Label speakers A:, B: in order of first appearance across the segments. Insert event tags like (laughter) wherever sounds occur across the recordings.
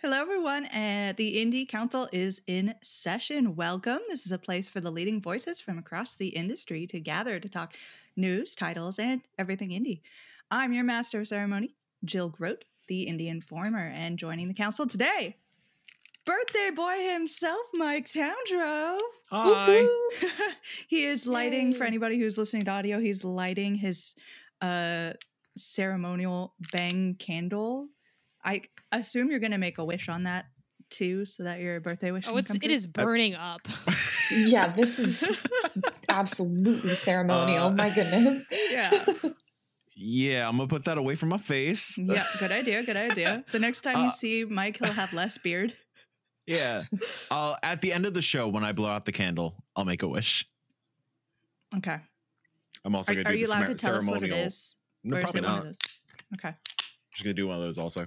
A: Hello, everyone. Uh, the Indie Council is in session. Welcome. This is a place for the leading voices from across the industry to gather to talk news, titles, and everything indie. I'm your master of ceremony, Jill Grote, the Indie Informer, and joining the council today, birthday boy himself, Mike Towndrow.
B: Hi. (laughs)
A: he is lighting, for anybody who's listening to audio, he's lighting his uh, ceremonial bang candle. I assume you're going to make a wish on that too, so that your birthday wish
C: Oh,
A: can
C: it's
A: come
C: it burning up. (laughs)
B: Yeah, this is absolutely ceremonial.
D: Uh,
B: My goodness.
A: Yeah.
D: Yeah, I'm gonna put that away from my face.
A: Yeah, good idea. Good idea. (laughs) The next time you
D: Uh,
A: see Mike, he'll have less beard.
D: Yeah. Uh, at the end of the show, when I blow out the candle, I'll make a wish.
A: Okay.
D: I'm also
A: Are,
D: gonna
A: are
D: do
A: you
D: the
A: allowed to
D: cemer-
A: tell us what it is?
D: ceremonial.
A: is?
D: No,
A: Or is
D: probably
A: it one
D: not.
A: of those? Okay.
D: Just gonna do one of those also.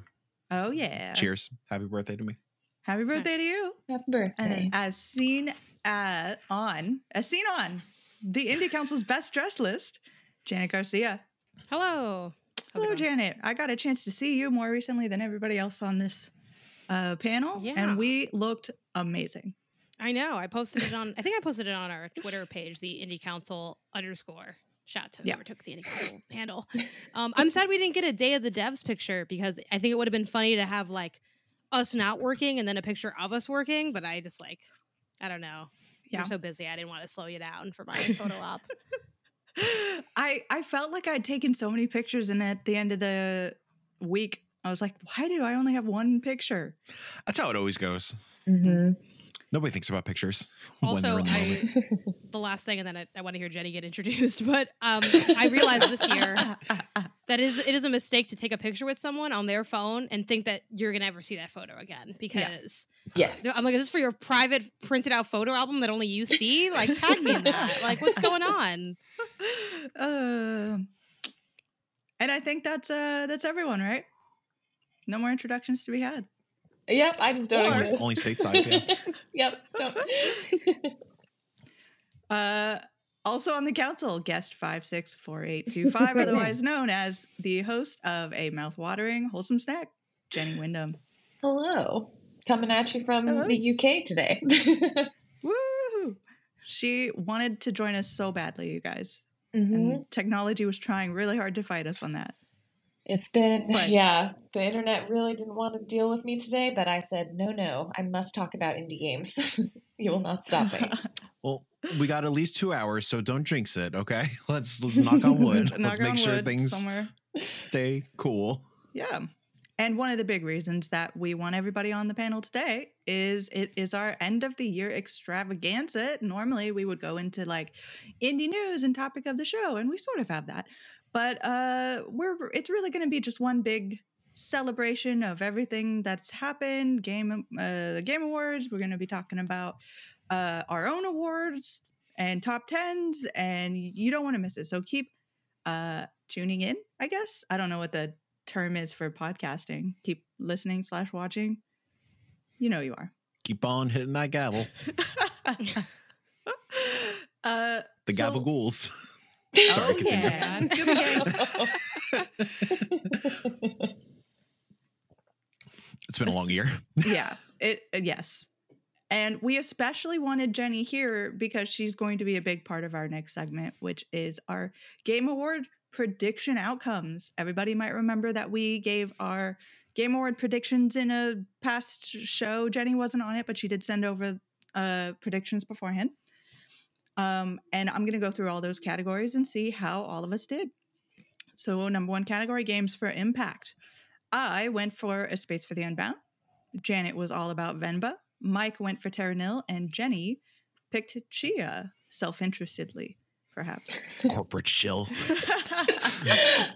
A: Oh yeah.
D: Cheers. Happy birthday to me.
A: Happy birthday
C: Nice.
A: to you.
B: Happy birthday.
A: then as seen uh, on, as seen on the Indie Council's best dressed list, Janet Garcia.
C: Hello. How's
A: Hello. Janet. I got a chance to see you more recently than everybody else on this uh, panel,
C: Yeah.
A: and we looked amazing.
C: I know. I posted it on. I think I posted it on our Twitter page, the Indie Council underscore. Shout out to
A: Yeah.
C: whoever took the (laughs) Indie handle. Um, I'm sad we didn't get a Day of the Devs picture because I think it would have been funny to have like us not working and then a picture of us working. But I just like, I don't know.
A: Yeah.
C: I'm so busy. I didn't want to slow you down for my photo op. (laughs)
A: I I felt like I'd taken so many pictures, and at the end of the week, I was like, "Why do I only have one picture?"
D: That's how it always goes.
B: Mhm.
D: Nobody thinks about pictures.
C: Also,
D: the.
C: I (laughs) the last thing, and then I, I want to hear Jenny get introduced. (laughs) But um, I realized this year (laughs) that is it is a mistake to take a picture with someone on their phone and think that you're gonna ever see that photo again because
B: yes.
C: I'm like, is this for your private printed out photo album that only you see? Like, tag me in that. Like, what's going on?
A: uh, and I think that's uh that's everyone, right? No more introductions to be had.
B: Yep, I just don't
A: Or-
B: exist.
D: Only stateside, yeah. (laughs)
B: yep, don't. (laughs)
A: Uh, also on the council, guest five six four eight two five, otherwise (laughs) known as the host of a mouth-watering wholesome snack, Jenny Windom.
B: Hello. Coming at you from
A: Hello.
B: the UK today.
A: Woo! She wanted to join us so badly, you guys,
B: Mhm.
A: and technology was trying really hard to fight us on that.
B: It's been,
A: But- (laughs)
B: yeah, the internet really didn't want to deal with me today, but I said, no, no, I must talk about indie games. (laughs) you will not stop me. (laughs)
D: Well, we got at least two hours, so don't jinx it, okay? Let's let's knock on wood.
A: Knock
D: let's make sure things
A: somewhere.
D: stay cool.
A: Yeah. And one of the big reasons that we want everybody on the panel today is it is our end of the year extravaganza. Normally we would go into like indie news and topic of the show, and we sort of have that. But uh we're it's really gonna be just one big celebration of everything that's happened. Game uh the Game Awards. We're gonna be talking about uh our own awards and top tens, and you don't want to miss it. So keep uh tuning in, I guess. I don't know what the term is for podcasting. Keep listening slash watching. You know you are.
D: Keep on hitting that gavel. (laughs)
A: uh,
D: The
A: So-
D: gavel ghouls. (laughs) (laughs)
A: oh
D: Sorry, continue.
A: yeah, (laughs)
D: It's been a long year.
A: yeah. It uh, yes, and we especially wanted Jenny here because she's going to be a big part of our next segment, which is our Game Award prediction outcomes. Everybody might remember that we gave our Game Award predictions in a past show. Jenny wasn't on it, but she did send over uh, predictions beforehand. Um, and I'm going to go through all those categories and see how all of us did. So, number one category games for impact. I went for A Space for the Unbound. Janet was all about Venba. Mike went for Terra Nil, and Jenny picked Tchia self interestedly, perhaps. (laughs)
D: Corporate chill. (laughs)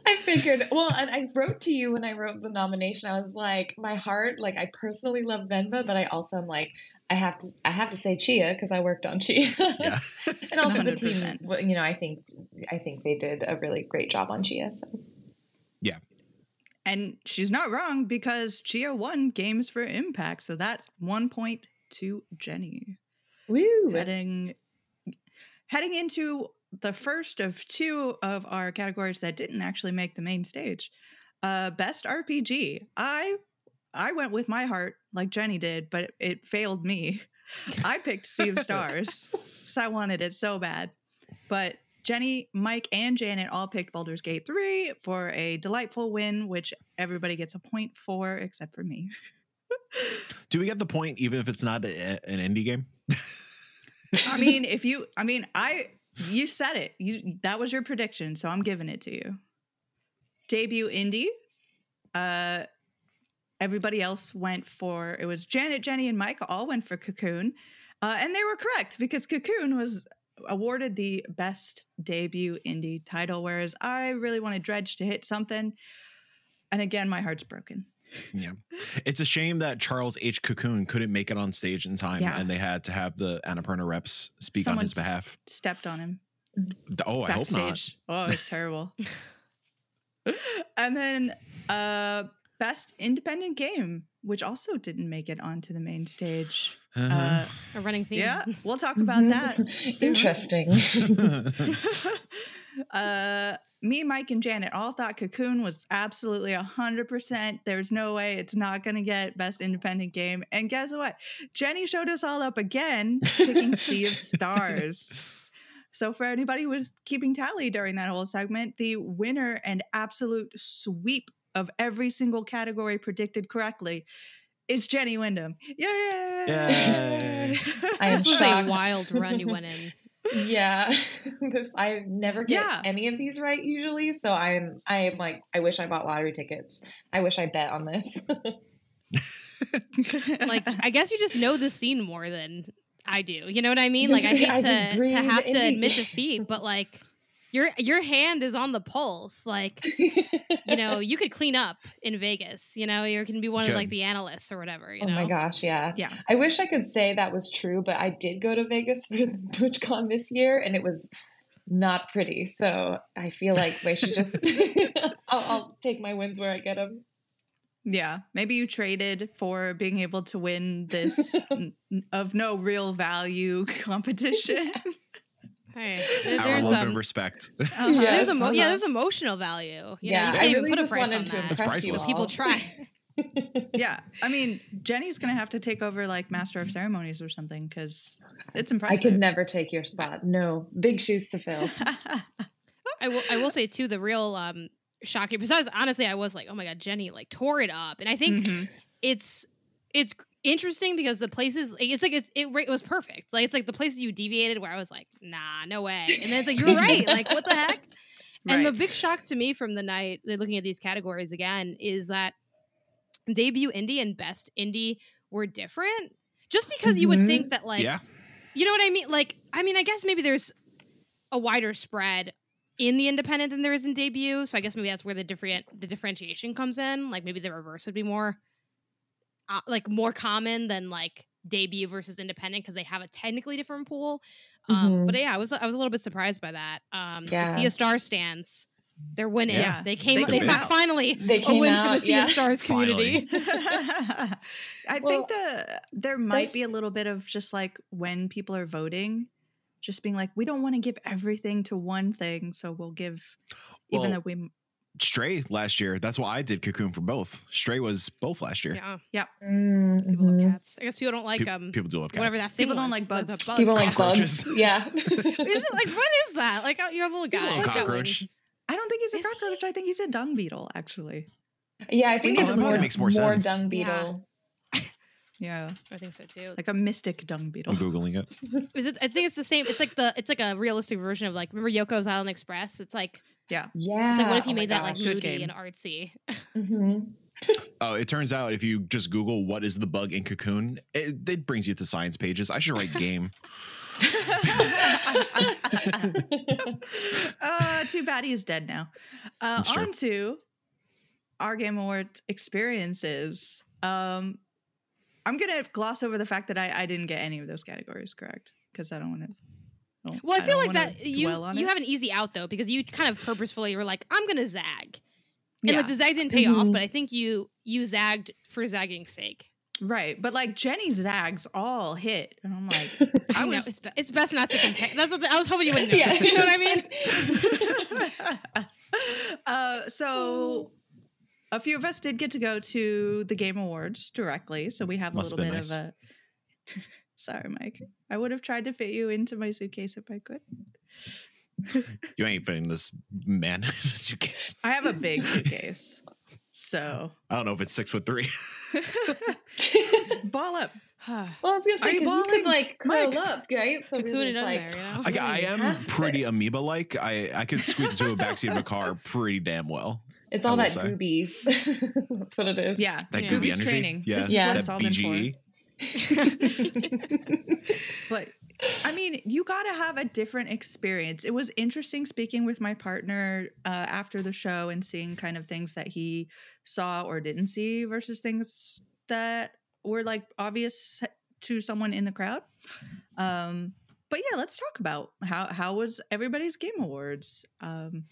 B: I figured, well, and I wrote to you when I wrote the nomination. I was like, my heart, like, I personally love Venba, but I also am like, I have to, I have to say Tchia because I worked on Tchia.
D: Yeah. (laughs)
B: and also the team,
A: 100%.
B: well, you know, I think, I think they did a really great job on Tchia. So.
A: Yeah, and she's not wrong because Tchia won games for impact. So that's one point to Jenny.
B: Woo!
A: Heading heading into the first of two of our categories that didn't actually make the main stage. Uh, best RPG. I I went with my heart like Jenny did, but it failed me. I picked Sea of Stars (laughs) because I wanted it so bad. But Jenny, Mike, and Janet all picked Baldur's Gate 3 for a delightful win, which everybody gets a point for except for me. (laughs)
D: Do we get the point even if it's not a, an indie game?
A: I mean, if you, I mean, I, you said it. You that was your prediction, so I'm giving it to you. Debut indie. Uh, everybody else went for it was Janet, Jenny, and Mike all went for Cocoon, uh, and they were correct because Cocoon was awarded the best debut indie title, whereas I really wanted Dredge to hit something. And again, my heart's broken.
D: Yeah. It's a shame that Charles H. Cocoon couldn't make it on stage in time
A: Yeah.
D: and they had to have the Annapurna reps speak on his behalf.
A: Stepped on him.
D: Oh, I hope not.
A: Oh, it's (laughs) terrible. and then uh best independent game, which also didn't make it onto the main stage. Uh,
C: A running theme.
A: yeah, we'll talk about that.
B: Interesting. (laughs)
A: uh me, Mike, and Janet all thought Cocoon was absolutely 100%. There's no way it's not going to get Best Independent Game. And guess what? Jenny showed us all up again, picking (laughs) Sea of Stars. So, for anybody who was keeping tally during that whole segment, the winner and absolute sweep of every single category predicted correctly it's Jenny Windom. Yay!
D: Yay.
B: I (laughs) am
C: This was
B: shocked.
C: a wild run you (laughs) went in.
B: yeah, (laughs) because I never get
A: Yeah.
B: any of these right usually. So I'm, I am like, I wish I bought lottery tickets. I wish I bet on this.
C: Like, I guess you just know the scene more than I do. You know what I mean?
B: Just-
C: like, I hate
B: I
C: to, to have to
B: indie.
C: admit defeat, but like, your your hand is on the pulse. Like, (laughs) you know, you could clean up in Vegas. You know, you can be one of like the analysts or whatever. You
B: oh
C: know,
B: my gosh, yeah.
A: yeah.
B: I wish I could say that was true, but I did go to Vegas for (laughs) TwitchCon this year, and it was not pretty. So I feel like they should just. (laughs) I'll, I'll take my wins where I get them.
A: Yeah, maybe you traded for being able to win this n- of no real value competition.
C: Hey, (laughs) there-
D: Our
C: there's
D: love
C: um,
D: and respect. (laughs)
A: Uh-huh.
B: Yes.
C: there's emo- yeah,
B: uh-huh.
C: there's emotional value. You
B: yeah,
C: know, you can't even
B: really
C: put a
B: just
C: price
B: wanted
C: on
B: to
C: that.
D: That's
B: impress you
D: priceless.
B: all.
C: People try. (laughs)
A: yeah, I mean, Jenny's gonna have to take over like master of ceremonies or something because it's impressive.
B: I could never take your spot. No, big shoes to fill.
C: I will. I will say too. The real um shocking. Besides, honestly, I was like, oh my god, Jenny like tore it up, and I think
A: Mhm.
C: it's it's interesting because the places like, it's like it's, it, it was perfect. Like it's like the places you deviated where I was like, nah, no way, and then it's like you're (laughs) right. Like what the heck? And the big shock to me from the night, looking at these categories again, is that debut indie and best indie were different. Just because you would
B: Mhm.
C: think that like
D: yeah.
C: you know what I mean? Like, I mean, I guess maybe there's a wider spread in the independent than there is in debut. So I guess maybe that's where the different the differentiation comes in. Like maybe the reverse would be more uh, like more common than like debut versus independent because they have a technically different pool. Um,
B: Mhm.
C: But yeah, I was I was a little bit surprised by that. Um,
B: Yeah.
C: The Sea of Star stands. They're winning.
A: Yeah.
C: They came.
A: They
C: They,
A: came
C: found finally
B: They
C: a
B: came
C: win for the Sea
B: yeah.
C: of Stars community. (laughs) (laughs)
A: I
B: Well,
A: think the there might
B: those-
A: be a little bit of just like when people are voting, just being like, we don't want to give everything to one thing, so we'll give, even though we
D: Stray last year. That's why I did Cocoon for both. Stray was both last year.
C: yeah,
B: Mm,
C: people love cats. I guess people don't like
D: Pe-
C: um
D: people do love cats.
C: whatever that thing
A: People don't like
C: the- the
A: bugs.
C: bug.
B: People like bugs. Yeah. (laughs) (laughs)
C: is it like what is that? Like you're a little guy.
D: a little
C: Like,
D: cockroach.
C: wings.
A: I don't think he's a
C: It's-
A: cockroach. I think he's a dung beetle, actually.
B: yeah, I think
A: Oh,
B: it's
A: that
B: more,
A: probably
D: makes more sense.
B: dung
C: Yeah.
B: beetle.
A: Yeah, (laughs)
C: I think so too.
A: like a mystic dung beetle.
D: I'm googling it.
C: Is it? I think it's the same. It's like the. It's like a realistic version of like remember Yoku's Island Express. It's like
A: Yeah,
B: Yeah.
C: it's like what if you
B: oh
C: made that like
B: gosh.
A: Good
C: moody and artsy? (laughs)
B: Mhm. (laughs)
D: Oh, it turns out if you just Google what is the bug in Cocoon, it, it brings you to science pages. I should write game. (laughs)
A: uh, too bad he's dead now. Uh, on to our Game Awards experiences. Um, I'm gonna gloss over the fact that I, I didn't get any of those categories correct because I don't want to.
C: Well, I feel like that you you have an easy out though because you kind of purposefully were like I'm gonna zag, and
A: yeah,
C: like the zag didn't pay off,
B: Mhm.
C: but I think you you zagged for zagging's sake.
A: right. But like Jenny Zags all hit, and I'm like, (laughs) I
C: I know
A: was
C: it's, be- it's best not to compare. That's what the- I was hoping you wouldn't (laughs) know.
B: Yeah.
C: you know what I mean? (laughs)
A: uh, so a few of us did get to go to the Game Awards directly, so we have a little bit
D: been
A: of a. Sorry, Mike. I would have tried to fit you into my suitcase if I could.
D: You ain't fitting this man (laughs) in a suitcase.
A: I have a big suitcase, so
D: I don't know if it's six foot three.
A: Ball up. (sighs)
B: Well, I was gonna
A: Are
B: say
A: you
B: because you, could like curl
A: Mike.
B: up, right? So
C: Cocoon
B: really
C: it
B: it's
C: in
B: like
C: there, (laughs) you know?
D: I, I am pretty amoeba like. I, I could squeeze into a backseat of a car pretty damn well.
B: it's all
D: will
B: that
D: say.
B: goobies. (laughs) That's what it is.
A: Yeah,
D: That
C: Yeah.
D: gooby
A: Gooby's
D: energy.
A: training.
D: Yeah,
A: This is
B: Yeah.
A: what
D: that
A: it's all been for.
D: BGE. (laughs)
A: But I mean, you got to have a different experience. It was interesting speaking with my partner uh, after the show and seeing kind of things that he saw or didn't see versus things that were like obvious to someone in the crowd. Um, but yeah, let's talk about how how was everybody's game awards. Um,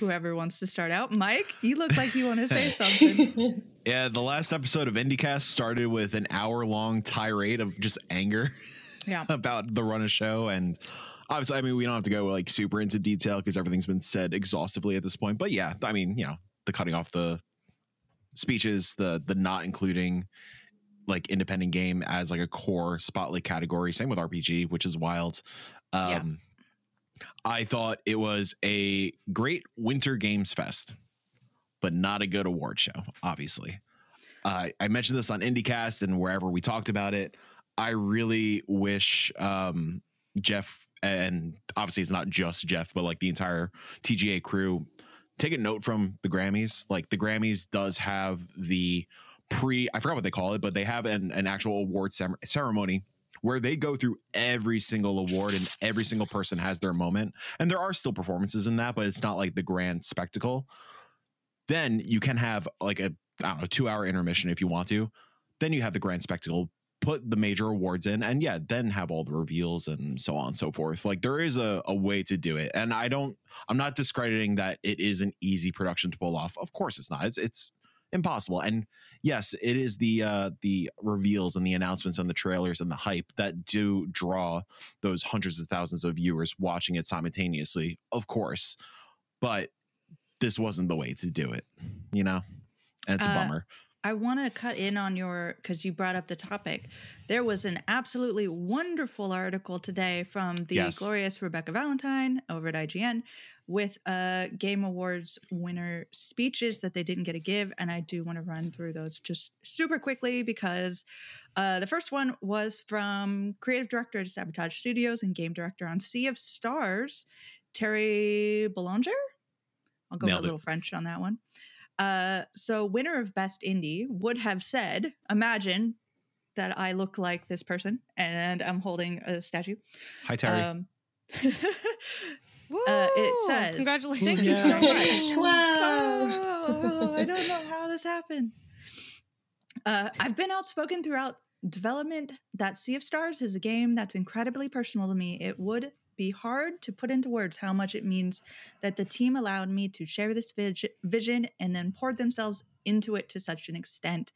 A: whoever wants to start out, Mike, you look like you want to say something. (laughs)
D: Yeah, the last episode of IndieCast started with an hour long tirade of just anger (laughs)
A: Yeah.
D: about the run of show. And obviously, I mean, we don't have to go like super into detail because everything's been said exhaustively at this point. But yeah, I mean, you know, the cutting off the speeches, the the not including like independent game as like a core spotlight category. Same with RPG, which is wild. Um
A: Yeah.
D: I thought it was a great winter games fest, but not a good award show, obviously. Uh, I mentioned this on IndieCast and wherever we talked about it. I really wish um, Jeff, and obviously it's not just Jeff, but like the entire TGA crew, take a note from the Grammys. Like the Grammys does have the pre, I forgot what they call it, but they have an, an actual award ceremony where they go through every single award and every single person has their moment. And there are still performances in that, but it's not like the grand spectacle. Then you can have like a, I don't know, two hour intermission if you want to. Then you have the grand spectacle, put the major awards in, and yeah, then have all the reveals and so on and so forth. Like there is a, a way to do it. And I don't, I'm not discrediting that it is an easy production to pull off. Of course it's not. It's, it's impossible. And yes, it is the uh the reveals and the announcements and the trailers and the hype that do draw those hundreds of thousands of viewers watching it simultaneously, of course. But this wasn't the way to do it, you know? And it's a
A: Uh,
D: bummer.
A: I want to cut in on your because you brought up the topic. There was an absolutely wonderful article today from the
D: Yes.
A: glorious Rebecca Valentine over at IGN with uh Game Awards winner speeches that they didn't get to give, and I do want to run through those just super quickly because uh, the first one was from creative director at Sabotage Studios and game director on Sea of Stars, Thierry Boulanger. I'll go
D: Nailed
A: a
D: it.
A: little French on that one. Uh, so winner of best indie would have said, imagine that I look like this person and I'm holding a statue.
D: Hi, Terry.
A: Um! (laughs) Uh, it says,
C: Congratulations.
A: Thank you so much. (laughs)
B: Wow.
A: Oh, I don't know how this happened. Uh, I've been outspoken throughout development that Sea of Stars is a game that's incredibly personal to me. It would be hard to put into words how much it means that the team allowed me to share this vis- vision and then poured themselves into it to such an extent.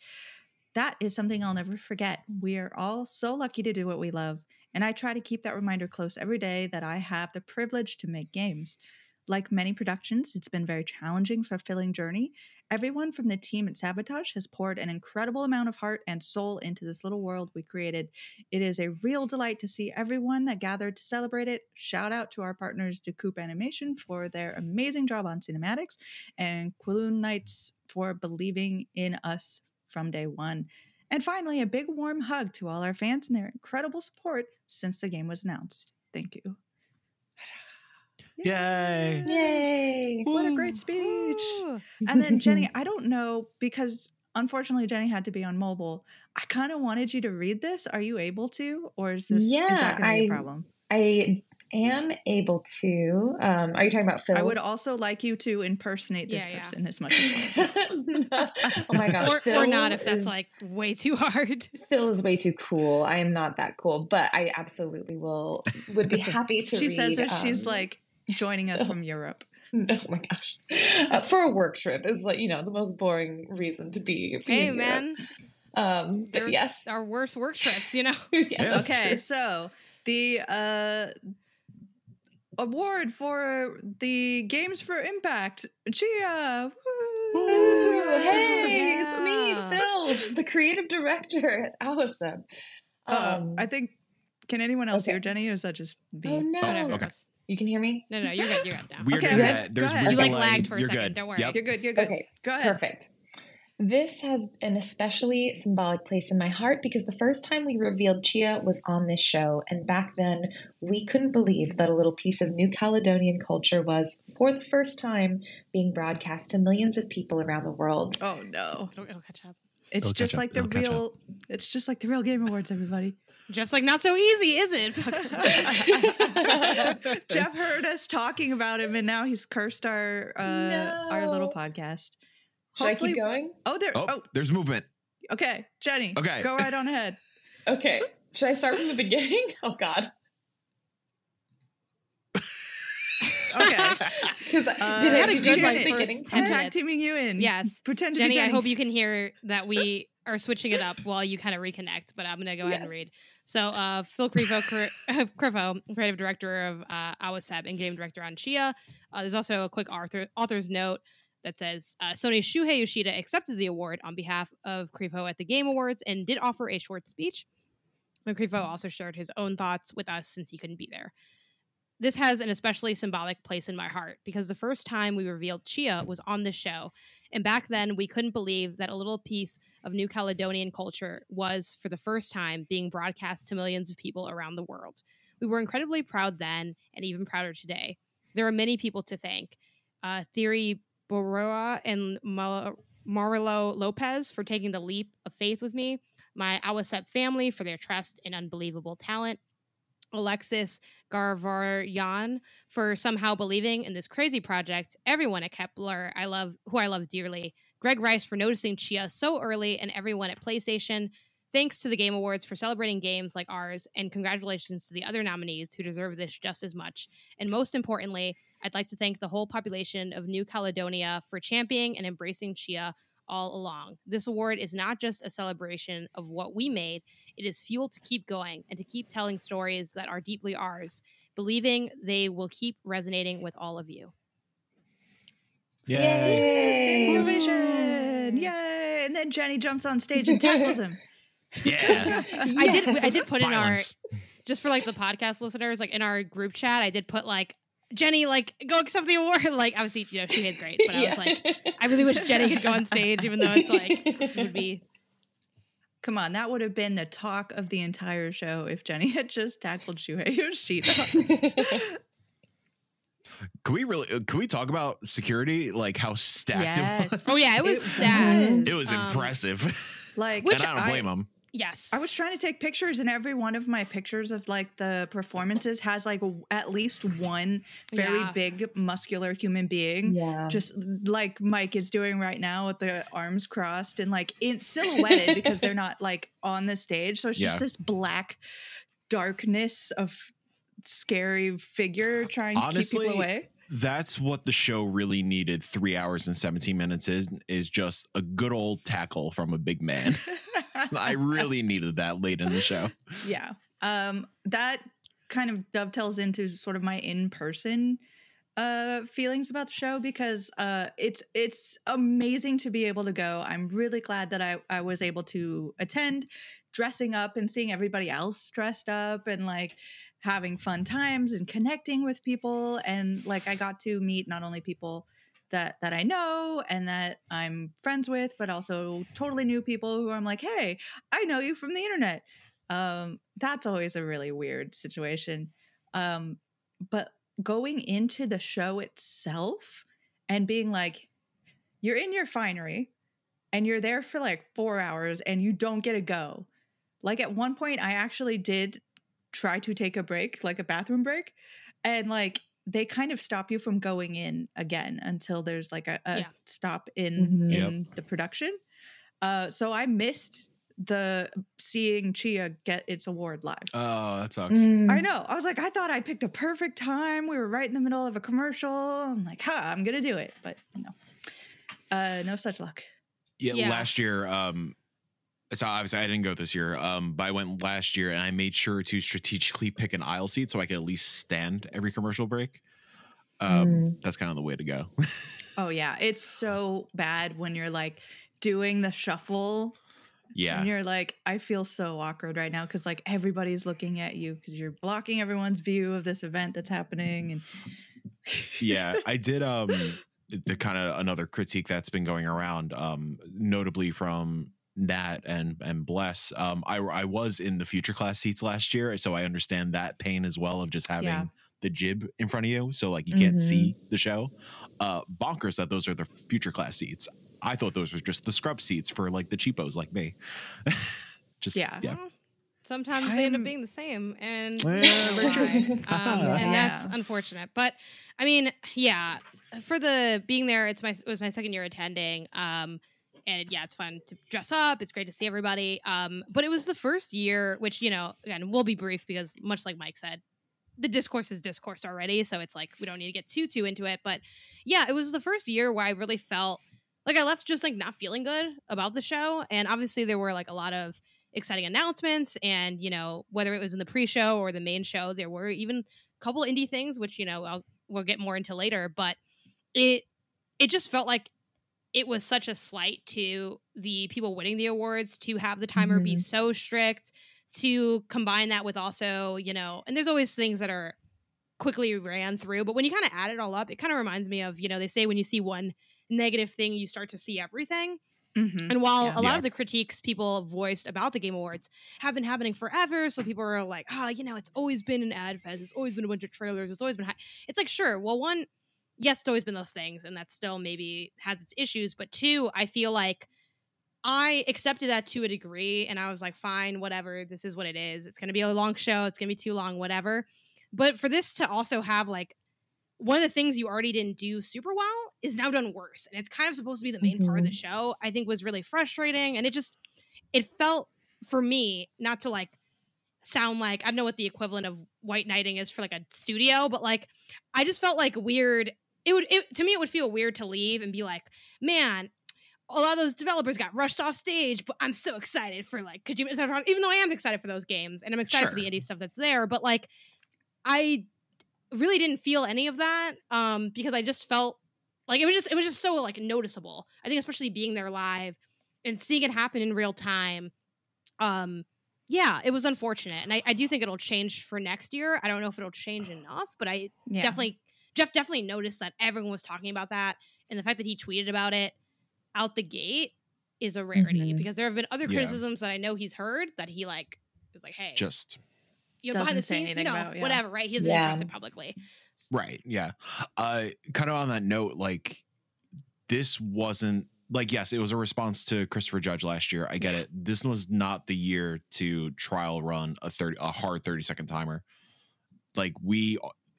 A: That is something I'll never forget. We are all so lucky to do what we love, and I try to keep that reminder close every day that I have the privilege to make games. Like many productions, it's been a very challenging, fulfilling journey. Everyone from the team at Sabotage has poured an incredible amount of heart and soul into this little world we created. It is a real delight to see everyone that gathered to celebrate it. Shout out to our partners, Decoup Animation, for their amazing job on cinematics, and Quilun Knights for believing in us from day one. And finally, a big warm hug to all our fans and their incredible support since the game was announced. Thank you. (sighs)
D: Yay.
B: Yay.
A: What a great speech.
C: Woo!
A: And then Jenny, (laughs) I don't know because unfortunately Jenny had to be on mobile. I kind of wanted you to read this. Are you able to, or is this yeah, is
B: Yeah,
A: that going to be a
B: I-
A: problem?
B: I am able to. Um, are you talking about Phil?
A: I would also like you to impersonate this
C: Yeah, yeah.
A: person as much as (laughs) possible.
B: oh my gosh.
C: Or, or not if that's
B: is-
C: like way too hard. (laughs)
B: Phil is way too cool. I am not that cool, but I absolutely will. Would be (laughs) happy to.
A: she
B: read,
A: says that she's
B: um,
A: like joining us from Europe.
B: Oh my gosh! Uh, for a work trip, it's like you know the most boring reason to be. be
C: Hey man,
B: Um, but
C: They're-
B: yes.
C: our worst work trips, you know.
B: yeah,
D: Yeah.
A: okay,
B: true.
A: so the uh award for the Games for Impact, Tchia. Woo!
B: Ooh, hey, it's me, Phil, the creative director at (laughs) Awesome.
A: Uh,
B: Um,
A: I think. Can anyone else
B: okay.
A: hear Jenny, or is that just me?
B: oh no,
C: Whatever.
D: okay.
B: you can hear me.
C: No, no, you're good. You're good now.
D: Weird
A: Okay,
D: internet.
A: go
D: There's
A: ahead.
D: weird
C: You, like,
D: delay.
C: lagged for a
D: You're
C: second,
D: good.
C: don't worry.
D: Yep.
A: You're good. You're good.
B: Okay,
A: Go ahead.
B: Perfect. This has an especially symbolic place in my heart because the first time we revealed Tchia was on this show, and back then we couldn't believe that a little piece of New Caledonian culture was, for the first time, being broadcast to millions of people around the world.
A: Oh no!
C: It'll, it'll catch up.
A: It's
D: It'll
A: just
D: catch up.
A: like the
D: It'll up.
A: real. It's just like the real Game Awards, everybody.
C: Just like not so easy, is it? (laughs) (laughs)
A: Jeff heard us talking about him, and now he's cursed our uh, our little podcast.
B: Should I keep going?
A: Oh, there.
D: Oh,
A: Oh,
D: there's movement.
A: okay, Jenny.
D: Okay.
A: go right on ahead. (laughs)
B: Okay. Should I start from the beginning? (laughs) Oh God.
A: Okay. (laughs)
B: Because
A: Uh,
B: did I
C: had a
B: did
C: good,
B: you
C: like,
B: the beginning?
C: ten
A: I'm
B: part?
A: tag teaming you in.
C: yes.
A: Pretend to
C: Jenny,
A: be
C: I hope you can hear that we are switching it up while you kind of reconnect, but I'm going to go ahead and read. So, uh, Phil Crifo, cre- Crifo, creative director of uh, Awaceb and game director on Tchia. Uh, there's also a quick author, author's note that says uh, Sony's Shuhei Yoshida accepted the award on behalf of Crifo at the Game Awards and did offer a short speech. And also shared his own thoughts with us since he couldn't be there. This has an especially symbolic place in my heart because the first time we revealed Tchia was on this show. And back then, we couldn't believe that a little piece of New Caledonian culture was, for the first time, being broadcast to millions of people around the world. We were incredibly proud then, and even prouder today. There are many people to thank. Uh, Thierry Boroa and Mar- Marilo Lopez for taking the leap of faith with me, my Awaceb family for their trust and unbelievable talent, Alexis Garavaryan for somehow believing in this crazy project, everyone at Kepler I love who I love dearly, Greg Rice for noticing Tchia so early, and everyone at PlayStation. Thanks to the Game Awards for celebrating games like ours, and congratulations to the other nominees who deserve this just as much. And most importantly, I'd like to thank the whole population of New Caledonia for championing and embracing Tchia all along. This award is not just a celebration of what we made, it is fuel to keep going and to keep telling stories that are deeply ours, believing they will keep resonating with all of you.
D: Yay.
A: Standing ovation! Yay! And then Jenny jumps on stage and tackles him. (laughs)
D: Yeah. (laughs)
C: I did I did put in our just for like the podcast listeners, like in our group chat, I did put like Jenny, like go accept the award. (laughs) Like obviously, you know, she is great, but I was like, (laughs) I really wish Jenny could go on stage, even though it's like it would be
A: Come on, that would have been the talk of the entire show if Jenny had just tackled Shuhei Yoshida. (laughs)
D: Can we really? uh, Can we talk about security? Like how stacked it was.
C: Oh, yeah, it was
A: It
C: stacked.
A: was.
D: It was
C: Um,
D: impressive.
A: Like,
C: Which
D: and I don't blame them.
C: Yes.
A: I was trying to take pictures, and every one of my pictures of like the performances has like w- at least one very
C: Yeah.
A: big muscular human being,
B: yeah.
A: just like Mike is doing right now with the arms crossed and like in silhouetted because they're not like on the stage. So it's just
D: Yeah.
A: this black darkness of scary figure trying to keep people away.
D: That's what the show really needed. Three hours and seventeen minutes is is just a good old tackle from a big man. (laughs) (laughs) I really needed that late in the show.
A: yeah um that kind of dovetails into sort of my in-person uh feelings about the show because uh it's it's amazing to be able to go i'm really glad that i i was able to attend dressing up and seeing everybody else dressed up and like having fun times and connecting with people and like i got to meet not only people that that i know and that i'm friends with but also totally new people who i'm like hey i know you from the internet. Um that's always a really weird situation. Um but going into the show itself and being like you're in your finery and you're there for like 4 hours and you don't get a go. Like at one point i actually did try to take a break like a bathroom break and like they kind of stop you from going in again until there's like a, a
C: Yeah.
A: stop in
B: Mhm.
D: Yep.
A: in the production uh so i missed the seeing Tchia get its award live
D: Oh, that sucks.
B: Mm.
A: I know. I was like, I thought I picked a perfect time. We were right in the middle of a commercial. I'm like, ha, I'm gonna do it. But no. Uh no such luck.
D: Yeah,
C: Yeah.
D: last year, um, so obviously I didn't go this year, um, but I went last year and I made sure to strategically pick an aisle seat so I could at least stand every commercial break. Um,
B: Mm.
D: That's kind of the way to go.
A: Oh yeah, it's so bad when you're like doing the shuffle
D: yeah.
A: and you're like, I feel so awkward right now because like everybody's looking at you because you're blocking everyone's view of this event that's happening and
D: yeah i did um (laughs) the kind of another critique that's been going around um notably from nat and and bless um i i was in the future class seats last year so i understand that pain as well of just having
A: Yeah.
D: the jib in front of you so like you can't
B: Mhm.
D: see the show uh bonkers that those are the future class seats i thought those were just the scrub seats for like the cheapos like me (laughs) just
A: Yeah.
D: yeah
C: Well, sometimes they end up being the same, and that's
D: very
C: why.
D: true.
C: um, and that's
A: Yeah.
C: unfortunate. But I mean, yeah, for the being there, it's my it was my second year attending. Um, and yeah, it's fun to dress up. It's great to see everybody. Um, but it was the first year, which you know, again, we'll be brief because much like Mike said, the discourse is discoursed already, so it's like we don't need to get too too into it. But yeah, it was the first year where I really felt like I left just like not feeling good about the show, and obviously there were like a lot of exciting announcements and you know whether it was in the pre-show or the main show there were even a couple indie things which you know I'll, we'll get more into later but it it just felt like it was such a slight to the people winning the awards to have the timer be
B: Mhm.
C: so strict to combine that with also you know and there's always things that are quickly ran through but when you kind of add it all up it kind of reminds me of you know they say when you see one negative thing you start to see everything
A: Mhm.
C: and while
A: Yeah.
C: a lot
D: Yeah.
C: of the critiques people voiced about the Game Awards have been happening forever, so people are like, oh, you know, it's always been an ad fest, it's always been a bunch of trailers, it's always been. Hi-. It's like, sure, well, one, yes, it's always been those things, and that still maybe has its issues, but two, I feel like I accepted that to a degree, and I was like, fine, whatever, this is what it is. It's going to be a long show, it's going to be too long, whatever. But for this to also have like one of the things you already didn't do super well is now done worse and it's kind of supposed to be the main part of the mm-hmm. show i think was really frustrating and it just it felt for me not to like sound like i don't know what the equivalent of white knighting is for like a studio but like i just felt like weird it would it, to me it would feel weird to leave and be like man a lot of those developers got rushed off stage but i'm so excited for like could you even though i am excited for those games and i'm excited for the indie stuff that's there but like i really didn't feel any of that um because I just felt like it was just it was just so like noticeable. I think especially being there live and seeing it happen in real time. Um yeah, it was unfortunate. And I, I do think it'll change for next year. I don't know if it'll change enough, but I
A: yeah.
C: definitely Jeff definitely noticed that everyone was talking about that and the fact that he tweeted about it out the gate is a rarity
B: Mhm.
C: because there have been other
D: Yeah.
C: criticisms that I know he's heard that he like is like, hey,
D: just
C: you know, behind the scenes, you know,
A: about, yeah.
C: whatever, right? He doesn't
B: Yeah.
C: address it publicly.
D: Right. Yeah. Uh kind of on that note, like this wasn't like yes, it was a response to Christopher Judge last year. I get it. This was not the year to trial run a 30 a hard 30 second timer. Like we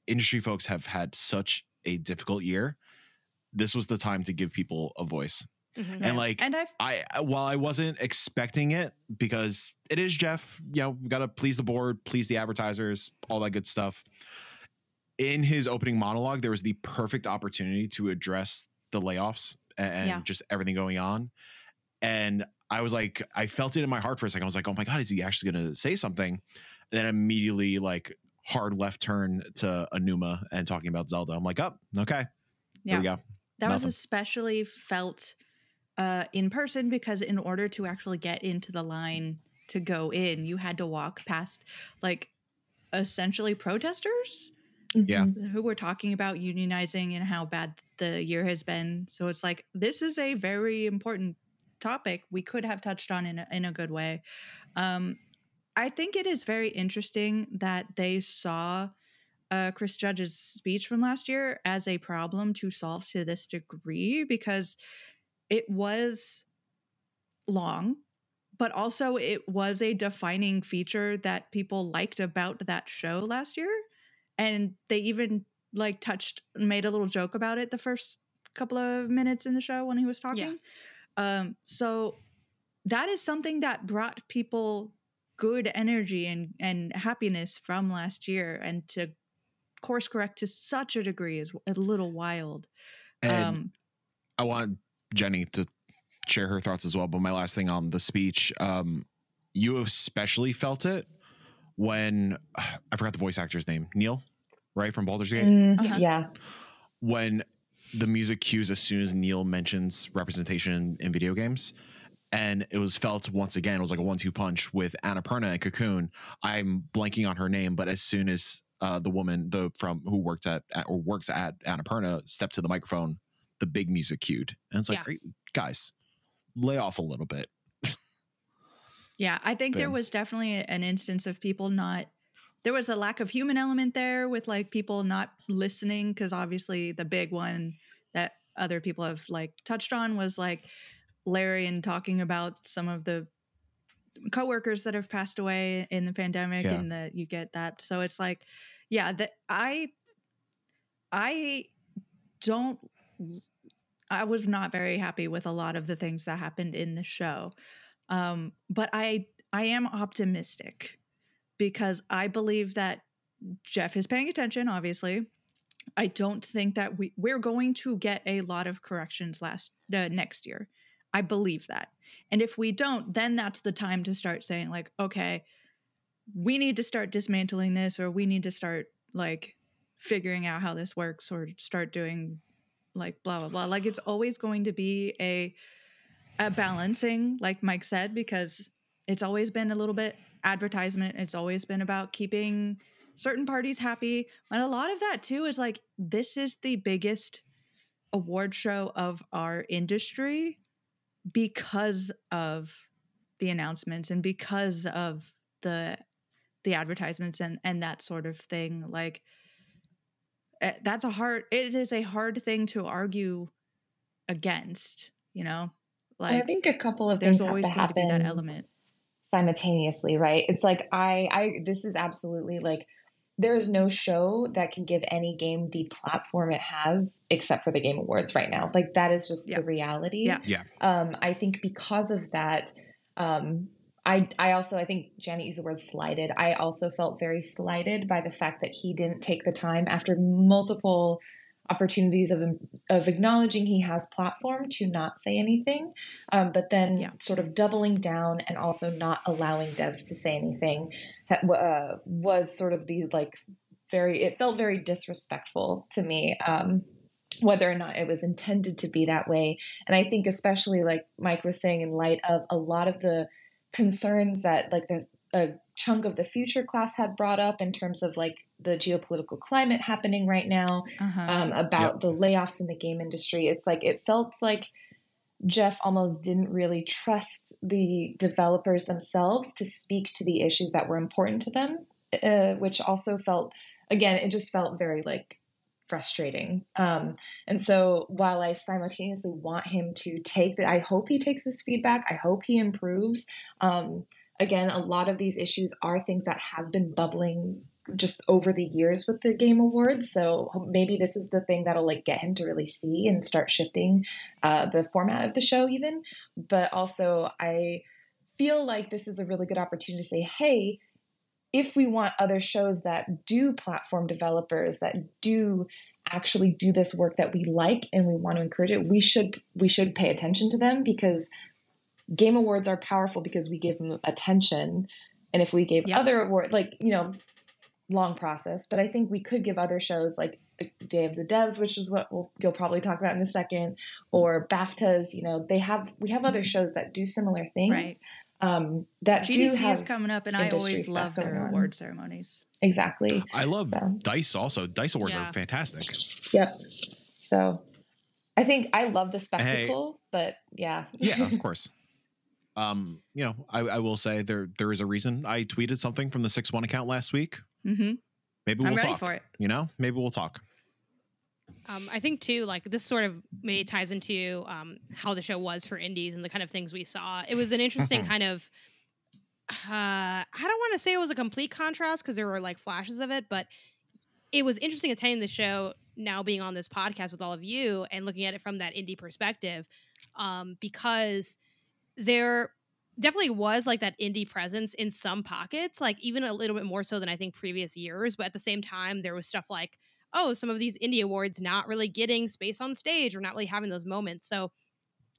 D: industry folks have had such a difficult year. This was the time to give people a voice.
C: Mhm.
D: And like
A: and I
D: I I- while I wasn't expecting it because it is Jeff, you know, we got to please the board, please the advertisers, all that good stuff. In his opening monologue, there was the perfect opportunity to address the layoffs and,
A: Yeah.
D: just everything going on. And I was like, I felt it in my heart for a second. I was like, oh my God, is he actually going to say something? And then immediately, like, hard left turn to Aonuma and talking about Zelda. I'm like, oh, okay. There we go.
A: that was especially felt uh, in person because in order to actually get into the line to go in, you had to walk past like essentially protesters
D: Yeah.
A: Who were talking about unionizing and how bad the year has been. So it's like this is a very important topic we could have touched on in a, in a good way. Um, I think it is very interesting that they saw uh, Chris Judge's speech from last year as a problem to solve to this degree because it was long, but also it was a defining feature that people liked about that show last year. And they even like touched, made a little joke about it the first couple of minutes in the show when he was talking. Um, so that is something that brought people good energy and, and happiness from last year and to course correct to such a degree is a little wild.
D: And
A: um,
D: I want Jenny to share her thoughts as well. But my last thing on the speech, um, you especially felt it when (sighs) I forgot the voice actor's name, Neil, right from Baldur's Gate.
B: Mm,
A: Uh-huh.
B: Yeah.
D: when the music cues as soon as Neil mentions representation in video games. And it was felt once again, it was like a one two punch with Annapurna and Cocoon. I'm blanking on her name, but as soon as uh, the woman the from who worked at, at or works at Annapurna stepped to the microphone, the big music cued. And it's like,
C: Yeah.
D: "Great, guys, lay off a little bit.
A: Yeah, I think there was definitely an instance of people not. There was a lack of human element there with like people not listening because obviously the big one that other people have like touched on was like Larry and talking about some of the coworkers that have passed away in the pandemic
D: Yeah.
A: and that you get that. So it's like, yeah, that I I don't I was not very happy with a lot of the things that happened in the show. Um, but I I am optimistic because I believe that Jeff is paying attention, obviously. I don't think that we we're going to get a lot of corrections last uh, next year. I believe that. And if we don't, then that's the time to start saying like, okay, we need to start dismantling this or we need to start like figuring out how this works or start doing like blah blah blah. Like it's always going to be a a balancing, like Mike said, because it's always been a little bit advertisement. It's always been about keeping certain parties happy. And a lot of that too is like this is the biggest award show of our industry because of the announcements and because of the the advertisements and and that sort of thing like eh, that's a hard it is a hard thing to argue against you know
B: And I think a couple of things have
A: always
B: to
A: going to
B: happen
A: that element
B: simultaneously, right? It's like I I this is absolutely like there is no show that can give any game the platform it has except for the game awards right now. Like that is just
A: Yeah.
B: the reality.
A: Yeah.
D: Yeah.
B: Um I think because of that um I, I also I think Janet used the word slighted. I also felt very slighted by the fact that he didn't take the time after multiple opportunities of of acknowledging he has platform to not say anything, um, but then
A: Yeah.
B: sort of doubling down and also not allowing devs to say anything that uh, was sort of the like very it felt very disrespectful to me. Um, whether or not it was intended to be that way. And I think especially like Mike was saying in light of a lot of the concerns that like the a chunk of the future class had brought up in terms of like the geopolitical climate happening right now
A: uh-huh.
B: um, about the layoffs in the game industry. It's like it felt like Jeff almost didn't really trust the developers themselves to speak to the issues that were important to them, uh, which also felt, again, it just felt very like frustrating. Um, and so while I simultaneously want him to take that, I hope he takes this feedback. I hope he improves. Um, again, a lot of these issues are things that have been bubbling just over the years with the game awards. So maybe this is the thing that'll like get him to really see and start shifting uh, the format of the show even. But also i feel like this is a really good opportunity to say hey if we want other shows that do platform developers that do actually do this work that we like and we want to encourage it we should we should pay attention to them because game awards are powerful because we give them attention. And if we gave
A: Yep.
B: other award like you know long process but i think we could give other shows like day of the devs which is what we'll, you'll probably talk about in a second or baftas you know they have we have other shows that do similar things
A: Right.
B: um, that do
A: GDC
B: have
A: is coming up, and I
B: industry
A: always
B: stuff
A: love their
B: going on.
A: award ceremonies.
B: exactly
D: I love
B: So.
D: Dice also. Dice Awards
C: Yeah.
D: are fantastic.
B: yep so i think i love the spectacle but yeah
D: Yeah, of course. (laughs) Um, you know, I, I will say there there is a reason I tweeted something from the six one account last week.
A: hmm
D: Maybe
A: I'm
D: we'll
A: ready
D: talk.
A: for it.
D: You know, maybe we'll talk.
C: Um, I think too, like this sort of maybe ties into um, how the show was for indies and the kind of things we saw. It was an interesting (laughs) kind of. Uh, I don't want to say it was a complete contrast because there were like flashes of it, but it was interesting attending the show now being on this podcast with all of you and looking at it from that indie perspective, um, because there definitely was like that indie presence in some pockets, like even a little bit more so than I think previous years. But at the same time, there was stuff like oh, some of these indie awards not really getting space on stage or not really having those moments. So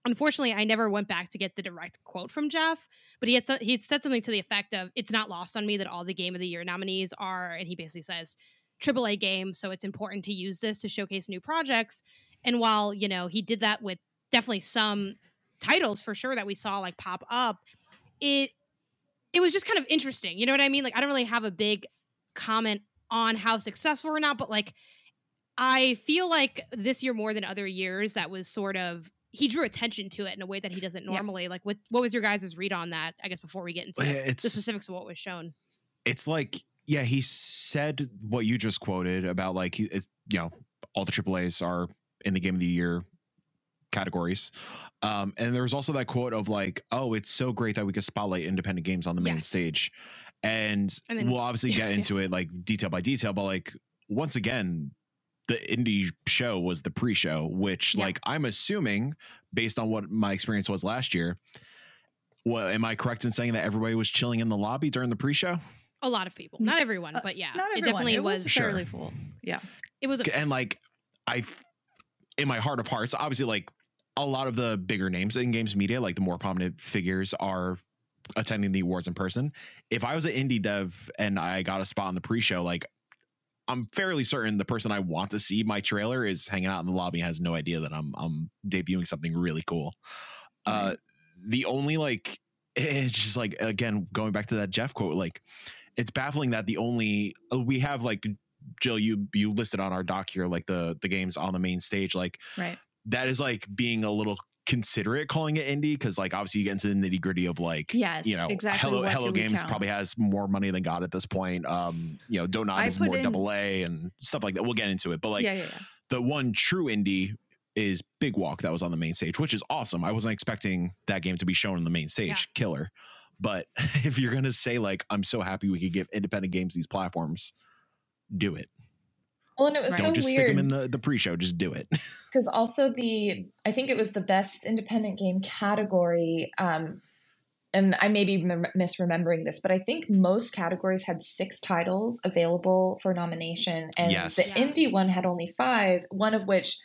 C: unfortunately, I never went back to get the direct quote from Jeff, but he had he had said something to the effect of, "It's not lost on me that all the Game of the Year nominees are," and he basically says, AAA game, so it's important to use this to showcase new projects. And while you know he did that with definitely some titles for sure that we saw like pop up, it it was just kind of interesting. You know what I mean? Like I don't really have a big comment on how successful or not, but like I feel like this year more than other years that was sort of he drew attention to it in a way that he doesn't normally. Yeah. Like what what was your guys' read on that? I guess before we get into it's, the specifics of what was shown.
D: It's like yeah, he said what you just quoted about like it's you know all the AAA's are in the game of the year categories. Um, and there was also that quote of like, "Oh, it's so great that we could spotlight independent games on the main yes. stage." And, and then, we'll obviously get into (laughs) yes. it like detail by detail, but like once again, the indie show was the pre-show, which yeah. like I'm assuming based on what my experience was last year. Well, am I correct in saying that everybody was chilling in the lobby during the pre-show?
C: A lot of people, not everyone, uh, but yeah,
A: not everyone.
C: it definitely
A: it
C: was,
A: was fairly full. Yeah,
C: it was,
D: and like I, in my heart of hearts, obviously, like a lot of the bigger names in games media, like the more prominent figures, are attending the awards in person. If I was an indie dev and I got a spot in the pre-show, like I'm fairly certain the person I want to see my trailer is hanging out in the lobby has no idea that I'm I'm debuting something really cool. Uh the only like (laughs) it's just like again going back to that Geoff quote like it's baffling that the only uh, we have like Jill you you listed on our doc here like the the games on the main stage like
A: right
D: that is like being a little considerate calling it indie because like obviously you get into the nitty gritty of like
A: yes
D: you know
A: exactly
D: hello hello games probably has more money than god at this point. Um you know Don't Nod is more in, double a and stuff like that. We'll get into it but like
A: yeah, yeah, yeah.
D: the one true indie is big walk that was on the main stage which is awesome. I wasn't expecting that game to be shown on the main stage. Killer. But (laughs) if you're gonna say like i'm so happy we could give independent games these platforms do it
B: well, and it was
D: Don't
B: so
D: just
B: weird.
D: stick them in the, the pre-show. Just do it. (laughs)
B: Because also the, I think it was the best independent game category. Um, and I may be mem- misremembering this, but I think most categories had six titles available for nomination, and
D: yes.
B: the
C: yeah.
B: indie one had only five. One of which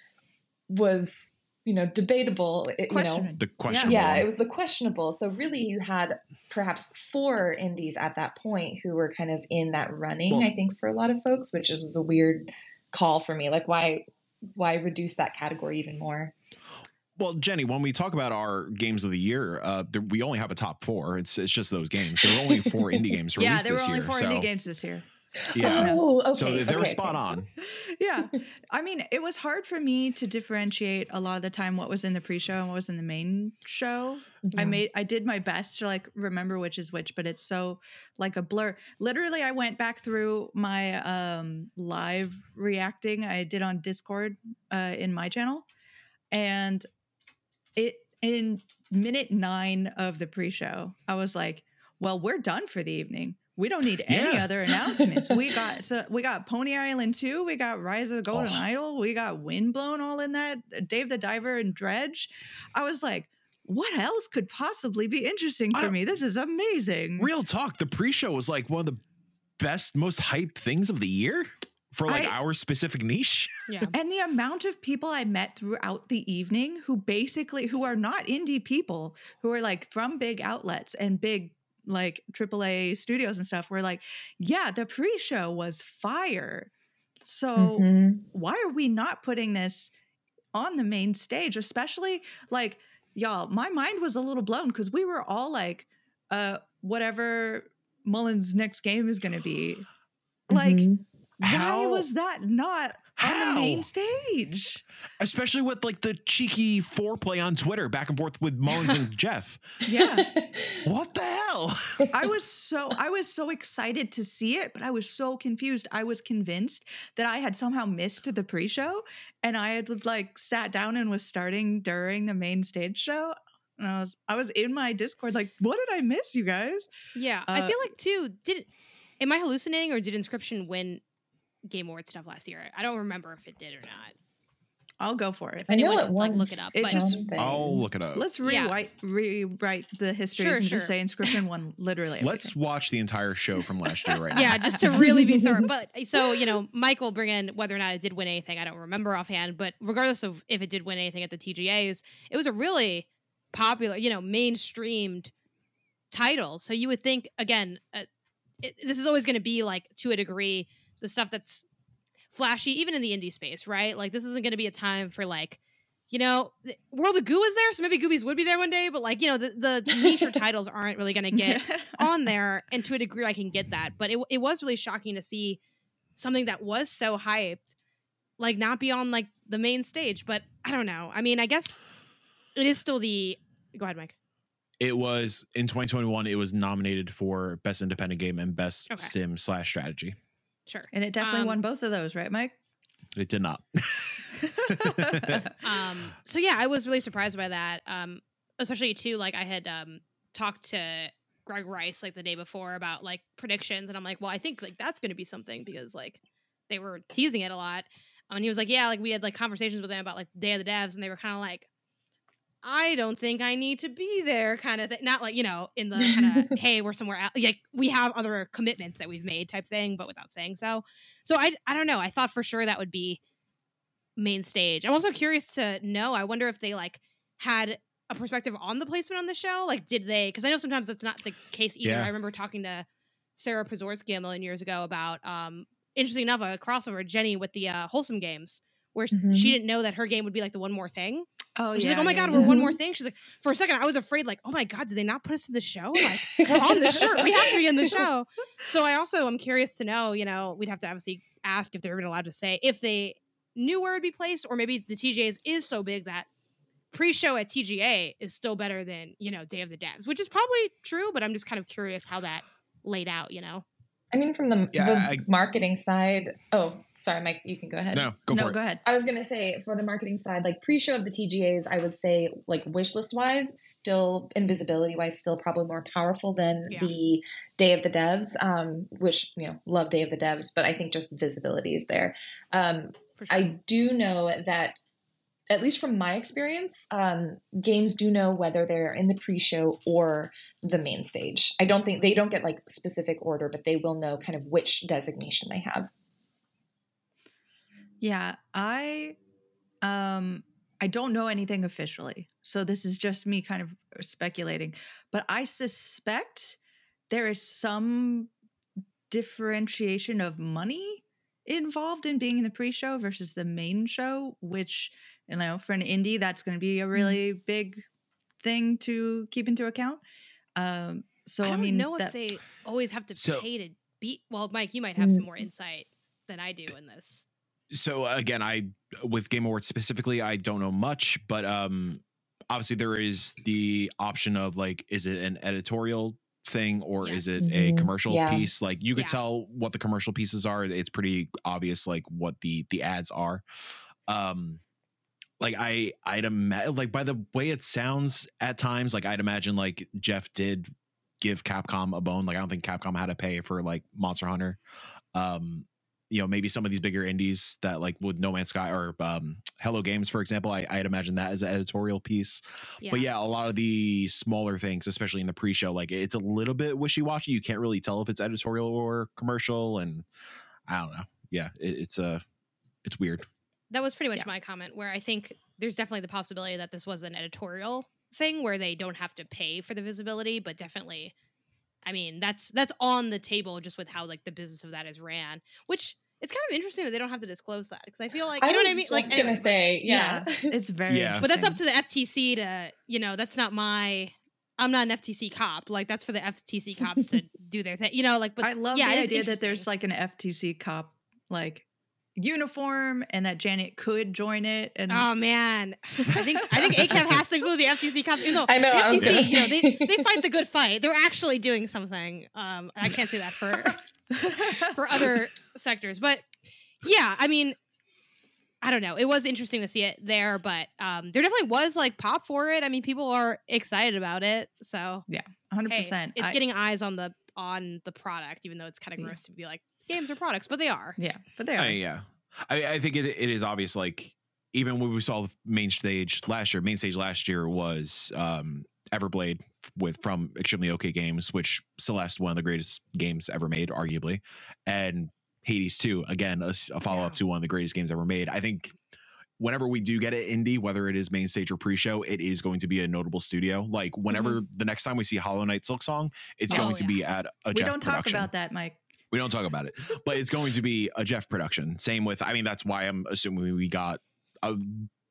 B: was, you know, debatable. You know,
D: the questionable.
B: Yeah, it was the questionable. So really, you had perhaps four indies at that point who were kind of in that running. Well, I think for a lot of folks, which was a weird call for me. Like why why reduce that category even more?
D: Well, Jenny, when we talk about our games of the year, uh, there, we only have a top four. It's it's just those games. There were only four (laughs) indie games released this year.
A: yeah, there were
D: only
A: four
D: so.
A: indie games this year.
D: Yeah.
B: Oh, okay.
D: So they, they
B: okay,
D: were spot
B: okay.
D: on. (laughs)
A: yeah. I mean, it was hard for me to differentiate a lot of the time what was in the pre-show and what was in the main show. Mm-hmm. I made I did my best to like remember which is which, but it's so like a blur. Literally, I went back through my um live reacting I did on Discord uh in my channel and it in minute 9 of the pre-show, I was like, "Well, we're done for the evening." We don't need any
D: Yeah.
A: other (laughs) announcements. we got so we got Pony Island 2, we got Rise of the Golden
D: Oh.
A: Idol, we got Windblown all in that, Dave the Diver and Dredge. I was like, what else could possibly be interesting for me? This is amazing.
D: Real talk. The pre-show was like one of the best, most hyped things of the year for like
A: I-
D: our specific niche. (laughs)
C: Yeah.
A: And the amount of people I met throughout the evening who basically who are not indie people, who are like from big outlets and big like AAA studios and stuff were like, yeah, the pre-show was fire. So
B: Mhm.
A: why are we not putting this on the main stage especially like y'all my mind was a little blown because we were all like uh whatever Mullins' next game is going to be like
B: Mhm.
A: why was that not on the main stage
D: Especially with like the cheeky foreplay on Twitter back and forth with Mullins and (laughs) Geoff.
A: yeah
D: What the hell?
A: i was so i was so excited to see it but i was so confused i was convinced that i had somehow missed the pre-show and i had like sat down and was starting during the main stage show and i was i was in my discord like what did i miss you guys
C: Yeah, I
A: Uh,
C: feel like too. Did am I hallucinating or did Inscryption win Game Award stuff last year? I don't remember if it did or not.
A: i'll go for it
C: If
B: I know
C: anyone
B: it
C: could, like, look it up,
A: It just-
D: I'll look it up.
A: let's
C: Yeah.
A: rewrite rewrite the history
C: Sure,
A: and
C: sure.
A: just say Inscryption (laughs) won literally
D: Let's
A: everything.
D: watch the entire show from last year right (laughs) now.
C: yeah, just to really be thorough. But so you know, Michael bring in whether or not it did win anything. I don't remember offhand, but regardless of if it did win anything at the TGA's, it was a really popular, you know, mainstreamed title. So you would think again, uh, it, this is always going to be like to a degree the stuff that's flashy, even in the indie space, right? Like this isn't going to be a time for like, you know, World of Goo is there, so maybe Goobies would be there one day, but like, you know, the the niche (laughs) titles aren't really going to get (laughs) on there, and to a degree, I can get that. But it it was really shocking to see something that was so hyped, like not be on like the main stage. But I don't know. I mean, I guess it is still the. Go ahead, Mike.
D: It was in 2021. It was nominated for best independent game and best
C: Okay.
D: sim slash strategy.
C: Sure.
A: and it definitely
C: Um,
A: won both of those, right, Mike?
D: It did not. (laughs)
C: um so yeah i was really surprised by that um especially too like i had um talked to greg rice like the day before about like predictions and i'm like well i think like that's gonna be something because like they were teasing it a lot um, and he was like yeah like we had like conversations with them about like day of the devs and they were kind of like I don't think I need to be there, kind of thing. Not like you know, in the kind of (laughs) hey, we're somewhere else. Like we have other commitments that we've made, type thing, but without saying so. So I, I don't know. I thought for sure that would be main stage. I'm also curious to know. I wonder if they like had a perspective on the placement on the show. Like, did they? Because I know sometimes that's not the case either.
D: Yeah.
C: I remember talking to Sarah Prozorski a million years ago about, um, interesting enough, a crossover Jenny with the uh, wholesome games, where
B: Mhm.
C: she didn't know that her game would be like the one more thing.
A: Oh,
C: she's
A: yeah.
C: like, "Oh my
A: yeah,
C: god,
A: yeah.
C: we're one more thing." She's like, for a second, I was afraid, like, "Oh my god, did they not put us in the show? Like, we're on the shirt. We have to be in the (laughs) show." So I also am curious to know. You know, we'd have to obviously ask if they're even allowed to say if they knew where it'd be placed, or maybe the TGA's is so big that pre-show at TGA is still better than you know Day of the Devs, which is probably true. But I'm just kind of curious how that laid out. You know,
B: I mean, from the,
D: Yeah,
B: the
D: I-
B: marketing side. Oh, sorry, Mike. You can go ahead.
D: no, go
A: no,
D: for it.
A: go ahead.
B: I was gonna say for the marketing side, like pre-show of the TGAs, I would say like wish list wise, still invisibility wise, still probably more powerful than
C: Yeah.
B: the Day of the Devs. Um, which you know, love Day of the Devs, but I think just visibility is there. Um,
C: for sure.
B: I do know that, at least from my experience, um, games do know whether they're in the pre-show or the main stage. I don't think they don't get like specific order, but they will know kind of which designation they have.
A: Yeah, I um I don't know anything officially. So this is just me kind of speculating, but I suspect there is some differentiation of money involved in being in the pre-show versus the main show, which you know, for an indie that's going to be a really big thing to keep into account. Um so
C: I
A: I,
C: don't
A: mean
C: know
A: that,
C: if they always have to
D: So-
C: pay to beat. Well, Mike, you might have some
B: Mm.
C: more insight than I do in this.
D: so again i with game awards specifically i don't know much but um obviously there is the option of like is it an editorial thing or is it a
B: Mhm.
D: commercial
B: Yeah.
D: piece like you could
C: Yeah.
D: tell what the commercial pieces are it's pretty obvious like what the the ads are um like i i'd imagine like by the way it sounds at times like i'd imagine like Geoff did give capcom a bone like i don't think capcom had to pay for like monster hunter. Um you know maybe some of these bigger indies that like with no man's sky or um hello games for example i i'd imagine that as an editorial piece.
C: Yeah.
D: but yeah a lot of the smaller things especially in the pre-show like it's a little bit wishy-washy. You can't really tell if it's editorial or commercial and i don't know. Yeah it, it's a it's weird
C: that was pretty much
A: Yeah.
C: my comment where I think there's definitely the possibility that this was an editorial thing where they don't have to pay for the visibility, but definitely I mean, that's that's on the table just with how like the business of that is ran, which it's kind of interesting that they don't have to disclose that because I feel like you know what I
B: was
C: mean?
B: Just
C: Like
B: gonna
C: anyway,
B: say, yeah. (laughs)
A: it's very
D: Yeah.
C: but that's up to the FTC to, you know, that's not my I'm not an FTC cop. Like that's for the FTC cops to (laughs) do their thing. You know, like but
A: I love
C: yeah,
A: the idea that there's like an FTC cop like uniform and that Janet could join it and
C: Oh man, I think (laughs) I think ACAB has to include the FTC cops. Even though
B: I know,
C: the
B: I was
C: you know, they they fight the good fight. They're actually doing something. Um, I can't say that for (laughs) for other sectors, but yeah, I mean, I don't know. It was interesting to see it there, but um, there definitely was like pop for it. I mean, people are excited about it, so
A: yeah,
C: 100%. it's
A: I-
C: getting eyes on the on the product, even though it's kind of
A: Yeah.
C: gross to be like games or products, but they are.
A: yeah, but they are.
D: mean, yeah I, I think it, it is obvious like even when we saw the main stage last year main stage last year was um Earthblade with from extremely okay games which celeste one of the greatest games ever made arguably and hades 2 again a follow-up
C: Yeah.
D: to one of the greatest games ever made i think whenever we do get it indie whether it is main stage or pre-show it is going to be a notable studio like whenever the next time we see hollow knight Silksong it's
C: Oh,
D: going to be at a
A: we
D: Geoff
A: don't talk
D: production.
A: about that, Mike.
D: We don't talk about it, but it's going to be a Geoff production. Same with, I mean, that's why I'm assuming we got uh,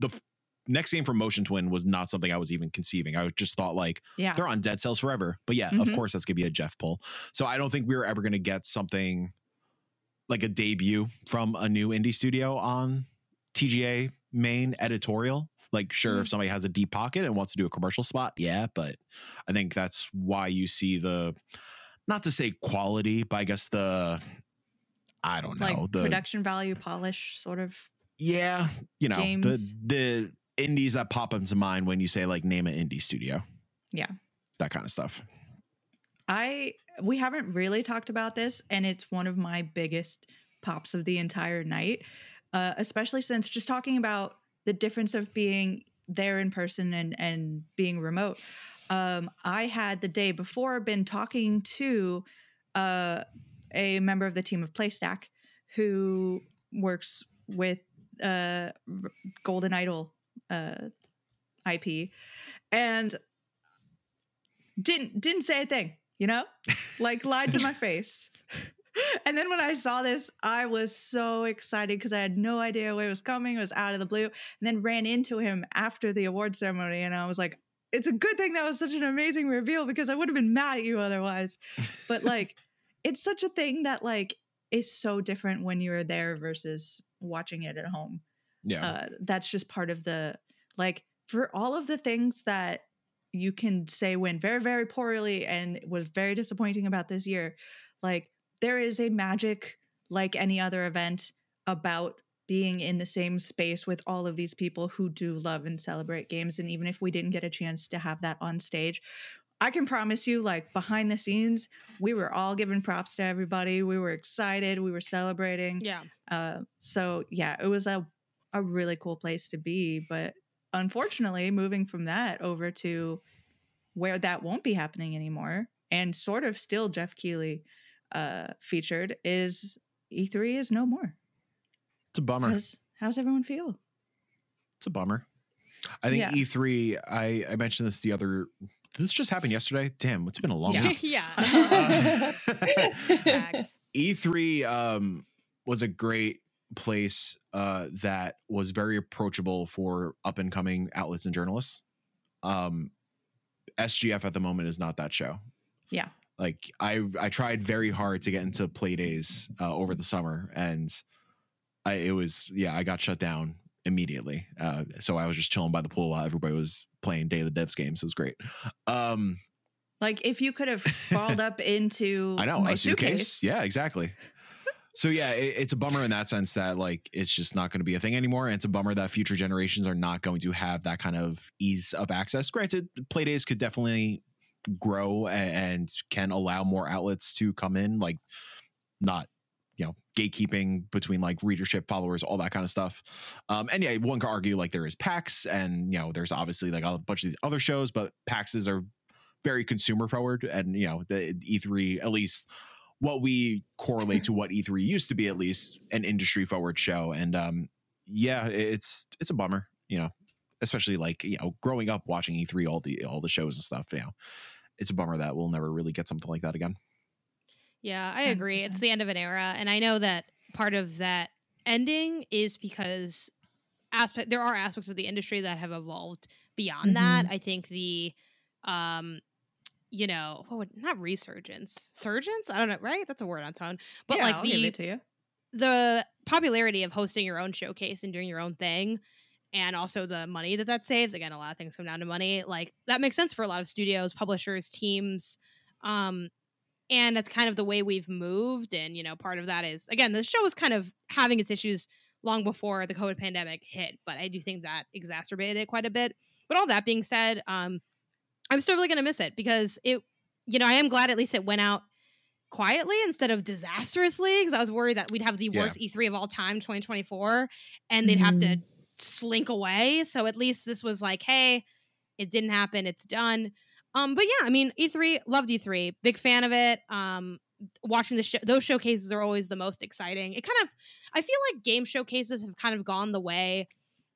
D: the f- next game from Motion Twin was not something I was even conceiving. I just thought like
A: Yeah.
D: they're on Dead Cells forever, but yeah, of
A: Mhm.
D: course that's gonna be a Geoff pull. So I don't think we were ever gonna get something like a debut from a new indie studio on TGA main editorial. Like, sure, if somebody has a deep pocket and wants to do a commercial spot, yeah, but I think that's why you see the not to say quality, but I guess the I don't know
A: like
D: the
A: production value polish sort of
D: yeah, you know
A: games.
D: the the indies that pop into mind when you say like name an indie studio,
A: Yeah.
D: that kind of stuff.
A: I we haven't really talked about this, and it's one of my biggest pops of the entire night. Uh, especially since just talking about the difference of being there in person and and being remote. Um, I had the day before been talking to uh, a member of the team of PlayStack who works with uh, Golden Idol uh, IP, and didn't didn't say a thing you know? Like lied to my (laughs) face. And then when i saw this i was so excited because i had no idea what was coming it was out of the blue and then ran into him after the award ceremony and i was like it's a good thing that was such an amazing reveal because i would have been mad at you otherwise but (laughs) like it's such a thing that like is so different when you're there versus watching it at home
D: Yeah.
A: uh, that's just part of the like for all of the things that you can say went very very poorly and was very disappointing about this year like there is a magic like any other event about being in the same space with all of these people who do love and celebrate games and even if we didn't get a chance to have that on stage I can promise you, like behind the scenes, we were all giving props to everybody. We were excited. We were celebrating.
C: Yeah.
A: Uh, so yeah, it was a a really cool place to be. But unfortunately, moving from that over to where that won't be happening anymore, and sort of still Geoff Keighley uh, featured is E3 is no more.
D: It's a bummer.
A: How's, how's everyone feel?
D: It's a bummer. I think
A: Yeah.
D: E3. I I mentioned this the other. This just happened yesterday. Damn, it's been a long
A: Yeah.
D: week. (laughs)
C: yeah.
D: Uh, (laughs)
C: Facts.
D: E3 um, was a great place uh, that was very approachable for up and coming outlets and journalists. Um, SGF at the moment is not that show.
A: Yeah.
D: Like I I tried very hard to get into play days uh, over the summer and I it was yeah, I got shut down immediately. Uh, so I was just chilling by the pool while everybody was playing Day of the Devs games. It was great. Um,
A: Like if you could have (laughs) crawled up into
D: I know
A: my
D: a suitcase.
A: suitcase.
D: Yeah, exactly. So yeah, it, it's a bummer in that sense that like it's just not going to be a thing anymore. And it's a bummer that future generations are not going to have that kind of ease of access. Granted, playdays could definitely grow a- and can allow more outlets to come in, like not you know gatekeeping between like readership followers all that kind of stuff. Um and yeah one could argue like there is pax and you know there's obviously like a bunch of these other shows but paxes are very consumer forward and you know the e3 at least what we correlate (laughs) to what E3 used to be at least an industry forward show. And um yeah it's it's a bummer you know especially like you know growing up watching E3 all the all the shows and stuff you know it's a bummer that we'll never really get something like that again
C: Yeah, I agree. It's
A: 100%.
C: the end of an era, and I know that part of that ending is because aspect there are aspects of the industry that have evolved beyond that. I think the um you know, what would not resurgence, surgence? I don't know, right? That's a word on its own. But
A: Yeah,
C: like
A: I'll
C: the
A: give it to you.
C: the popularity of hosting your own showcase and doing your own thing and also the money that that saves again a lot of things come down to money like that makes sense for a lot of studios publishers teams um and that's kind of the way we've moved and you know part of that is again the show was kind of having its issues long before the covid pandemic hit but i do think that exacerbated it quite a bit but all that being said um i'm still really going to miss it because it you know i am glad at least it went out quietly instead of disastrously because I was worried that we'd have the
D: Yeah.
C: worst E3 of all time 2024 and they'd have to slink away. So at least this was like, hey, it didn't happen, it's done. Um but yeah, I mean E3 loved E3. Big fan of it. Um watching the show those showcases are always the most exciting. It kind of I feel like game showcases have kind of gone the way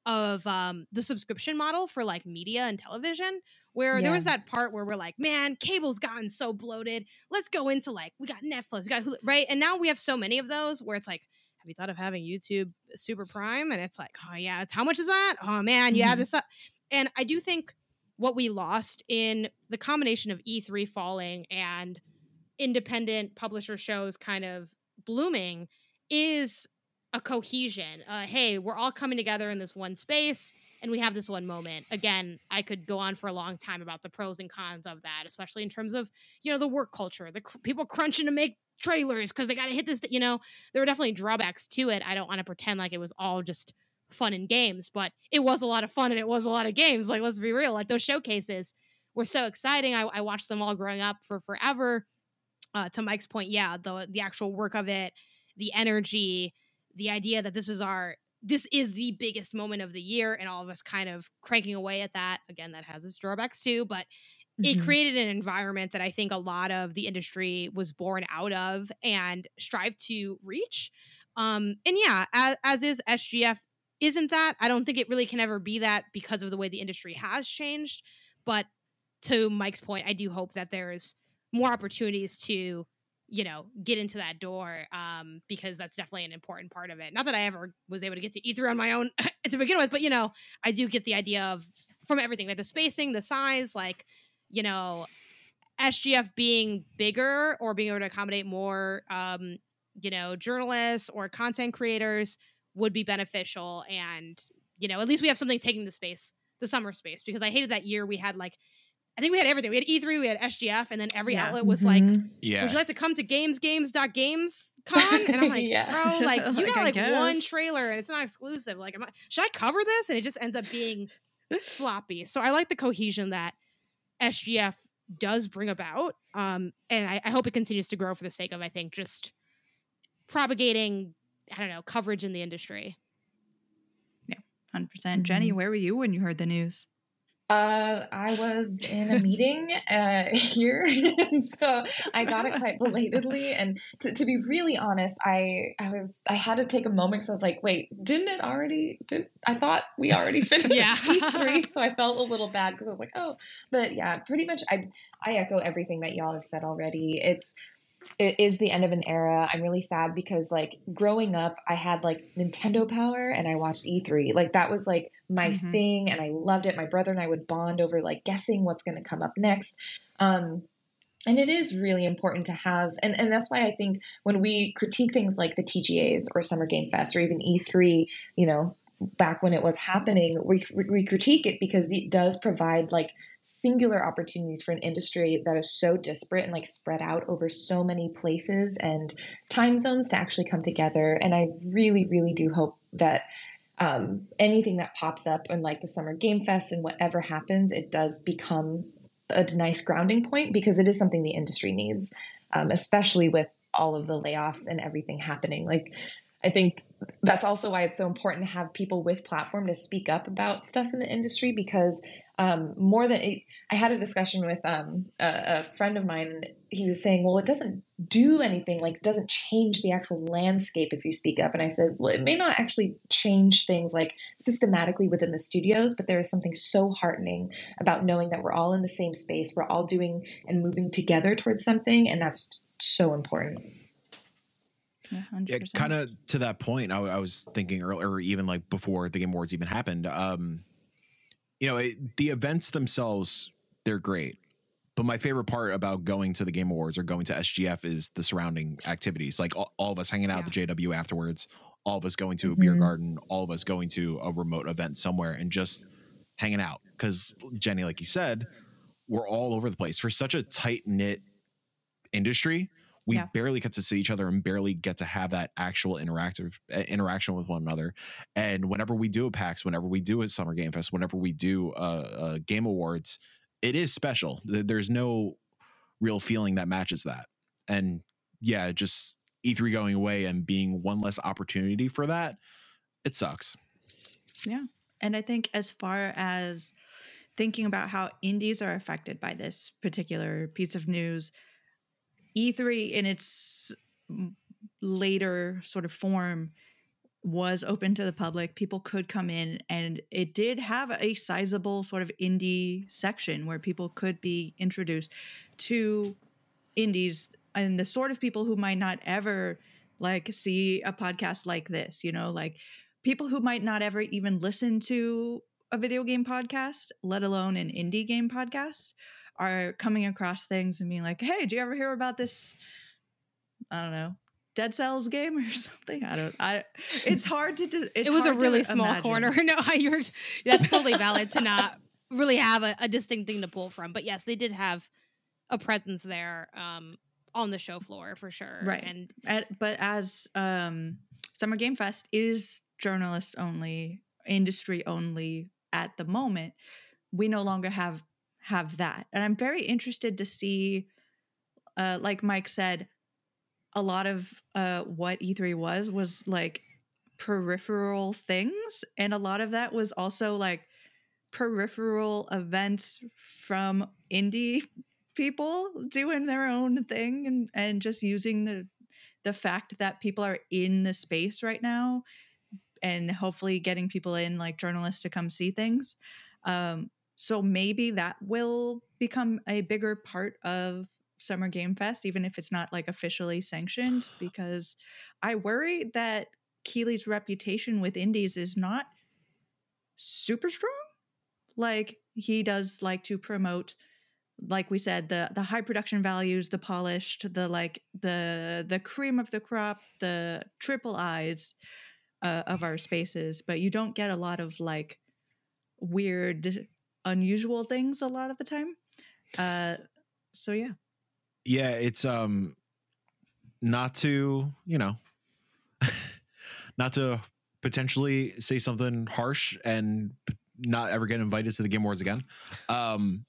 C: of um the subscription model for like media and television Where there was that part where we're like, man, cable's gotten so bloated. Let's go into like, we got Netflix, we got Hulu, right? And now we have so many of those where it's like, have you thought of having YouTube Super Prime? And it's like, oh yeah, it's how much is that? Oh man, you
A: Mhm.
C: add this up. And I do think what we lost in the combination of E3 falling and independent publisher shows kind of blooming is a cohesion. Uh, hey, we're all coming together in this one space and we have this one moment. Again, I could go on for a long time about the pros and cons of that, especially in terms of, you know, the work culture, the cr- people crunching to make trailers because they got to hit this, you know, there were definitely drawbacks to it. I don't want to pretend like it was all just fun and games, but it was a lot of fun and it was a lot of games. Like, let's be real, like those showcases were so exciting. I, I watched them all growing up for forever. Uh, to Mike's point, yeah, the the actual work of it, the energy, the idea that this is our this is the biggest moment of the year, and all of us kind of cranking away at that. Again, that has its drawbacks too, but it
A: Mhm.
C: created an environment that I think a lot of the industry was born out of and strive to reach. Um, and yeah, as, as is SGF, isn't that? I don't think it really can ever be that because of the way the industry has changed. But to Mike's point, I do hope that there's more opportunities to, you know, get into that door um, because that's definitely an important part of it. Not that I ever was able to get to E3 on my own (laughs) to begin with, but you know, I do get the idea of from everything, like the spacing, the size, like you know, SGF being bigger or being able to accommodate more, um, you know, journalists or content creators would be beneficial. And, you know, at least we have something taking the space, the summer space, because I hated that year we had like, I think we had everything. We had E3, we had SGF, and then every
A: Yeah.
C: outlet was like,
B: Mhm.
D: Yeah.
C: would you like to come to games, games, dot games con? And I'm (laughs) like,
B: Yeah.
C: bro, (laughs) like you
A: Like,
C: got
A: I
C: like one trailer and it's not exclusive. Like, am I, should I cover this? And it just ends up being sloppy. So I like the cohesion that SGF does bring about. Um, and I, I hope it continues to grow for the sake of, I think, just propagating, I don't know, coverage in the industry.
A: Yeah, 100%. percent Jenny,
B: Mhm.
A: where were you when you heard the news?
B: Uh, I was in a (laughs) meeting uh, (laughs) here, so I got it quite belatedly. And to, to be really honest, I I was I had to take a moment because I was like, wait, didn't it already? Did I thought we already (laughs) finished
C: Yeah.
B: E3? So I felt a little bad because I was like, oh, but yeah, pretty much I I echo everything that y'all have said already. It's it is the end of an era. I'm really sad because like growing up, I had like Nintendo Power and I watched E3. Like that was like my
A: Mhm.
B: thing and I loved it. My brother and I would bond over like guessing what's going to come up next. Um and it is really important to have and and that's why I think when we critique things like the TGAs or Summer Game Fest or even E3, you know, back when it was happening, we we critique it because it does provide like singular opportunities for an industry that is so disparate and like spread out over so many places and time zones to actually come together. And I really, really do hope that um, anything that pops up in like the Summer Game Fest and whatever happens, it does become a nice grounding point because it is something the industry needs, um, especially with all of the layoffs and everything happening. Like, I think that's also why it's so important to have people with platform to speak up about stuff in the industry because um, more than I had a discussion with um, a, a friend of mine. He was saying, "Well, it doesn't do anything. Like, it doesn't change the actual landscape if you speak up." And I said, "Well, it may not actually change things like systematically within the studios, but there is something so heartening about knowing that we're all in the same space. We're all doing and moving together towards something, and that's so important."
A: Yeah,
D: Yeah, kind of to that point, I, I was thinking earlier, or even like before the Game Awards even happened. Um, you know, it, the events themselves, they're great. But my favorite part about going to the Game Awards or going to SGF is the surrounding activities. Like all, all of us hanging out at the JW afterwards, all of us going to a beer
B: Mhm.
D: garden, all of us going to a remote event somewhere and just hanging out. Because Jenny, like you said, we're all over the place for such a tight knit industry. We
A: Yeah.
D: barely get to see each other and barely get to have that actual interactive uh, interaction with one another. And whenever we do a PAX, whenever we do a Summer Game Fest, whenever we do a, a Game Awards, it is special. There's no real feeling that matches that. And yeah, just E3 going away and being one less opportunity for that, it sucks. Yeah.
A: And I think as far as thinking about how indies are affected by this particular piece of news, E3 in its later sort of form was open to the public. People could come in, and it did have a sizable sort of indie section where people could be introduced to indies and the sort of people who might not ever like see a podcast like this, you know, like people who might not ever even listen to a video game podcast, let alone an indie game podcast, are coming across things and being like, "Hey, do you ever hear about this? I don't know, Dead Cells game or (laughs) something? I don't. I. It's hard to. do.
C: it was a really small
A: imagine.
C: corner. (laughs) No, you're. That's totally valid to not really have a, a distinct thing to pull from. But yes, they did have a presence there um, on the show floor for sure.
A: Right.
C: And
A: At, but as um, Summer Game Fest is journalist only, industry only at the moment, we no longer have have that. And I'm very interested to see, uh, like Mike said, a lot of uh, what E3 was was like peripheral things, and a lot of that was also like peripheral events from indie (laughs) people doing their own thing and and just using the the fact that people are in the space right now and hopefully getting people in like journalists to come see things um so maybe that will become a bigger part of summer game fest even if it's not like officially sanctioned (sighs) because i worry that Keighley's reputation with indies is not super strong. Like he does like to promote like we said the the high production values the polished the like the the cream of the crop the triple eyes uh, of our spaces but you don't get a lot of like weird unusual things a lot of the time uh so yeah
D: Yeah, it's um not to, you know, (laughs) not to potentially say something harsh and not ever get invited to the Game Awards again. Um,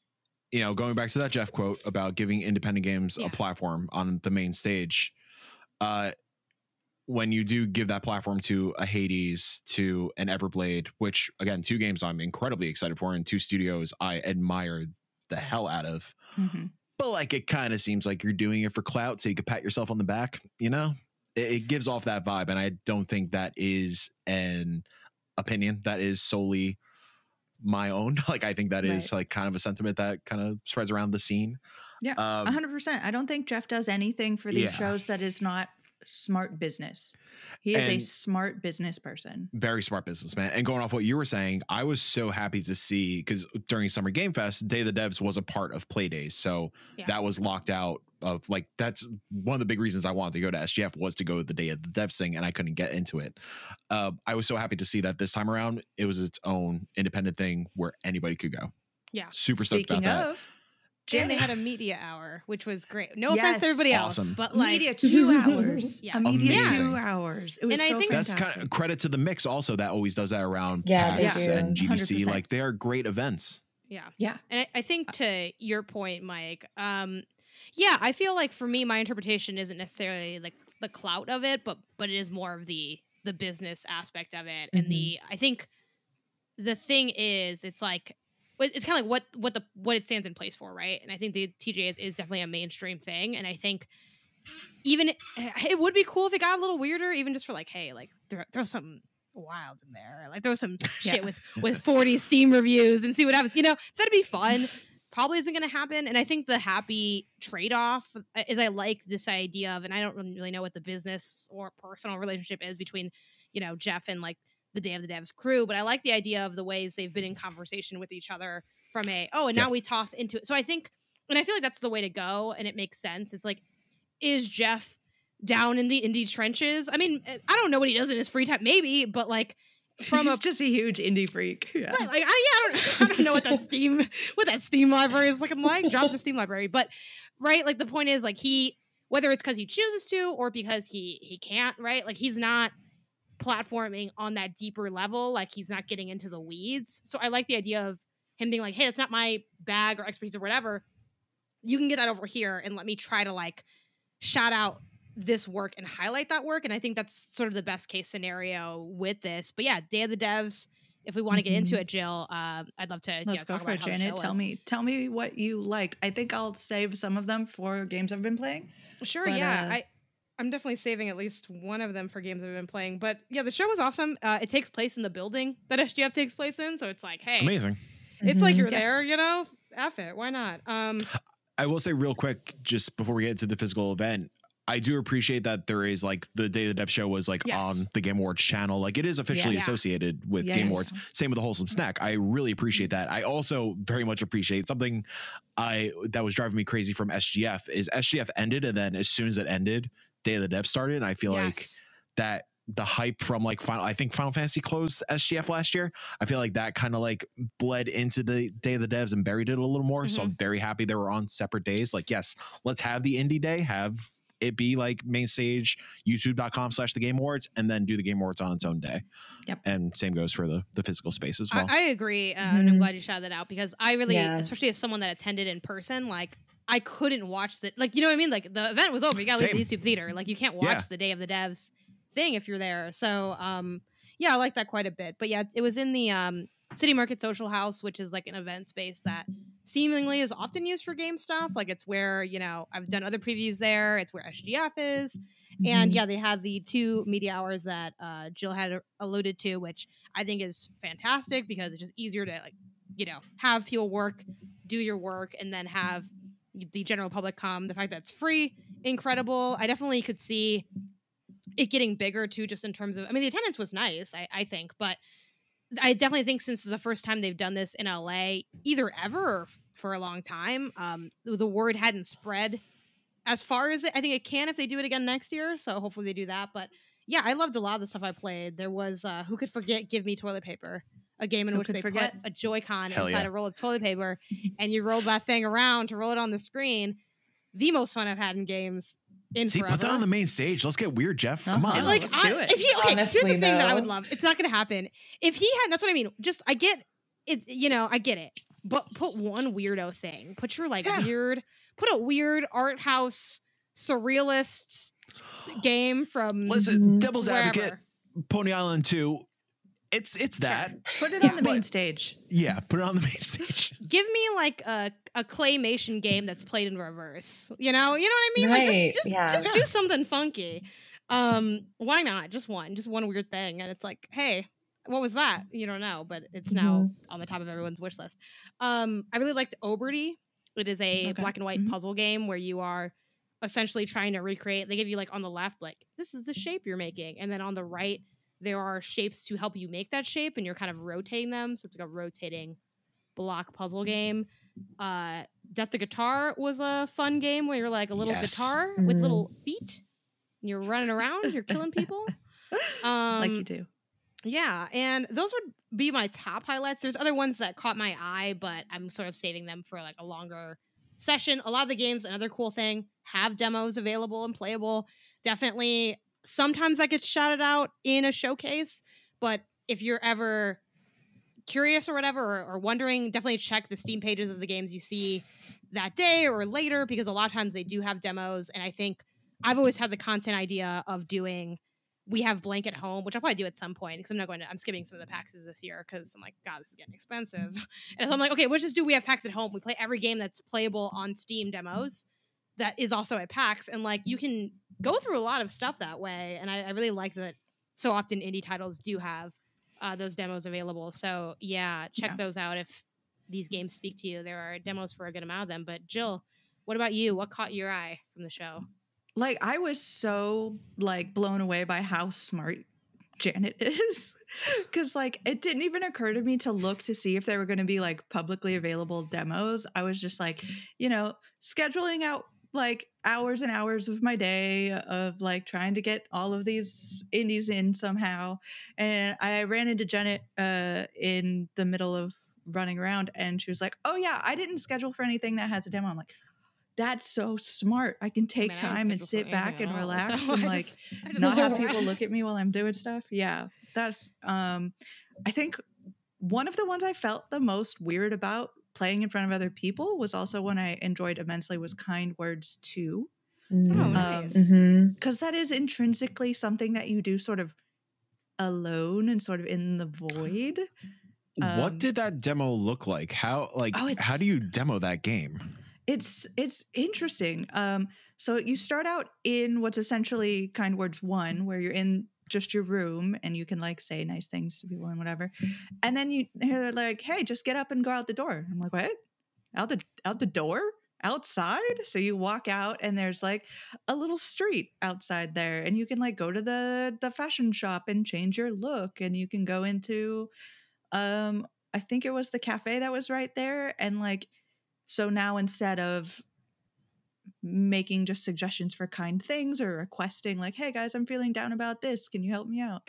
D: you know, going back to that Geoff quote about giving independent games
C: Yeah.
D: a platform on the main stage, uh when you do give that platform to a Hades, to an Earthblade, which again, two games I'm incredibly excited for, and two studios I admire the hell out of.
A: Mhm.
D: but like it kind of seems like you're doing it for clout so you could pat yourself on the back you know? It, it gives off that vibe and i don't think that is an opinion. That is solely my own. (laughs) Like i think that is like kind of a sentiment that kind of spreads around the scene.
A: Yeah,
D: um,
A: 100% i don't think Geoff does anything for these
D: Yeah.
A: shows that is not smart business he is a smart business person
D: very smart businessman. And going off what you were saying, I was so happy to see because during Summer Game Fest, Day of the Devs was a part of Play Days, so
C: Yeah.
D: that was locked out. Of like that's one of the big reasons I wanted to go to SGF was to go to the Day of the Devs thing, and I couldn't get into it. Uh, I was so happy to see that this time around it was its own independent thing where anybody could go.
C: Yeah.
D: super stoked
A: speaking
D: about that.
A: Of
C: and they had a media hour, which was great. No offense to everybody else, but like
A: media two hours
C: Yeah.
A: a media
D: Amazing.
A: two hours it was
C: And I think-
D: That's
A: fantastic.
D: kind of credit to the mix also that always does that around
B: Yeah,
D: PAX
B: do.
D: and GDC.
A: 100%.
D: Like they are great events.
C: yeah.
A: yeah
C: And I, I think to your point, Mike, um, yeah, I feel like for me, my interpretation isn't necessarily like the clout of it, but but it is more of the the business aspect of it. And the I think the thing is, it's like it- it's kind of like what what the what it stands in place for, right? And I think the TJ is, is definitely a mainstream thing, and I think even it would be cool if it got a little weirder, even just for like, hey, like throw, throw something wild in there, like throw some (laughs) shit
A: Yeah.
C: with with forty Steam reviews and see what happens. You know, that'd be fun. Probably isn't going to happen, and I think the happy trade off uh, is I like this idea of, and I don't really know what the business or personal relationship is between, you know, Geoff and like the Day of the Devs crew, but I like the idea of the ways they've been in conversation with each other from a oh, and now
D: Yeah.
C: we toss into it. So I think, and I feel like that's the way to go, and it makes sense. It's like, is Geoff down in the indie trenches? I mean, eh, I don't know what he does in his free time, maybe, but like from
A: he's
C: a
A: just a huge indie freak yeah
C: Right, like I, yeah, I don't, (laughs) I don't know what that Steam, what that Steam library is looking like. Drop the Steam library, but right, like the point is, like he, whether it's because he chooses to or because he he can't, right? Like he's not platforming on that deeper level. Like he's not getting into the weeds. So I like the idea of him being like, "Hey, it's not my bag or expertise or whatever. You can get that over here, and let me try to like shout out." this work and highlight that work and i think that's sort of the best case scenario with this but yeah day of the devs if we want to get into
A: Mhm.
C: it, Jill, um, I'd love to
A: Let's go
C: talk
A: for it, Janet. Tell
C: was.
A: me, tell me what you liked. I think I'll save some of them for games I've been playing.
C: Sure,
A: but,
C: yeah.
A: uh,
C: I I'm definitely saving at least one of them for games I've been playing. But yeah, the show was awesome. Uh, it takes place in the building that SGF takes place in, so it's like, hey,
D: Amazing.
C: it's like
B: Mhm.
C: you're
A: Yeah.
C: there, you know. F it, why not? Um,
D: I will say real quick, just before we get into the physical event, I do appreciate that there is like the Day of the Dev show was like
C: Yes.
D: on the Game Awards channel. Like it is officially
C: Yes.
D: associated with
A: Yes.
D: Game Awards. Same with the wholesome snack. I really appreciate that. I also very much appreciate something I that was driving me crazy from SGF is SGF ended and then as soon as it ended, Day of the Dev started. And I feel like that the hype from like final I think Final Fantasy closed SGF last year. I feel like that kind of like bled into the day of the devs and buried it a little more. So I'm very happy they were on separate days. Like, yes, let's have the indie day, have it be like main stage, youtube.com slash the game awards, and then do the game awards on its own day.
A: Yep.
D: And same goes for the the physical space as well.
C: I, I agree, uh, and I'm
B: Mhm.
C: glad you shouted that out because I really,
B: Yeah.
C: especially as someone that attended in person, like I couldn't watch it. Like you know what I mean? Like the event was over, you gotta leave the YouTube theater. Like you can't watch
D: Yeah.
C: the day of the devs thing if you're there. So um, yeah, I like that quite a bit. But yeah, it was in the um, City Market Social House, which is like an event space that seemingly is often used for game stuff. Like it's where you know I've done other previews there. It's where SGF is.
B: Mm-hmm.
C: And yeah, they had the two media hours that uh, Jill had alluded to, which I think is fantastic because it's just easier to like, you know, have people work, do your work, and then have the general public come. The fact that it's free, incredible. I definitely could see it getting bigger too, just in terms of. I mean, the attendance was nice, I, I think, but I definitely think since it's the first time they've done this in LA, either ever or for a long time, um, the word hadn't spread as far as it, I think it can if they do it again next year. So hopefully they do that. But yeah, I loved a lot of the stuff I played. There was uh, who could forget Give Me Toilet Paper, a game in
A: Who
C: which they
A: forget?
C: put a Joy-Con
D: Hell
C: inside
D: yeah.
C: a roll of toilet paper, and you roll that thing around to roll it on the screen. The most fun I've had in games in
D: See,
C: forever.
D: put that on the main stage. Let's get weird, Geoff. Come
A: Uh-huh.
D: on.
A: Like-
C: like
A: let's
C: I,
A: do it.
C: if he okay, here's the thing that I would love. It's not going to happen. If he had, that's what I mean. Just I get it. You know, I get it. But put one weirdo thing. Put your like
D: Yeah.
C: weird. Put a weird art house surrealist (gasps) game from
D: Listen. Devil's
C: wherever.
D: Advocate, Pony Island 2. It's it's that.
A: Put it
B: Yeah.
A: on the main
D: But-
A: stage.
D: Yeah, put it on the main (laughs) stage.
C: Give me like a, a claymation game that's played in reverse. You know, you know what I mean?
B: Right,
C: Like just just,
B: yeah.
C: just do something funky. Um, why not? Just one, just one weird thing, and it's like, hey, what was that? You don't know, but it's now
B: Mm-hmm.
C: on the top of everyone's wish list. Um, I really liked Oberty. It is a
A: Okay.
C: black and white
A: Mhm.
C: puzzle game where you are essentially trying to recreate. They give you like on the left, like this is the shape you're making, and then on the right, there are shapes to help you make that shape, and you're kind of rotating them. So it's like a rotating block puzzle game. Uh, Death the Guitar was a fun game where you're like a little
D: Yes.
C: guitar with
B: Mhm.
C: little feet. And you're running around, you're killing people. Um, (laughs)
A: like you do.
C: yeah, and those would be my top highlights. There's other ones that caught my eye, but I'm sort of saving them for like a longer session. A lot of the games, another cool thing, have demos available and playable. Definitely, sometimes that gets shouted out in a showcase, but if you're ever curious or whatever, or, or wondering, definitely check the Steam pages of the games you see that day or later because a lot of times they do have demos. And I think I've always had the content idea of doing we have blank at home, which I'll probably do at some point because I'm not going to. I'm skipping some of the PAX this year because I'm like, God, this is getting expensive. (laughs) And so I'm like, okay, we'll just do we have PAX at home. We play every game that's playable on Steam demos that is also at PAX, and like you can go through a lot of stuff that way. And I, I really like that. So often indie titles do have uh, those demos available. So yeah, check
A: Yeah.
C: those out if these games speak to you. There are demos for a good amount of them. But Jill, what about you? What caught your eye from the show?
A: Like I was so like blown away by how smart Janet (laughs) is. Cause like it didn't even occur to me to look to see if there were going to be like publicly available demos. I was just like, you know, scheduling out like hours and hours of my day of like trying to get all of these indies in somehow. And I ran into Janet uh in the middle of running around and she was like, Oh yeah, I didn't schedule for anything that has a demo. I'm like, that's so smart. I can take
C: I mean,
A: time and sit back and relax
C: so (laughs)
A: and like
C: just-
A: not have (laughs) people look at me while I'm doing stuff. Yeah, that's um I think one of the ones I felt the most weird about playing in front of other people was also one I enjoyed immensely was Kind Words 2
C: Oh,
B: Mm.
C: nice.
B: Mhm.
A: because that is intrinsically something that you do sort of alone and sort of in the void.
D: what
A: Um,
D: did that demo look like? How like
A: Oh,
D: how do you demo that game?
A: it's it's interesting um So you start out in what's essentially kind words one, where you're in just your room and you can like say nice things to people and whatever. And then you (laughs) hear like, hey, just get up and go out the door. I'm like, what? Out the out the door? Outside? So you walk out and there's like a little street outside there. And you can like go to the the fashion shop and change your look. And you can go into um I think it was the cafe that was right there. And like so now instead of making just suggestions for kind things or requesting like hey guys i'm feeling down about this. Can you help me out?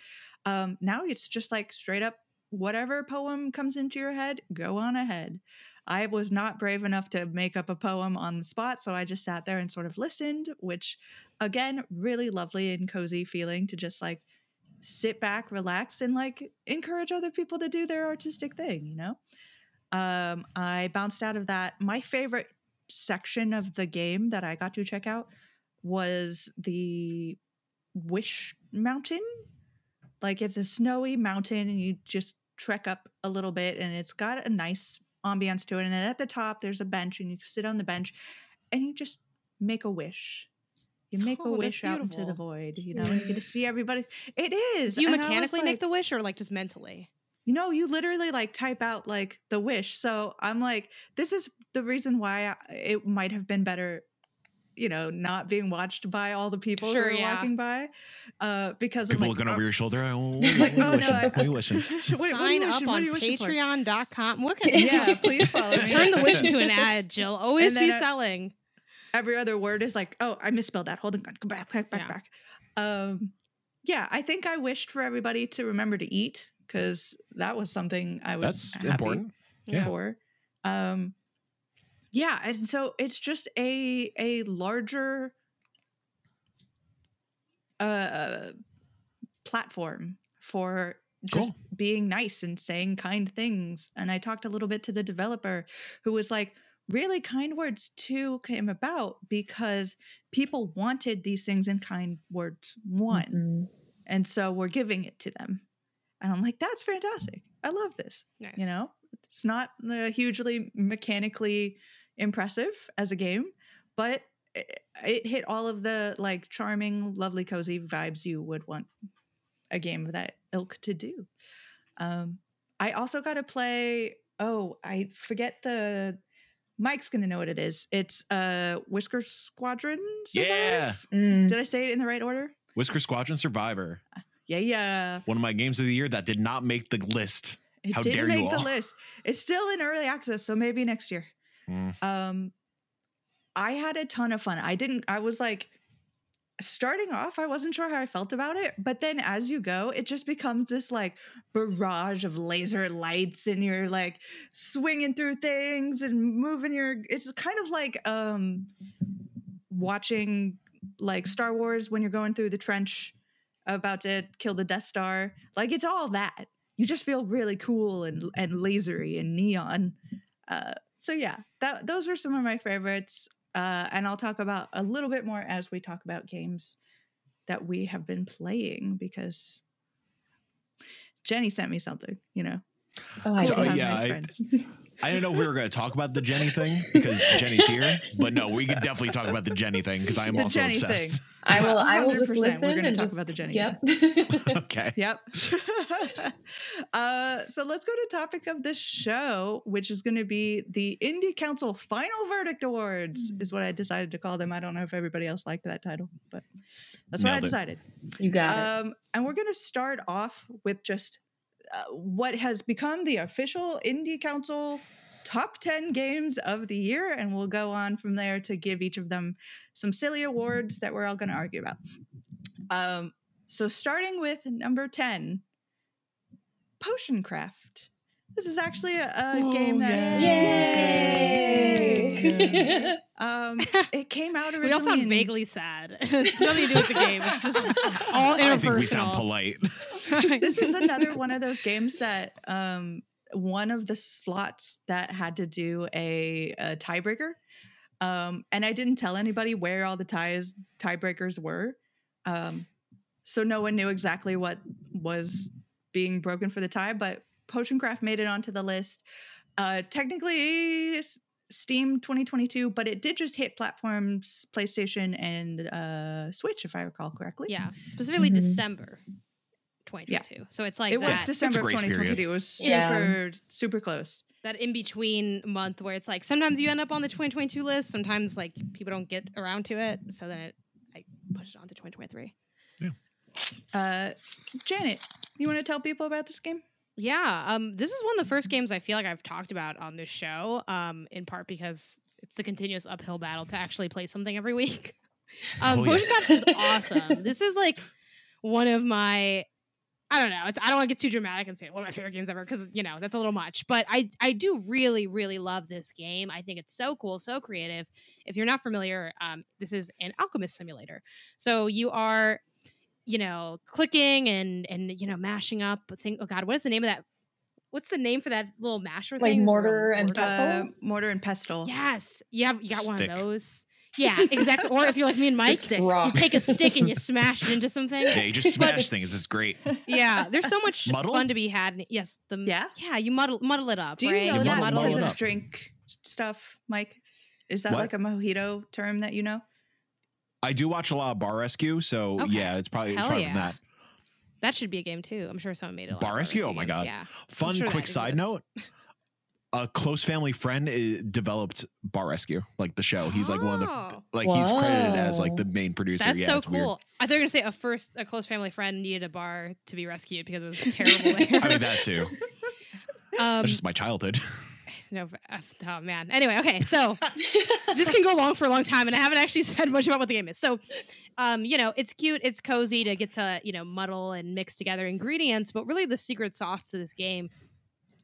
A: Um now it's just like straight up whatever poem comes into your head go on ahead. I was not brave enough to make up a poem on the spot so i just sat there and sort of listened which again really lovely and cozy feeling to just like sit back relax and like encourage other people to do their artistic thing you know? Um i bounced out of that. My favorite section of the game that I got to check out was the Wish Mountain. Like it's a snowy mountain and you just trek up a little bit and it's got a nice ambiance to it. And then at the top there's a bench and you sit on the bench and you just make a wish. You make
C: Oh,
A: a wish out into the void, you know, you get to see everybody. It is.
C: Do you
A: and
C: mechanically make the wish or like just mentally?
A: You know, you literally like type out like the wish. So I'm like, this is the reason why I, it might have been better, you know, not being watched by all the people
C: Sure,
A: who are
C: yeah.
A: walking by, uh, because
D: People
A: I'm like,
D: over
A: oh,
D: your shoulder. Oh, (laughs)
A: like,
D: what
A: oh
D: are you
A: no, I-
D: wishing? What are you wishing? (laughs)
A: what- what are you
C: Sign
A: wishing?
C: up on
A: you wishing for?
C: patreon.com. Look at (laughs)
A: Yeah, please follow me.
C: Turn the wish into an ad, Jill. Always
A: And then
C: be
A: I-
C: selling.
A: Every other word is like, oh, I misspelled that. Hold on, go back, back, back,
C: Yeah.
A: back. Um, yeah, I think I wished for everybody to remember to eat because that was something I was
D: That's
A: happy
D: important. Yeah.
A: for. Um, yeah, and so it's just a a larger uh platform for just
D: Cool.
A: being nice and saying kind things. And I talked a little bit to the developer who was like, really kind words 2 came about because people wanted these things in kind words one
B: Mhm.
A: and so we're giving it to them and i'm like that's fantastic i love this
C: Nice.
A: you know it's not uh, hugely mechanically impressive as a game but it, it hit all of the like charming lovely cozy vibes you would want a game of that ilk to do um i also got to play oh i forget the mike's gonna know what it is it's uh whisker squadron Survive?
D: Yeah.
B: Mm.
A: did i say it in the right order
D: Whisker Squadron Survivor.
A: Yeah yeah
D: One of my games of the year that did not make the list.
A: It
D: How
A: didn't
D: dare you
A: make the list. It's still in early access, so maybe next year.
D: Mm.
A: Um, I had a ton of fun. I didn't. I was like, starting off, I wasn't sure how I felt about it, but then as you go, it just becomes this like barrage of laser lights, and you're like swinging through things and moving your. It's kind of like um, watching like Star Wars when you're going through the trench about to kill the Death Star. Like it's all that. You just feel really cool and and lasery and neon. Uh, so yeah, that those were some of my favorites. Uh, and I'll talk about a little bit more as we talk about games that we have been playing because Jenny sent me something, you know.
B: Oh,
D: So, yeah,
A: nice
D: I-. (laughs) (laughs) I didn't know if we were going to talk about the Jenny thing because Jenny's here, but no, we could definitely talk about the Jenny thing because I am
A: The
D: also
A: Jenny
D: obsessed.
A: thing.
B: I will. I will just listen
A: we're gonna
B: and
A: talk
B: just
A: about the Jenny
B: Yep. (laughs)
D: okay.
A: Yep. (laughs) uh, so let's go to topic of the show, which is going to be the Indie Council Final Verdict Awards, is what I decided to call them. I don't know if everybody else liked that title, but that's what I
D: Nailed it.
A: decided.
B: you got it.
A: Um, and we're going to start off with just uh, what has become the official Indie Council top 10 games of the year. And we'll go on from there to give each of them some silly awards that we're all going to argue about. Um, so, starting with number 10, Potion Craft. This is actually a, a
C: Oh,
A: game that.
B: Yay! (laughs)
A: Um, (laughs) it came out originally.
C: We all sound vaguely sad. (laughs) it's nothing to do with the game. It's just (laughs) all interpersonal.
D: I think we sound polite.
A: this is another one of those games that um one of the slots that had to do a, a tiebreaker um and i didn't tell anybody where all the ties tiebreakers were um so no one knew exactly what was being broken for the tie but potion craft made it onto the list uh technically s- Steam 2022, but it did just hit platforms PlayStation and uh, Switch, if I recall correctly.
C: Yeah, specifically
B: Mhm.
C: December 2022. So it's like
A: it was December of
D: grace period.
A: 2022. It was super,
B: Yeah.
A: super close.
C: that in between month where it's like sometimes you end up on the 2022 list, sometimes like people don't get around to it. So then it, I pushed it on to 2023. Yeah.
A: Uh, Janet, you want to tell people about this game?
C: Yeah, um, this is one of the first games I feel like I've talked about on this show, um, in part because it's a continuous uphill battle to actually play something every (laughs) week. Um,
D: Oh, yeah.
C: Is (laughs) awesome. this is like one of my, I don't know, it's, I don't want to get too dramatic and say one of my favorite games ever because you know that's a little much. But I I do really really love this game. I think it's so cool, so creative. If you're not familiar, um, this is an alchemist simulator. So you are you know, clicking and and you know, mashing up. Think, oh God, what is the name of that? What's the name for that little masher
B: Like
C: thing? Is it
B: mortar and
C: mortar?
B: Pestle?
A: Uh, mortar and pestle.
C: Yes, you have you got one of those. Yeah, exactly. or if you're like me and (laughs) Mike,
A: stick.
C: you take a stick and you (laughs) smash it into something.
D: Yeah, you just
C: But-
D: smash things. It's great.
C: Yeah, there's so much
D: Muddle?
C: fun to be had. Yes, the
A: Yeah?
C: yeah, you muddle muddle it up.
A: Do you
C: right?
A: know
D: You
A: that
D: muddle- muddle it up.
A: drink stuff, Mike? Is that
D: What?
A: like a mojito term that you know?
D: I do watch a lot of Bar Rescue, so
C: Okay.
D: yeah, it's probably, it's probably
C: yeah.
D: that.
C: That should be a game too. I'm sure someone made it.
D: Bar Rescue? Oh my God.
C: Yeah.
D: Fun,
C: sure
D: quick side note. A close family friend developed Bar Rescue, like the show. He's like one of the
C: Oh.
D: like he's credited as like the main producer.
C: That's
D: yeah,
C: so cool.
D: weird.
C: I thought you were gonna say a first a close family friend needed a bar to be rescued because it was terrible. (laughs)
D: I mean that too.
C: um, (laughs)
D: That's just my childhood. (laughs)
C: no, oh man. Anyway, okay, so (laughs) this can go long for a long time, and I haven't actually (laughs) said much about what the game is. So, um, you know, it's cute, it's cozy to get to you know muddle and mix together ingredients, but really the secret sauce to this game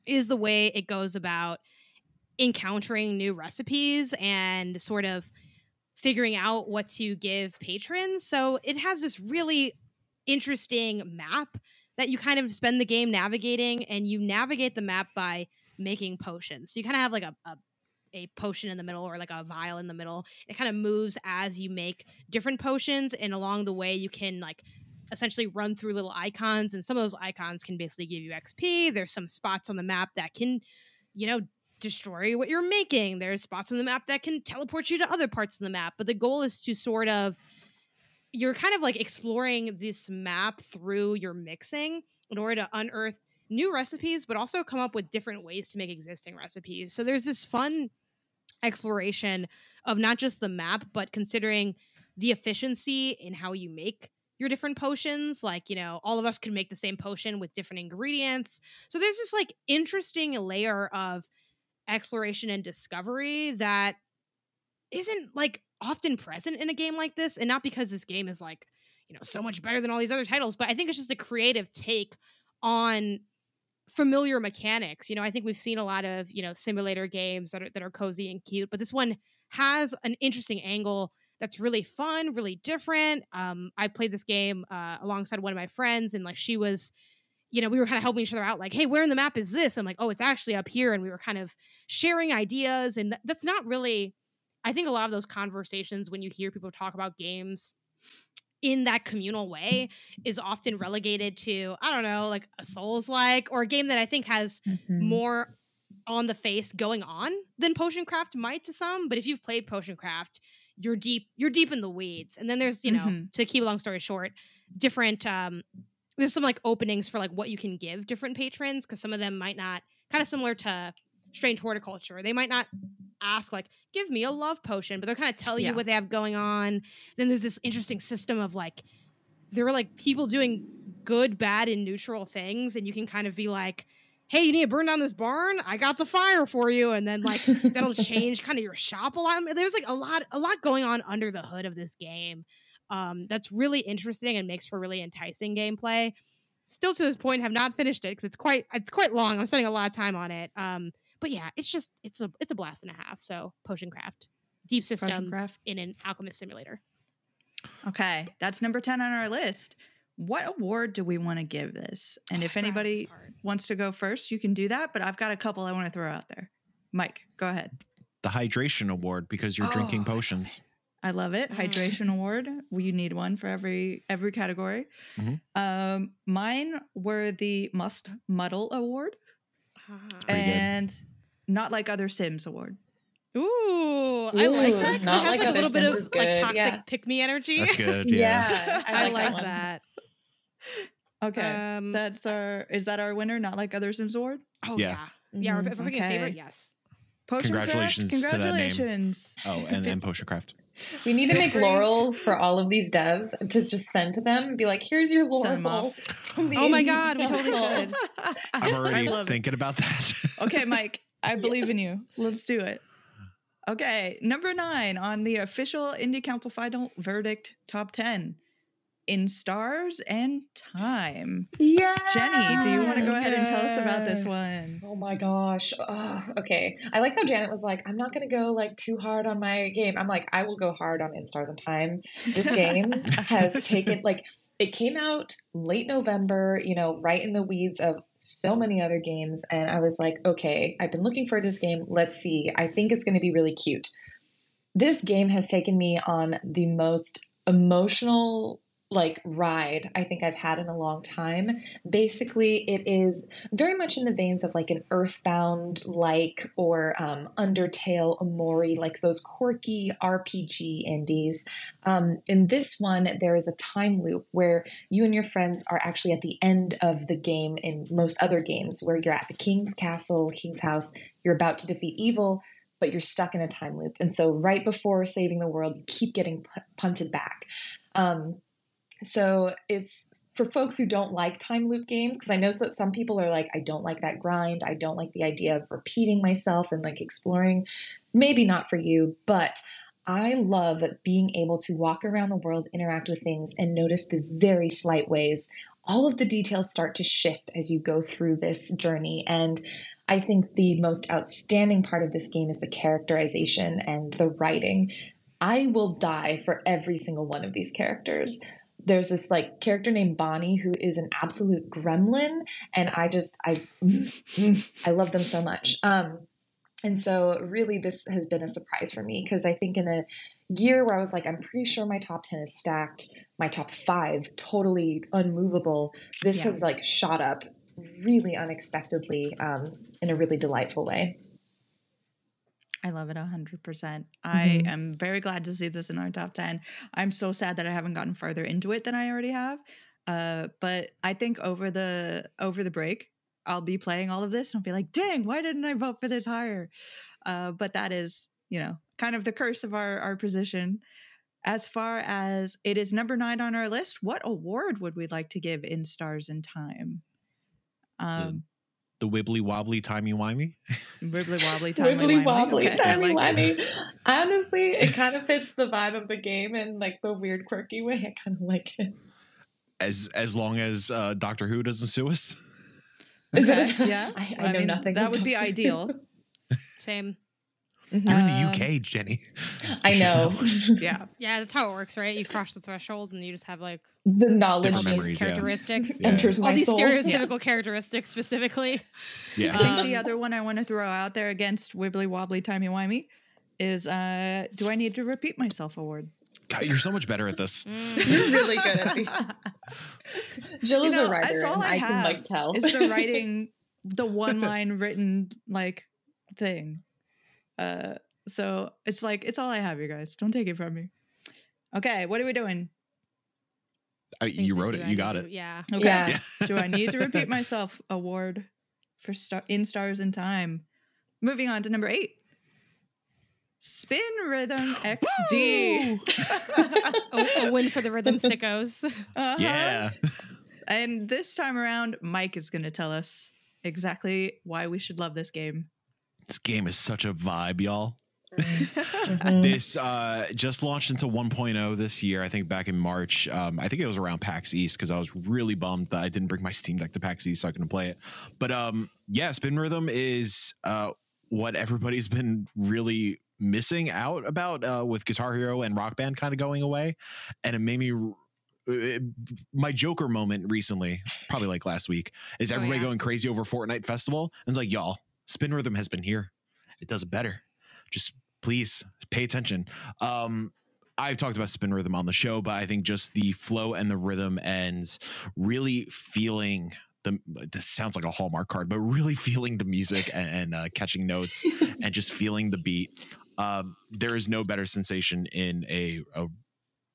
C: is the way it goes about encountering new recipes and sort of figuring out what to give patrons. So it has this really interesting map that you kind of spend the game navigating, and you navigate the map by making potions. So you kind of have like a, a a potion in the middle or like a vial in the middle. It kind of moves as you make different potions, and along the way you can like essentially run through little icons, and some of those icons can basically give you XP. There's some spots on the map that can, you know, destroy what you're making. There's spots on the map that can teleport you to other parts of the map. But the goal is to sort of you're kind of like exploring this map through your mixing in order to unearth new recipes, but also come up with different ways to make existing recipes. So there's this fun exploration of not just the map, but considering the efficiency in how you make your different potions. Like, you know, all of us can make the same potion with different ingredients. So there's this like interesting layer of exploration and discovery that isn't like often present in a game like this. And not because this game is like, you know, so much better than all these other titles, but I think it's just a creative take on familiar mechanics. You know, I think we've seen a lot of, you know, simulator games that are that are cozy and cute, but this one has an interesting angle that's really fun, really different. Um, I played this game uh, alongside one of my friends, and like she was, you know, we were kind of helping each other out. Like, hey, where in the map is this? I'm like, oh, it's actually up here, and we were kind of sharing ideas, and th- that's not really. I think a lot of those conversations when you hear people talk about games in that communal way is often relegated to I don't know, like a Souls like or a game that I think has
B: Mhm.
C: more on the face going on than Potion Craft might to some. But if you've played Potion Craft, you're deep you're deep in the weeds. And then there's, you know,
A: Mhm.
C: to keep a long story short, different um there's some like openings for like what you can give different patrons because some of them might not kind of similar to strange horticulture. They might not ask like, give me a love potion, but they'll kind of tell
A: Yeah.
C: you what they have going on. Then there's this interesting system of like there are like people doing good, bad, and neutral things, and you can kind of be like, hey, you need to burn down this barn? I got the fire for you. And then like (laughs) that'll change kind of your shop a lot. There's like a lot, a lot going on under the hood of this game. Um, that's really interesting and makes for really enticing gameplay. Still to this point, have not finished it because it's quite it's quite long. I'm spending a lot of time on it. Um, but yeah, it's just it's a it's a blast and a half. So Potion Craft, Deep Systems
A: Craft.
C: in an Alchemist simulator.
A: Okay, that's number 10 on our list. What award do we want to give this? And
C: Oh,
A: if
C: I forgot this
A: anybody wants to go first, you can do that, but I've got a couple I want to throw out there. Mike, go ahead.
D: The hydration award because you're drinking
A: Oh,
D: potions.
A: I love it.
C: Mm.
A: Hydration award. We need one for every every category.
D: Mhm.
A: Um, mine were the Must Muddle Award.
D: Pretty good.
A: And Not Like Other Sims Award.
C: Ooh, I like
B: that.
C: that. 'cause it has
B: like
C: like, a
B: other
C: little bit of like toxic
B: yeah.
C: pick me energy.
D: That's good. (laughs) Yeah.
C: I like
B: one.
C: that.
A: Okay.
C: Um,
A: That's our is that our winner? Not like other Sims award?
C: oh
D: Yeah.
C: yeah, yeah.
B: Mhm.
C: If we're picking a favorite,
A: Okay.
C: yes.
A: Potion Craft,
D: Congratulations to that name.
A: Congratulations.
D: Oh, and, and Potioncraft.
B: We need to make laurels for all of these devs to just send to them and be like, here's your
A: Send them
B: laurel.
A: off.
C: Oh my God, we totally should.
D: I'm already
A: love it.
D: thinking about that. (laughs)
A: Okay, Mike, I believe in you. Let's do it. Okay, number nine on the official Indie Council final verdict top 10 in stars and time.
B: Yeah.
A: Jenny, do you want to go ahead and tell us about this one?
B: Oh my gosh. Ugh, okay. I like how Janet was like, I'm not going to go like too hard on my game. I'm like, I will go hard on In Stars and Time. This game (laughs) has taken like it came out late November, you know, right in the weeds of so many other games and I was like, okay, I've been looking for this game. Let's see. I think it's going to be really cute. This game has taken me on the most emotional like ride I think I've had in a long time. Basically, it is very much in the veins of like an Earthbound like or um, Undertale, Omori, like those quirky RPG indies. Um, in this one, there is a time loop where you and your friends are actually at the end of the game in most other games, where you're at the king's castle, king's house, you're about to defeat evil, but you're stuck in a time loop. And so, right before saving the world, you keep getting pu- punted back. Um, so it's for folks who don't like time loop games, because I know so, some people are like, I don't like that grind. I don't like the idea of repeating myself and like exploring. Maybe not for you, but I love being able to walk around the world, interact with things, and notice the very slight ways all of the details start to shift as you go through this journey. And I think the most outstanding part of this game is the characterization and the writing. I will die for every single one of these characters there's this like character named Bonnie who is an absolute gremlin, and I just I I love them so much. Um, and so really this has been a surprise for me because I think in a year where I was like I'm pretty sure my top ten is stacked, my top five totally unmovable. This
A: Yeah.
B: has like shot up really unexpectedly um, in a really delightful way.
A: I love it 100%. I
B: Mhm.
A: am very glad to see this in our top 10. I'm so sad that I haven't gotten farther into it than I already have. Uh, but I think over the over the break, I'll be playing all of this and I'll be like, dang, why didn't I vote for this higher? Uh, but that is, you know, kind of the curse of our, our position. As far as it is number nine on our list, what award would we like to give in Stars and Time? Um,
D: The wibbly wobbly timey wimey.
A: wibbly wobbly, timey
B: Wibbly
A: wimey.
B: wobbly,
A: Okay,
B: timey wimey. Honestly, it kind of fits the vibe of the game in like the weird, quirky way. I kind of like it.
D: As as long as uh, Doctor Who doesn't sue us.
B: Is
A: Okay,
B: it?
A: yeah.
B: I, I know
A: mean,
B: nothing.
A: That would be
B: Doctor Who.
A: ideal. (laughs)
C: Same.
D: You're
B: Mhm.
D: in
A: Um,
D: the UK, Jenny.
B: I (laughs) know. (laughs)
A: Yeah.
C: Yeah, that's how it works, right? You cross the threshold and you just have like
B: the knowledge
D: Different
B: just
C: these
D: memories, yeah.
C: characteristics.
D: Yeah.
B: enters
C: All
B: my
C: these
B: soul.
C: stereotypical characteristics specifically.
D: Yeah.
A: I think the
C: Um,
A: other one I want to throw out there against wibbly wobbly timey wimey is uh do I need to repeat myself award?
D: God, you're so much better at this.
C: Mm. (laughs)
B: You're really good at these. Jill
A: You
B: is
A: know,
B: a writer,
A: that's all
B: and
A: I
B: I, can like
A: have
B: tell.
A: Is the writing the one line written like thing. Uh so it's like it's all I have, you guys. Don't take it from me. Okay, what are we doing?
D: I, you
C: that
D: wrote it.
C: I
D: You got
C: need
D: it.
C: Yeah.
A: Okay.
B: Yeah. (laughs)
A: do I need to repeat (laughs) myself award for star in stars in time? Moving on to number eight. Spin Rhythm (gasps) XD. (laughs)
C: a, a win for the rhythm sickos.
A: Uh-huh.
D: Yeah.
A: And this time around, Mike is going to tell us exactly why we should love this game.
D: This game is such a vibe, y'all.
B: Mhm. (laughs)
D: This uh, just launched into 1.0 this year, I think back in March. Um, I think it was around PAX East because I was really bummed that I didn't bring my Steam Deck to PAX East so I couldn't play it. But um, yeah, Spin Rhythm is uh, what everybody's (laughs) been really missing out about uh, with Guitar Hero and Rock Band kind of going away. And it made me. it- my Joker moment recently, probably like last week, is
C: Oh,
D: everybody
C: yeah.
D: going crazy over Fortnite Festival. And it's like, y'all, Spin Rhythm has been here. It does it better. Just please pay attention. Um, I've talked about spin rhythm on the show, but I think just the flow and the rhythm and really feeling the this sounds like a Hallmark card, but really (laughs) feeling the music and, and uh, catching notes (laughs) and just feeling the beat. um, there is no better sensation in a, a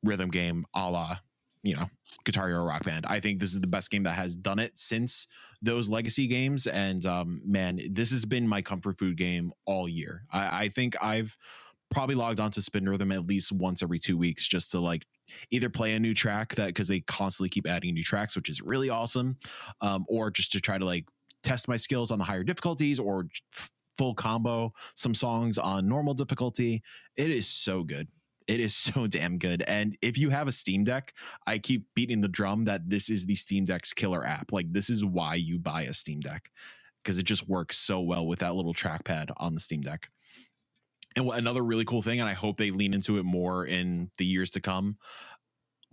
D: rhythm game a la you know guitar hero rock band i think this is the best game that has done it since those legacy games and um, man this has been my comfort food game all year. I, I think i've probably logged on to spin rhythm at least once every two weeks just to like either play a new track that because they constantly keep adding new tracks which is really awesome um, or just to try to like test my skills on the higher difficulties or full combo some songs on normal difficulty. It is so good it is so (laughs) damn good. And if you have a Steam Deck, I keep beating the drum that this is the Steam Deck's killer app. Like this is why you buy a Steam Deck because it just works so well with that little trackpad on the Steam Deck. And another really cool thing, and I hope they lean into it more in the years to come,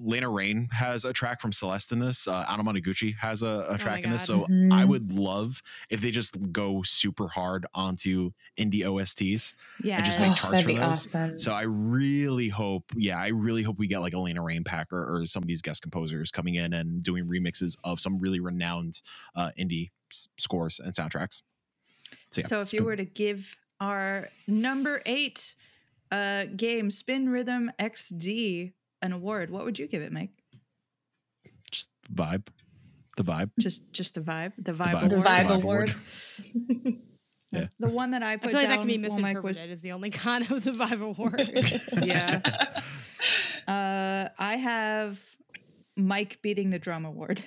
D: Lena Raine has a track from Celeste in this. Uh, Anamanaguchi has a, a
C: Oh
D: track
C: my
D: in this. So I
B: Mhm.
D: would love if they just go super hard onto indie OSTs.
A: Yeah.
D: just make
B: Oh,
D: charts
B: that'd
D: for
B: be
D: those.
B: awesome.
D: So I really hope, yeah, I really hope we get like a Lena Raine Pack or, or some of these guest composers coming in and doing remixes of some really renowned uh, indie s- scores and soundtracks. So, yeah,
A: So if you were to give our number eight uh, game Spin Rhythm XD an award, what would you give it, Mike?
D: just vibe, the vibe.
A: Just just the vibe, the vibe,
D: vibe.
B: the
A: award.
B: vibe
D: Vibe
B: award.
D: award. (laughs) Yeah.
A: The one that I put
C: I
A: put
C: feel like that can be
A: while Mike
C: misinterpreted.
A: was.
C: Is the only (laughs) con of the Vibe Award. (laughs)
A: Yeah. Uh, I have Mike beating the drum award.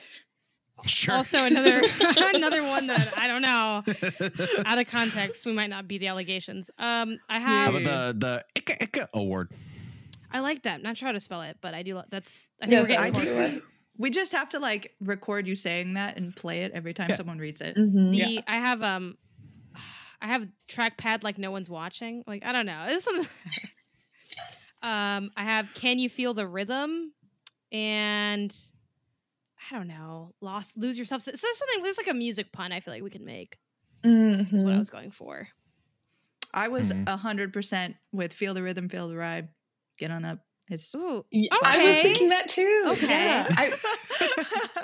D: Sure.
C: also another another one that I don't know. Out of context, we might not be the allegations. Um, I
D: How
C: have.
D: about the the Ika Ika award?
C: I like that. Not sure how to spell it, but I do. li- That's. I think
B: Yeah,
C: we're getting
A: I
C: close.
B: a
A: think
B: good
A: we just have to like record you saying that and play it every time
D: Yeah.
A: someone reads it.
B: Mhm.
C: The I have um, (sighs) I have trackpad like no one's watching. Like I don't know. It's something. (laughs) um, I have can you feel the rhythm, and I don't know. Lost, lose yourself. So there's something. There's like a music pun. I feel like we can make. Is
B: Mhm.
C: what I was going for.
A: I was
D: Mhm.
A: a hundred percent with feel the rhythm, feel the ride, get on up. It's
C: Ooh,
B: Yeah, I was thinking that too.
C: Okay.
B: Yeah. I,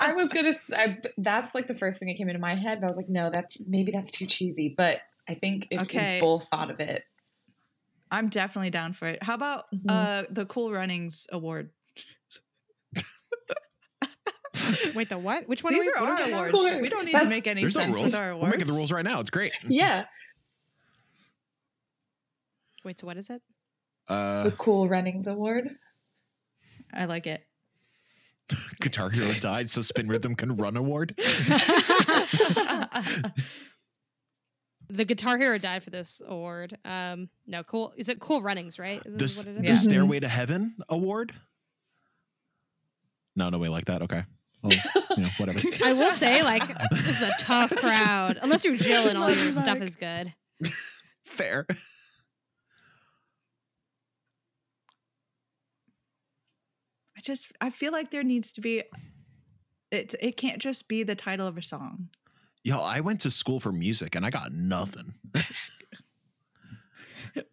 B: (laughs) I was gonna. s- I, that's like the first thing that came into my head. But I was like, no, that's maybe that's too cheesy. But I think if
A: Okay.
B: we both thought of it,
A: I'm definitely down for it. How about
B: Mhm.
A: uh the Cool Runnings award? (laughs)
C: wait, the what? Which one?
A: These
C: are, we,
A: are our
C: we
A: awards.
B: Cool.
A: We don't need
B: That's-
A: to make any
D: There's no
A: sense
D: rules.
A: with our awards.
D: We're making the rules right now. It's great.
B: yeah,
C: Wait, so what is it?
D: Uh,
B: the Cool Runnings Award.
A: I like it. (laughs)
D: Guitar Hero died, so Spin Rhythm can run award. (laughs)
C: The Guitar Hero died for this award. Um, no, cool. Is it Cool Runnings? Right? Is
D: The,
C: this
D: s-
C: what it
D: the?
A: Yeah.
D: Stairway to Heaven award. No, no way like that. Okay. Well, you know, whatever. (laughs)
C: I will say, like, this is a tough crowd. Unless you're Jill and all your stuff is good.
D: Fair.
A: I just I feel like there needs to be it it can't just be the title of a song.
D: Yo, I went to school for music and I got nothing. (laughs)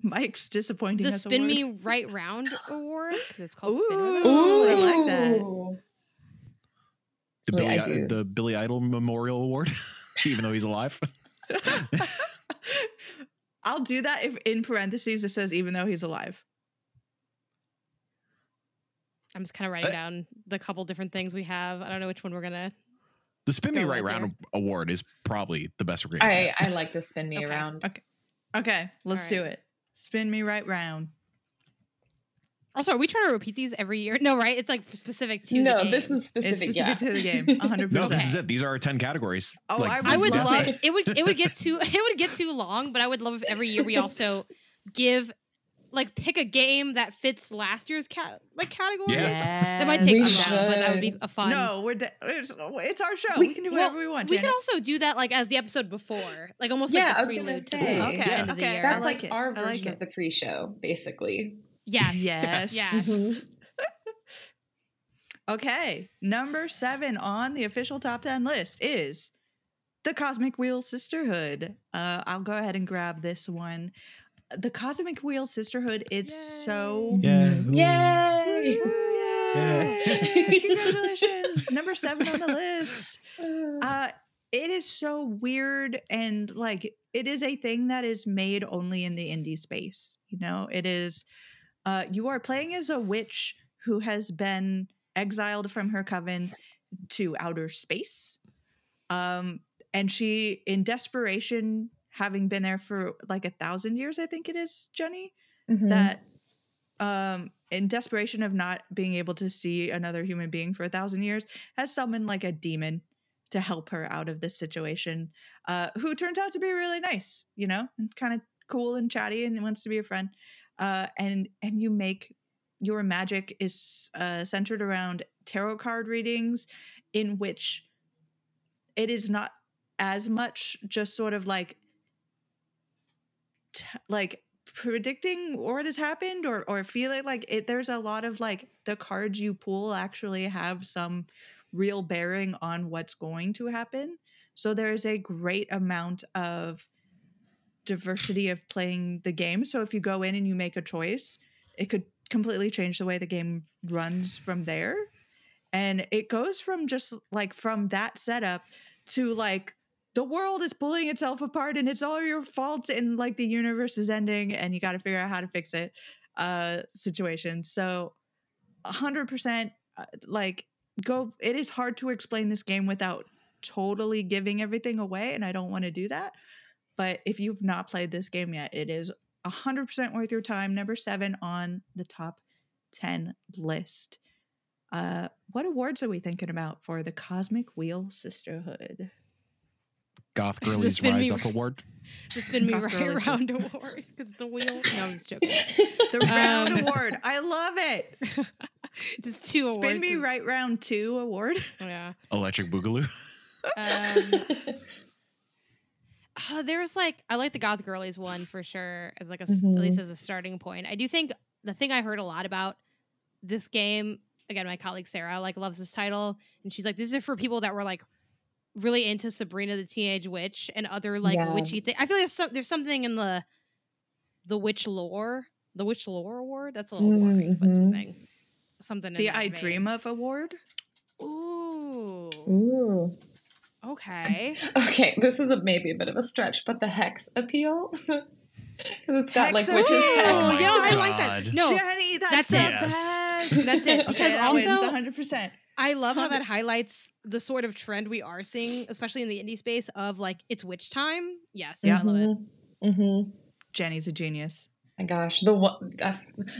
A: Mike's disappointing
C: The
A: us
C: Spin
A: award.
C: Me Right Round Award because it's called Spin
A: Ooh. Ooh, I like that.
D: The
B: Yeah, I
D: Billy,
B: do.
D: the Billy Idol Memorial Award, (laughs) even though he's alive. (laughs)
A: I'll do that if in parentheses it says even though he's alive.
C: I'm just kind of writing
D: Uh,
C: down the couple different things we have. I don't know which one we're gonna.
D: The Spin Me Right
C: with
D: Round Award is probably the best we're
B: I
D: going
B: I like the spin me (laughs)
C: Okay.
B: around.
A: Okay. Okay, let's
C: All
A: do it. Spin me right round.
C: Also, are we trying to repeat these every year? (laughs) No, right? It's like specific to.
B: No,
C: the game.
B: this is
A: It's
B: specific.
A: specific
B: yeah.
A: to the game. 100%. (laughs)
D: No, this is it. These are our 10 categories.
A: Oh, I
C: I would
A: love
C: love
A: it.
C: it. would it would get too it would get too long, but I would love if every year we also give like pick a game that fits last year's cat like category.
D: Yeah.
C: That might take
B: We
C: too long, but that would be a fun.
A: No, we're de- it's, it's our show.
C: We-
A: We, can do
C: well,
A: whatever we want.
C: we could
A: Janet.
C: also do that like as the episode before, like almost
B: Yeah,
C: like
B: I
C: the
B: was gonna
C: prelude to
B: say.
C: the
A: Okay,
C: end of the
A: okay,
C: year.
B: That's like,
A: like it.
B: our version
A: like
B: of the pre-show, basically.
C: yes,
A: Yes.
C: yes. (laughs)
B: Mhm.
A: Okay, number seven on the official top 10 list is the Cosmic Wheel Sisterhood. Uh, I'll go ahead and grab this one. The Cosmic Wheel Sisterhood, it's so.
D: Yeah.
B: Yay!
A: Ooh,
D: Yay.
A: yay! (laughs) Congratulations! number seven on the (laughs) list. Uh, it is so weird and like it is a thing that is made only in the indie space. You know, it is uh you are playing as a witch who has been exiled from her coven to outer space. Um and she in desperation having been there for like a thousand years, I think it is, Jenny,
B: Mhm.
A: that um in desperation of not being able to see another human being for a thousand years has summoned like a demon to help her out of this situation uh who turns out to be really nice you know and kind of cool and chatty and wants to be a friend uh and and you make your magic is uh centered around tarot card readings in which it is not as much just sort of like t- like predicting what has happened or or feeling like it there's a lot of like the cards you pull actually have some real bearing on what's going to happen. So there's a great amount of diversity of playing the game. So if you go in and you make a choice it could completely change the way the game runs from there. And it goes from just like from that setup to like the world is pulling itself apart and it's all your fault and like the universe is ending and you got to figure out how to fix it uh situation. So 100% uh, like go it is hard to explain this game without totally giving everything away and i don't want to do that. But if you've not played this game yet it is 100% worth your time. Number seven on the top 10 list. Uh what awards are we thinking about for the cosmic wheel sisterhood
D: Goth (laughs) Girlies Rise
C: me-
D: Up Award.
C: The spin me
A: Goth
C: right
A: Girlies
C: around award because the wheel. No, I was joking. (laughs)
A: the round
C: Um, (laughs)
A: award i love it
C: Just two awards.
A: spin me right round two award
C: Yeah.
D: Electric Boogaloo.
C: Um, uh, there's like I like the Goth Girlies one for sure as like a s-
B: Mhm.
C: at least as a starting point. I do think the thing I heard a lot about this game again, my colleague Sarah like loves this title, and she's like, "This is for people that were like really into Sabrina the Teenage Witch and other like
B: Yeah.
C: witchy thing." I feel like there's some, there's something in the the witch lore, the witch lore award. That's a little boring, but
B: mm-hmm.
C: something something.
A: the
C: that
A: i
C: vein.
A: dream of award
C: Ooh,
B: Ooh.
C: okay. (laughs)
B: Okay, this is a, maybe a bit of a stretch, but the hex appeal. (laughs) Because it's got like
A: Hex
B: witches'
A: appeal!
B: hex.
C: Oh,
D: my
C: yeah, I like that.
D: Oh God.
C: No,
A: jenny that's,
C: that's
A: the
C: it.
D: Yes.
A: best
C: That's it,
A: okay, (laughs)
C: because
A: that wins
C: also-
A: 100%
C: I love how that highlights the sort of trend we are seeing, especially in the indie space, of like it's witch time. Yes,
A: Yeah.
C: I love it.
B: Mm-hmm.
A: jenny's a genius
B: My gosh, the one, uh,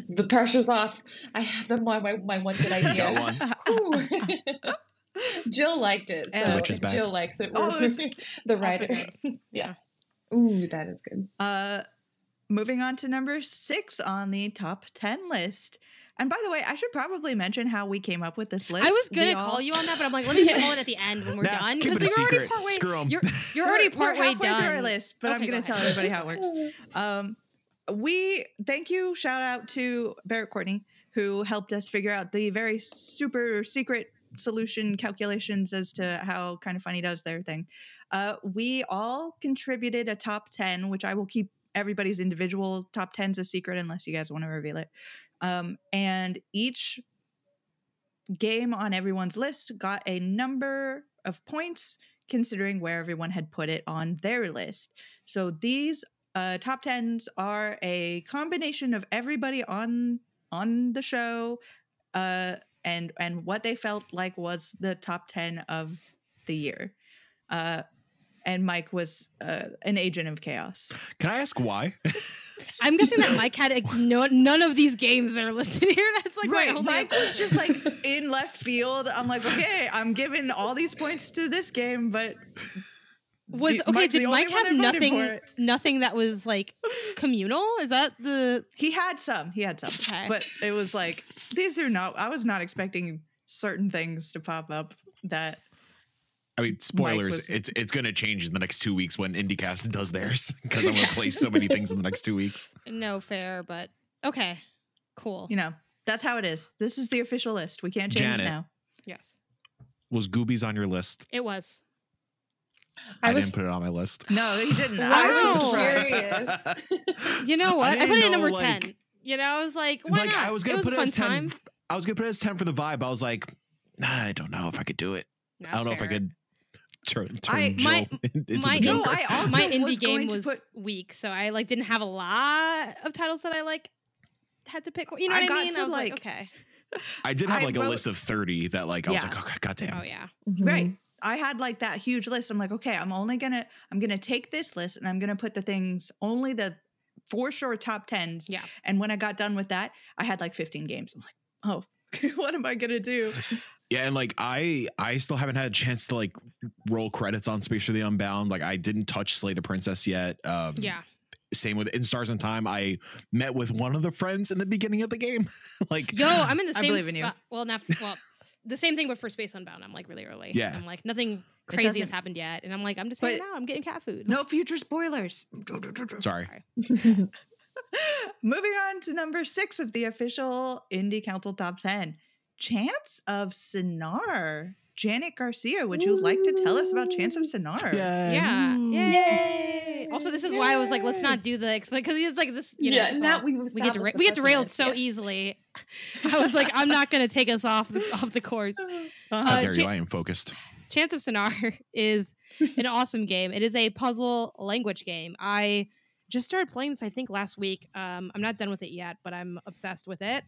B: the pressure's off. I have the, my, my my one good (laughs) idea.
D: One. (laughs)
B: Jill liked it, so
A: And-
D: Which is
B: if
D: bad.
B: Jill likes it.
A: Oh,
B: we're-
A: it was (laughs)
B: the
C: also
B: writer. yeah. Ooh, that is good.
A: Uh, moving on to number six on the top 10 list. And by the way, I should probably mention how we came up with this list.
C: I was gonna
A: all-
C: call you on that, but I'm like, (laughs) let me just call it at the end when we're
D: Nah,
C: done because
D: it a
C: you're already
D: secret.
C: partway.
D: Screw 'em.
C: You're, you're already (laughs)
A: We're-
C: partway
A: we're halfway
C: done.
A: through our list, but I'm going to tell everybody how it works. (laughs) Um, we thank you. Shout out to Barrett Courtney who helped us figure out the very super secret solution calculations as to how Kinda Funny does their thing. Uh, we all contributed a top ten, which I will keep everybody's individual top tens a secret unless you guys want to reveal it. Um, and each game on everyone's list got a number of points considering where everyone had put it on their list. So these uh, top tens are a combination of everybody on on the show, uh, and and what they felt like was the top ten of the year. Uh, and Mike was uh, an agent of chaos.
D: Can I ask why? (laughs)
C: I'm guessing that Mike had like, no, none of these games that are listed here. (laughs) That's like my
A: right,
C: only
A: Mike was just like (laughs) in left field. I'm like, okay, I'm giving all these points to this game, but
C: was
A: the-
C: okay.
A: Mike's
C: Did Mike have
A: that voted for
C: nothing? Nothing that was like communal. Is that the?
A: He had some. He had some.
C: Okay.
A: But it was like these are not. I was not expecting certain things to pop up that
D: I mean, spoilers.
A: was-
D: it's it's going to change in the next two weeks when IndieCast (laughs) does theirs because I'm going to play so many things in the next two weeks.
C: No fair, but okay, cool.
A: you know. That's how it is. This is the official list. We can't change
D: Janet.
A: it now.
C: Yes,
D: Was Goobies on your list?
C: it was.
D: I,
B: I was
D: didn't put it on my list.
A: No, he didn't. I (laughs)
B: I
A: was so surprised.
B: curious. (laughs)
C: You know what? I,
D: didn't
C: put it at number
D: like-
C: ten. You know, I was like, why
D: like
C: not?
D: I was gonna
C: was
D: put
C: a
D: it
C: fun
D: as ten.
C: time.
D: f- I was gonna put it as ten for the vibe. I was like, nah, I don't know if I could do it. I don't know if I could. Turn,
A: I-
C: my- (laughs)
D: into
C: my
D: the
A: No, I (laughs) also
C: my indie
A: was
C: game was
A: put-
C: weak, so I like didn't have a lot of titles that I like had to pick. You know
A: I
C: what I
A: got
C: mean?
A: to,
C: I was like,
A: like-
C: okay,
D: I did have
A: I
D: like a list of 30 that like I was like, oh god damn.
C: oh yeah,
A: Right. Mm-hmm. I had like that huge list. I'm like, okay, I'm only gonna I'm gonna take this list and I'm gonna put the things only the for sure top tens.
C: Yeah.
A: And when I got done with that, I had like 15 games. I'm like, oh, (laughs) what am I gonna do?
D: Yeah, and like I I still haven't had a chance to like roll credits on Space for the Unbound. Like I didn't touch Slay the Princess yet. Um
C: yeah.
D: same with In Stars in Time. I met with one of the friends in the beginning of the game. (laughs) like
C: Yo, I'm in the same
A: I
C: same
A: believe in you.
C: spot. Well, not well. The same thing, but for Space Unbound, I'm like really early.
D: Yeah.
C: I'm like nothing crazy has happened yet, and I'm like I'm just hanging out. I'm getting cat food.
A: No future spoilers.
D: sorry. (laughs)
A: Moving on to number six of the official Indie Council Top 10 Chants of Sennaar. Janet Garcia, would you like to tell us about Chants of Sennaar?
C: Yeah. Yay.
B: Yay.
C: Also, this is why I was like, let's not do the explain because it's like this. You know,
B: yeah,
C: it's
B: now
C: all-
B: we've
C: we get dera-
B: established
C: we get derailed so
B: yeah.
C: easily. (laughs) I was like, I'm not gonna take us off the off the course. (laughs)
D: How
C: Uh,
D: dare you?
C: Ja-
D: I am focused.
C: Chants of Sennaar (laughs) is an awesome game. It is a puzzle language game. I just started playing this, I think, last week. Um, I'm not done with it yet, but I'm obsessed with it.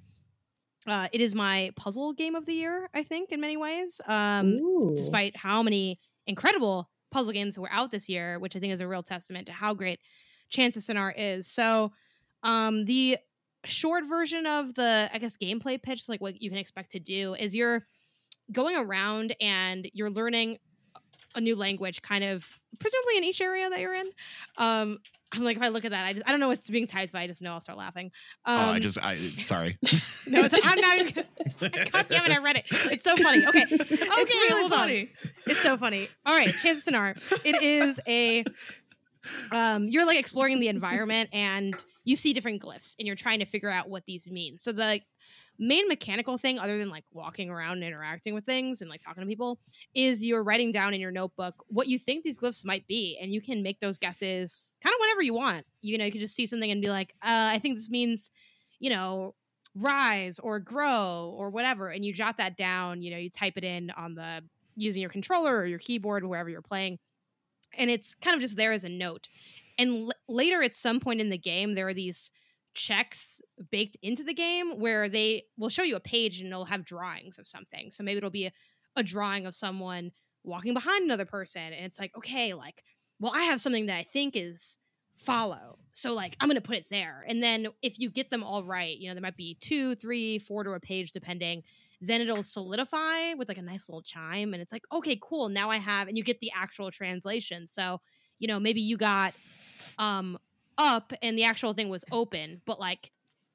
C: Uh, it is my puzzle game of the year, I think, in many ways. Um, despite how many incredible puzzle games were out this year, which I think is a real testament to how great Chants of Sennaar is. So, um, the short version of the, I guess, gameplay pitch, like what you can expect to do, is you're going around and you're learning a new language, kind of presumably in each area that you're in. Um, I'm like, if I look at that, I, just, I don't know what's being typed, but I just know I'll start laughing. Um,
D: oh, I just I sorry. (laughs)
C: no, it's, I'm not. Even, (laughs) God damn it! I read it. It's so funny. Okay, (laughs) okay,
A: it's really
C: hold on.
A: funny.
C: It's so funny. All right, Chants of Sennaar. It is a um you're like exploring the environment and you see different glyphs and you're trying to figure out what these mean. So the main mechanical thing other than like walking around and interacting with things and like talking to people is you're writing down in your notebook what you think these glyphs might be and you can make those guesses kind of whenever you want. You know, you can just see something and be like, uh, I think this means, you know, rise or grow or whatever and you jot that down, you know, you type it in on the using your controller or your keyboard wherever you're playing and it's kind of just there as a note and l- later at some point in the game there are these checks baked into the game where they will show you a page and it'll have drawings of something. So maybe it'll be a, a drawing of someone walking behind another person and it's like okay like well i have something that i think is follow so like i'm gonna put it there. And then if you get them all right you know there might be two three four to a page depending then it'll solidify with like a nice little chime and it's like okay cool now i have and you get the actual translation. So you know maybe you got um up and the actual thing was open but like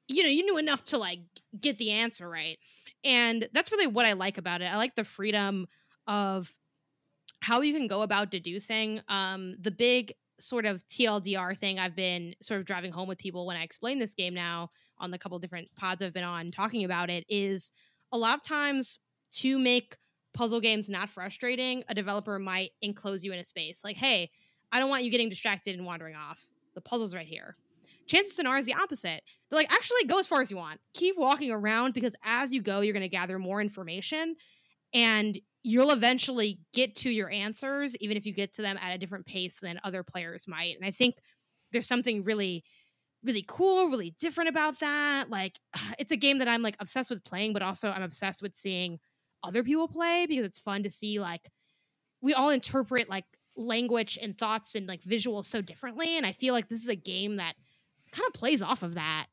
C: you know you knew enough to like get the answer right and that's really what i like about it i like the freedom of how you can go about deducing um the big sort of tldr thing i've been sort of driving home with people when i explain this game now on the couple different pods i've been on talking about it is a lot of times to make puzzle games not frustrating, a developer might enclose you in a space. Like, hey, I don't want you getting distracted and wandering off. The puzzle's right here. Chants of Sennaar is the opposite. They're like, actually, go as far as you want. Keep walking around because as you go, you're going to gather more information and you'll eventually get to your answers, even if you get to them at a different pace than other players might. And I think there's something really really cool, really different about that. Like (sighs) it's a game that I'm like obsessed with playing, but also I'm obsessed with seeing other people play because it's fun to see like we all interpret like language and thoughts and like visuals so differently and I feel like this is a game that kind of plays off of that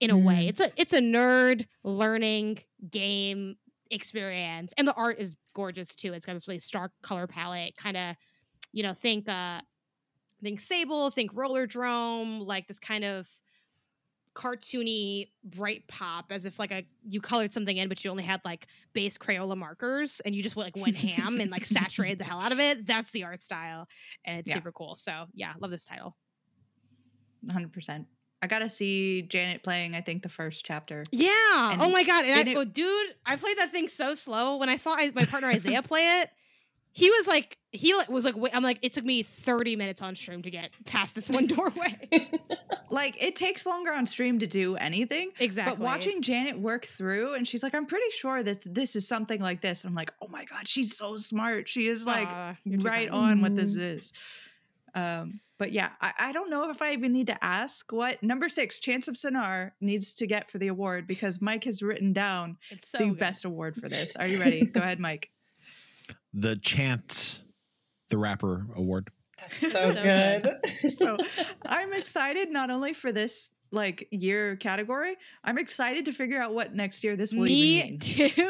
C: in a way.
B: Mm.
C: It's a it's a nerd learning game experience and the art is gorgeous too. It's got this really stark color palette, kind of you know, think uh think Sable, think Rollerdrome, like this kind of cartoony bright pop as if like a you colored something in but you only had like base crayola markers and you just like went ham and like saturated the hell out of it that's the art style and it's
A: Yeah.
C: super cool so yeah love this title
A: 100%. I got to see Janet playing, I think, the first chapter.
C: yeah
A: And
C: oh my god and I,
A: it-
C: oh, dude i played that thing so slow when i saw my partner isaiah (laughs) play it he was like he was like wait, i'm like it took me 30 minutes on stream to get past this one (laughs) doorway (laughs)
A: like it takes longer on stream to do anything.
C: Exactly.
A: But watching Janet work through, and she's like, "I'm pretty sure that this is something like this." And I'm like, "Oh my god, she's so smart. She is like
C: Aw,
A: right on what this
B: Mhm.
A: is." Um, but yeah, I, I don't know if I even need to ask what number six, Chants of Sennaar, needs to get for the award because Mike has written down
C: It's so
A: the
C: good.
A: best award for this. Are you ready? (laughs) Go ahead, Mike.
D: The Chance the Rapper Award.
B: That's so,
C: So
B: good.
A: so (laughs) I'm excited not only for this like year category, I'm excited to figure out what next year this will even
C: Me
A: mean.
C: too. (laughs)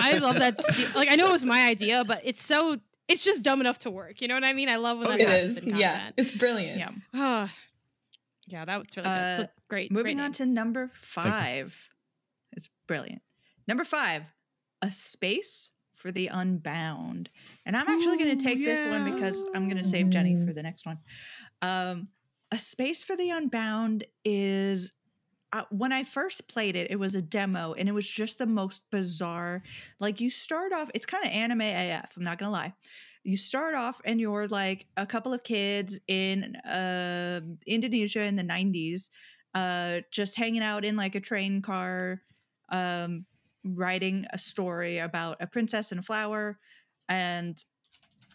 C: I love that. Like I know it was my idea, but it's so it's just dumb enough to work. You know what I mean? I love when
A: Oh,
C: that
B: it
C: happens
B: is.
C: in
B: Yeah, it's brilliant.
A: Yeah.
C: Yeah. yeah, that was really good. So
A: Uh,
C: great.
A: Moving
C: great
A: on to number five. It's brilliant. Number five, a space for the unbound. And I'm actually going to take this one because I'm going to save Jenny for the next one. Um, a space for the unbound is when I first played it, it was a demo and it was just the most bizarre. Like you start off, it's kind of anime AF. I'm not gonna lie. You start off and you're like a couple of kids in uh, Indonesia in the 90s, uh, just hanging out in like a train car, um, writing a story about a princess and a flower, and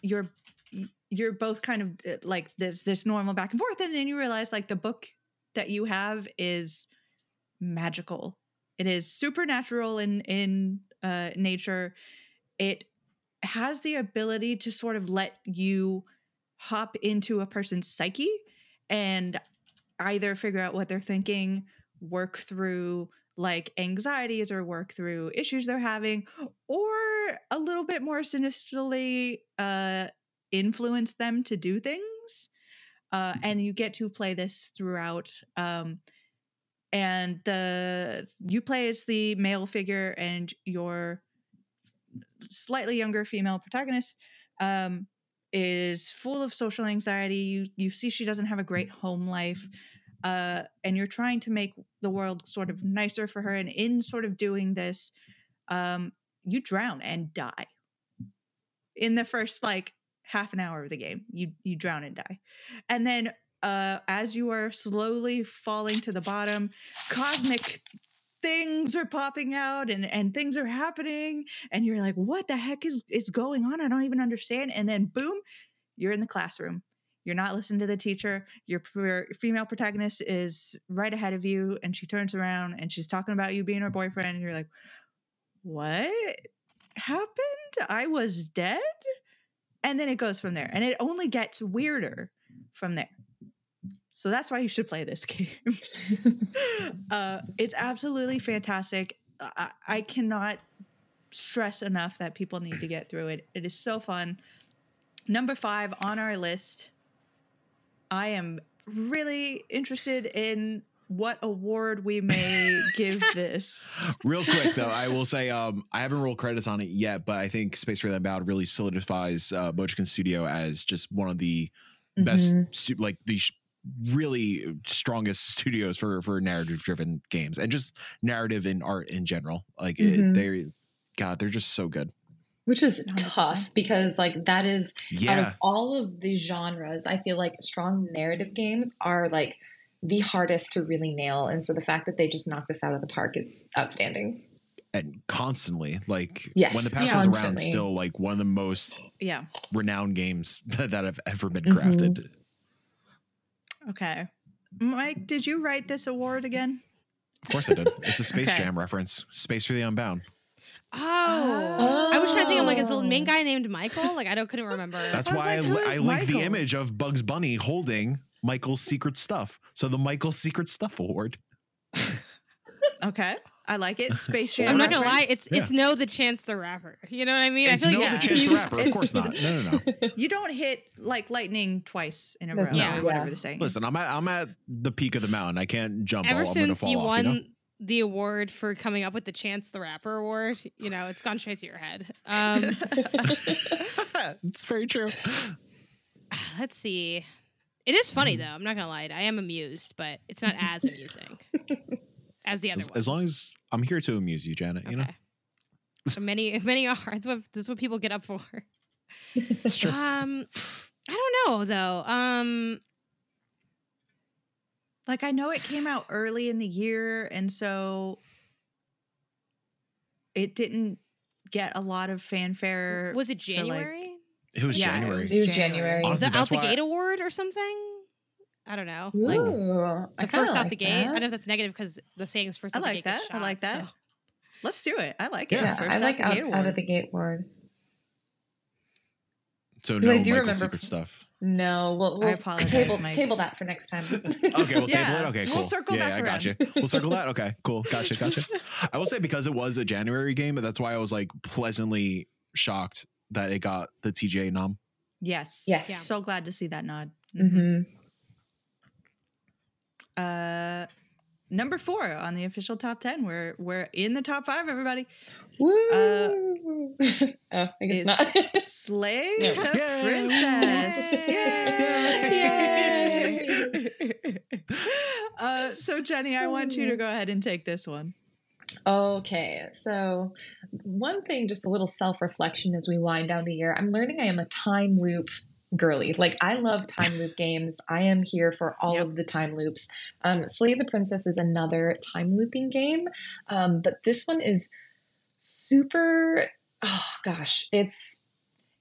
A: you're you're both kind of uh, like this this normal back and forth, and then you realize like the book that you have is magical. It is supernatural in in uh, nature. It has the ability to sort of let you hop into a person's psyche and either figure out what they're thinking, work through like anxieties or work through issues they're having, or a little bit more sinisterly uh, influence them to do things. Uh, and you get to play this throughout. Um, and the you play as the male figure, and your slightly younger female protagonist um, is full of social anxiety. You you see she doesn't have a great home life, uh, and you're trying to make the world sort of nicer for her. And in sort of doing this, um, you drown and die in the first like half an hour of the game. You you drown and die, and then uh, as you are slowly falling to the bottom, cosmic things are popping out and and things are happening and you're like what the heck is is going on? I don't even understand. And then boom you're in the classroom. You're not listening to the teacher. Your pr- female protagonist is right ahead of you and she turns around and she's talking about you being her boyfriend and you're like what happened? I was dead? And then it goes from there and it only gets weirder from there so that's why you should play this (laughs) game (laughs) uh, it's absolutely fantastic. I, I cannot stress enough that people need to get through it. It is so fun. Number five on our list, I am really interested in what award we may (laughs) give this.
D: Real quick though, I will say um, I haven't rolled credits on it yet, but I think Space the Unbound really solidifies uh, Studio as just one of the best,
B: Mhm.
D: stu- like the really strongest (laughs) studios for for narrative driven games and just narrative and art in general. Like
B: Mhm.
D: it, they're, God, they're just so good.
B: Which is
A: 100%.
B: tough because like that is out of all of the genres, I feel like strong narrative games are like the hardest to really nail. And so the fact that they just knocked this out of the park is outstanding.
D: and constantly, like
B: Yes,
D: when the past
A: yeah.
D: was around, still like one of the most
A: Yeah.
D: renowned games (laughs) that have ever been
B: Mhm.
D: crafted.
A: Okay. Mike, did you write this award again?
D: Of course I did. It's a Space
A: Okay.
D: Jam reference. Space for the Unbound.
C: Oh. oh. I was trying to think. I'm like, is the main
B: Oh.
C: guy named Michael? Like, I don't couldn't remember.
D: That's
A: I
D: why
A: like,
D: I, I like the image of Bugs Bunny holding Michael's secret stuff. So the Michael's secret stuff award.
A: Okay. I like it. (laughs) Space Jam.
C: I'm not gonna lie.
A: reference.
C: It's it's no the Chance the Rapper. You know what I mean?
D: It's
C: I feel
D: no
C: like
A: yeah.
D: the Chance the
A: You-
D: Rapper. Of course not. (laughs) No, no, no.
A: you don't hit like lightning twice in a row
B: That's
C: not-
A: or whatever
B: yeah.
A: the saying.
D: Listen, I'm at I'm at the peak of the mountain. I can't jump.
C: ever
D: I'll- I'm gonna
C: since
D: fall
C: you
D: off,
C: won
D: know?
C: the award for coming up with the Chance the Rapper award, you know, it's gone straight to your head. Um, (laughs)
D: it's very true. (sighs)
C: let's see. It is funny though. I'm not gonna lie. I am amused, but it's not as amusing as the other
D: As,
C: one.
D: as long as I'm here to amuse you, Janet. You know,
C: So many (laughs) many are. That's what that's what people get up for.
D: it's true.
C: Um, I don't know though. Um,
A: like I know it came out early in the year, and so it didn't get a lot of fanfare.
C: Was it
A: for, like-
C: January?
D: It was
A: Yeah, it
D: January.
B: It was
A: January.
B: January.
D: Honestly,
C: the Out the
D: why-
C: Gate Award or something? I don't know. Like
B: Ooh, I
C: the
B: kinda
C: first out
B: like
C: the gate. I know that's negative because the saying's first
A: I
C: out the
A: like
C: gate gets
A: that. I like that.
C: so-
A: Let's do it. I like it.
D: Yeah.
B: Yeah,
A: First
B: I like
A: the
B: out, out of the gate ward.
D: So
B: 'Cause
D: no
B: I
D: Michael
B: do remember-
D: secret stuff.
B: No, we'll, we'll
A: apologize,
B: table
A: Mike.
B: table that for next time. (laughs)
D: Okay, we'll
A: Yeah,
D: table it. Okay,
A: we'll
D: cool.
A: circle
D: yeah,
A: back
D: I got you. We'll circle that. Okay, cool. Gotcha, gotcha. I will say because it was a January game, that's why I was like pleasantly shocked that it got the TGA nom.
A: Yes.
B: Yes.
C: Yeah.
A: So glad to see that nod. Mhm. Uh, number four on the official top ten. We're we're in the top five. Everybody.
B: Woo!
A: Uh, (laughs)
B: oh, I guess not. (laughs)
A: Slay
B: Yeah.
A: the
D: Yay.
A: princess.
B: Yay.
A: Yay! uh, so Jenny, I want you to go ahead and take this one.
B: Okay, so one thing, just a little self reflection as we wind down the year. I'm learning I am a time loop girly. Like, I love time loop games. I am here for all
A: Yep.
B: of the time loops. Um, Slay the Princess is another time looping game, um, but this one is super. Oh gosh, it's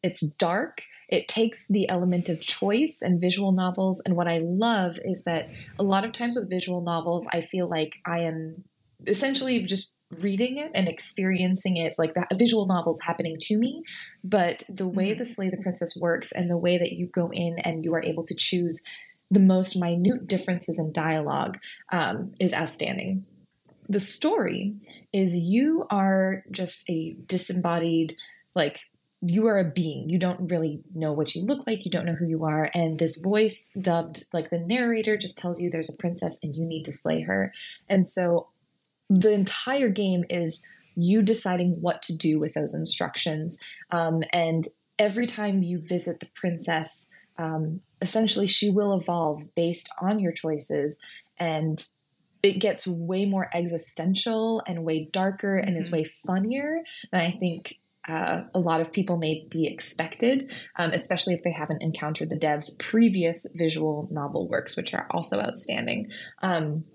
B: it's dark. It takes the element of choice and visual novels. And what I love is that a lot of times with visual novels, I feel like I am essentially just reading it and experiencing it like that visual novel is happening to me but the way the slay the princess works and the way that you go in and you are able to choose the most minute differences in dialogue um, is outstanding. The story is you are just a disembodied like you are a being. You don't really know what you look like. You don't know who you are. And this voice dubbed like the narrator just tells you there's a princess and you need to slay her. And so the entire game is you deciding what to do with those instructions. Um, and every time you visit the princess, um, essentially she will evolve based on your choices. And it gets way more existential and way darker and is
A: Mhm.
B: way funnier than I think. Uh, a lot of people may be expected, um, especially if they haven't encountered the dev's previous visual novel works, which are also outstanding. Um,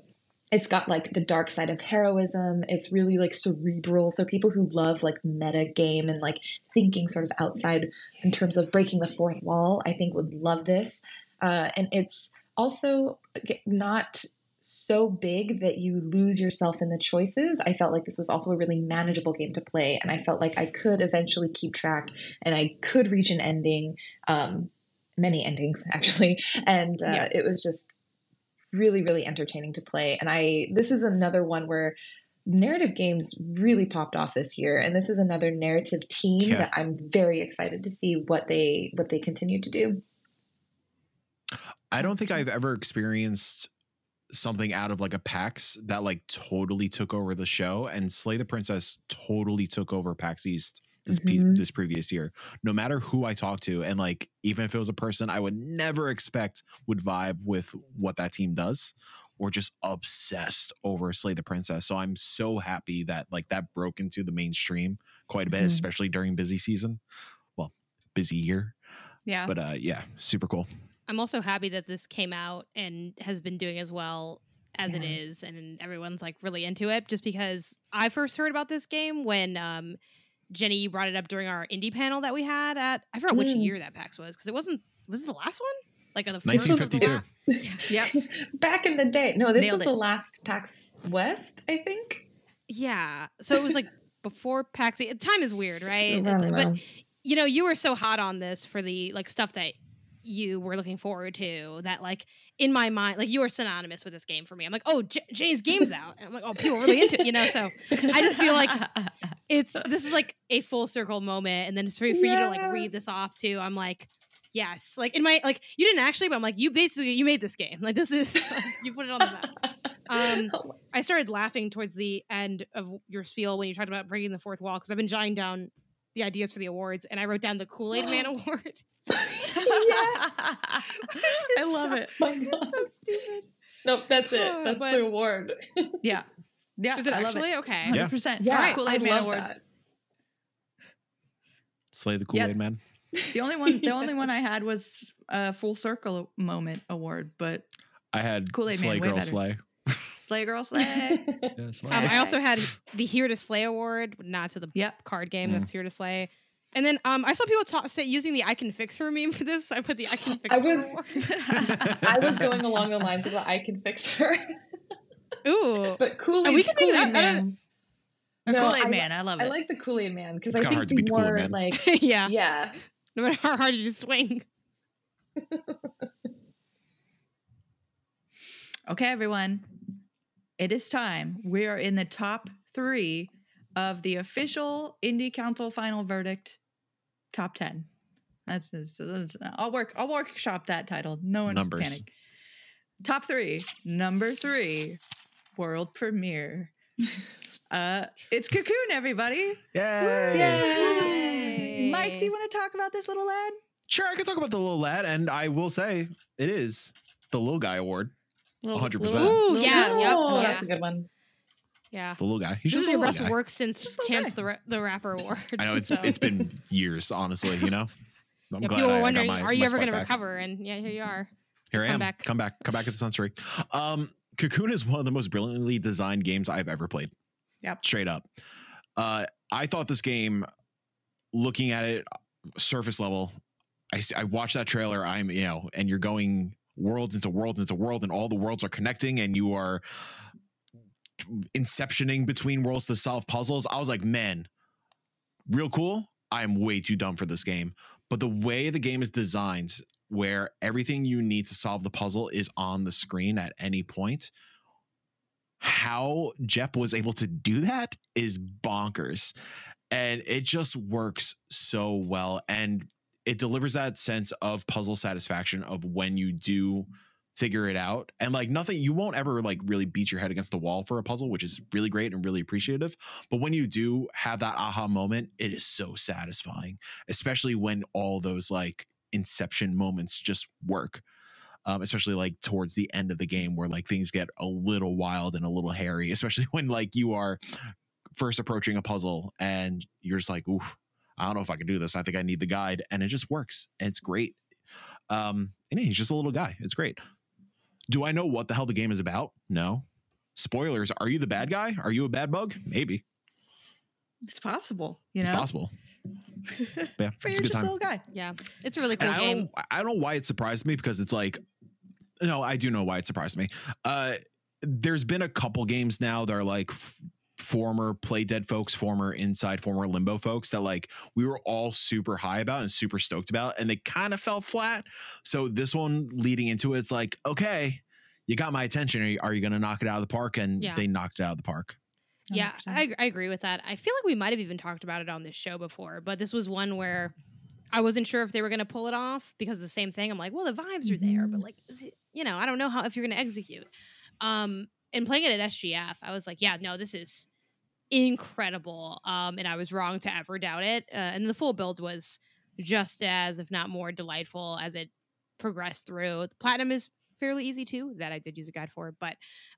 B: it's got like the dark side of heroism. It's really like cerebral. So people who love like meta game and like thinking sort of outside in terms of breaking the fourth wall i think would love this. Uh, and it's also not so big that you lose yourself in the choices. I felt like this was also a really manageable game to play and i felt like i could eventually keep track and i could reach an ending um, many endings (laughs) actually. And uh,
A: Yeah.
B: it was just really really entertaining to play. And i this is another one where narrative games really popped off this year. And this is another narrative team
D: Yeah.
B: that i'm very excited to see what they what they continue to do.
D: I don't think I've ever experienced something out of like a PAX that like totally took over the show. And Slay the Princess totally took over PAX East this pe-
B: Mhm.
D: this previous year. No matter who I talk to and like even if it was a person I would never expect would vibe with what that team does or just obsessed over Slay the Princess. So I'm so happy that like that broke into the mainstream quite a bit
B: Mhm.
D: especially during busy season. Well, busy year.
A: Yeah.
D: But uh yeah, super cool.
C: I'm also happy that this came out and has been doing as well as it
B: Yeah.
C: is, and everyone's like really into it. Just because I first heard about this game when um, Jenny you brought it up during our indie panel that we had at I forgot which
B: Mm.
C: year that PAX was because it wasn't was it the last one like on the first
D: 1952.
A: Yep.
B: back in the day no this
A: Nailed
B: was
A: it.
B: the last pax west i think
C: Yeah, so it was like (laughs) before PAX. Time is weird, right?
B: I don't
C: But
B: know.
C: you know, you were so hot on this for the like stuff that you were looking forward to that like in my mind like you were synonymous with this game for me. I'm like oh J- jay's game's (laughs) out. And i'm like oh people are really into it you know? So I just feel like it's this is like a full circle moment. And then just for, for you to like read this off too. I'm like yes. Like in my like you didn't actually but i'm like you basically you made this game. Like this is (laughs) you put it on the map. (laughs) Um I started laughing towards the end of your spiel when you talked about breaking the fourth wall because I've been jotting down the ideas for the awards and I wrote down the Kool Aid Man (gasps) award. (laughs)
A: I love it.
B: my
C: it's
B: God.
C: so stupid.
B: nope that's it
C: Uh,
B: that's
C: but-
B: the award (laughs)
A: Yeah. Yeah.
C: Is it
A: I love
C: actually
A: it.
C: okay?
D: Yeah.
A: 100%.
B: yeah
A: Kool-Aid Man
B: love
A: Award.
B: that.
D: Slay the Kool-Aid man.
A: The only one the only one (laughs) I had was a full circle moment award, but
D: I had
A: Kool-Aid Man, way
D: Girl
A: better.
D: Slay.
A: Slay girl slay. (laughs)
D: Yeah, Slay.
C: Um, I also had the Here to Slay award, not to the
A: yep.
C: card game
D: Mm.
C: that's Here to Slay. And then um, I saw people talk, say using the I can fix her meme for this. So I put the I can fix
B: I
C: her.
B: was- (laughs) I was going along the lines of the I can fix her. (laughs)
C: Ooh,
B: but Kool Aid
C: we
B: Kool-Aid
C: that-
B: Man.
A: A
B: No,
A: Kool-Aid
B: I-
A: Man. I love it.
B: I like the Kool Aid Man because I
D: kinda hard
B: think
D: to
B: the
D: beat the
B: more
D: Man.
B: like
C: yeah.
B: yeah.
C: No matter how hard you swing.
A: Okay, everyone. It is time. We are in the top three of the official Indie Council final verdict top 10. That's, that's, that's- I'll work, I'll workshop that title. No one
D: Numbers.
A: panic. Top three. Number three, world premiere. (laughs) uh, it's Cocoon, everybody.
D: Yay!
B: Yay!
A: Mike, do you want to talk about this little lad?
D: Sure, I can talk about the little lad, and I will say it is the little guy award.
A: Little,
D: 100%.
C: Ooh, yeah,
A: guy.
C: yep,
B: Oh,
C: yeah.
B: that's a good one.
C: Yeah.
D: The little guy. He's
C: this
D: just
C: is
D: a
C: your best
D: guy.
C: work since
A: Just a little
C: Chance
A: guy.
C: the, Ra- the Rapper Award. (laughs)
D: I know it's (laughs)
C: so-
D: it's been years, honestly. You know, I'm
C: Yeah,
D: glad
C: people
D: I- I
C: were
D: got
C: wondering,
D: my-
C: are
D: my
C: you ever going to
D: back.
C: recover? And yeah, here you are.
D: Here I
C: Come
D: am.
C: back.
D: Come back. Come back at the Sunstory. Um, Cocoon is one of the most brilliantly designed games I've ever played.
A: Yep.
D: Straight up. Uh, I thought this game, looking at it surface level, I, I watched that trailer. I'm, you know, and you're going worlds into world into world, and all the worlds are connecting, and you are inceptioning between worlds to solve puzzles. I was like, man, real cool. I am way too dumb for this game. But the way the game is designed, where everything you need to solve the puzzle is on the screen at any point, how Jeppe was able to do that is bonkers. And it just works so well. And it delivers that sense of puzzle satisfaction of when you do figure it out. And like nothing, you won't ever like really beat your head against the wall for a puzzle, which is really great and really appreciative. But when you do have that aha moment, it is so satisfying, especially when all those like inception moments just work. Um, especially like towards the end of the game where like things get a little wild and a little hairy, especially (laughs) when like you are first approaching a puzzle and you're just like, oof, I don't know if I can do this. I think I need the guide. And it just works. It's great. Um, and yeah, he's just a little guy. It's great. Do I know what the hell the game is about? No. Spoilers. Are you the bad guy? Are you a bad bug? Maybe.
A: It's possible, you
D: It's
A: know.
D: possible. (laughs) Yeah,
A: For
D: it's
A: you're
D: a good
A: just a
D: time.
A: little guy.
C: Yeah. It's a really cool
D: And I don't,
C: game.
D: know, I don't know why it surprised me because it's like, no, I do know why it surprised me. Uh, there's been a couple games now that are like f- former Play Dead folks, former Inside, former Limbo folks that like we were all super high about and super stoked about, and they kind of fell flat. So this one leading into it, it's like, okay, you got my attention. Are you, are you going to knock it out of the park? And
C: Yeah.
D: they knocked it out of the park.
C: Yeah,
A: 100%.
C: I, I agree with that. I feel like we might have even talked about it on this show before, but this was one where I wasn't sure if they were going to pull it off because of the same thing. I'm like, well, the vibes are there, but like, is it, you know, I don't know how if you're going to execute. Um, and playing it at SGF, I was like, yeah, no, this is incredible. Um, and I was wrong to ever doubt it. Uh, and the full build was just as, if not more, delightful as it progressed through. Platinum is fairly easy too. That I did use a guide for, but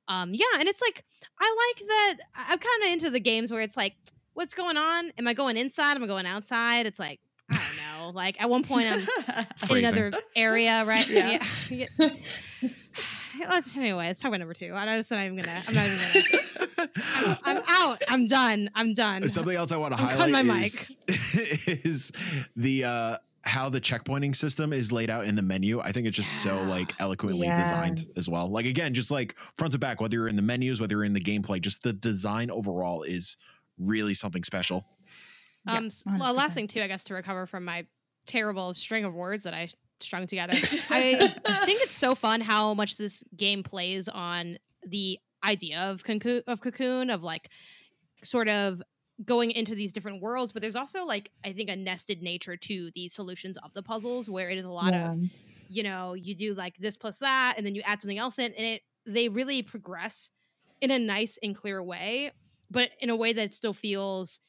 C: um, yeah, and it's like I like that. I- I'm kind of into the games where it's like, what's going on? Am I going inside? Am I going outside? It's like I don't know. Like at one point, I'm (laughs) in another area, right?
A: Yeah.
C: yeah. (laughs) (laughs) Yeah. (laughs) Let's- anyway, let's talk about number two. I'm just not even gonna. I'm not even gonna. I'm, I'm out. I'm done. I'm done.
D: Something else I want to
C: I'm
D: highlight
C: my
D: is, (laughs) is the uh how the checkpointing system is laid out in the menu. I think it's just so like eloquently
B: Yeah.
D: designed as well. Like again, just like front to back, whether you're in the menus, whether you're in the gameplay, just the design overall is really something special.
A: Yeah,
C: Um, s- well, last thing too, I guess, to recover from my terrible string of words that I strung together. (laughs) I think it's so fun how much this game plays on the idea of cocoon, of cocoon of like sort of going into these different worlds, but there's also like I think a nested nature to the solutions of the puzzles where it is a lot of you know you do like this plus that and then you add something else in and it they really progress in a nice and clear way but in a way that still feels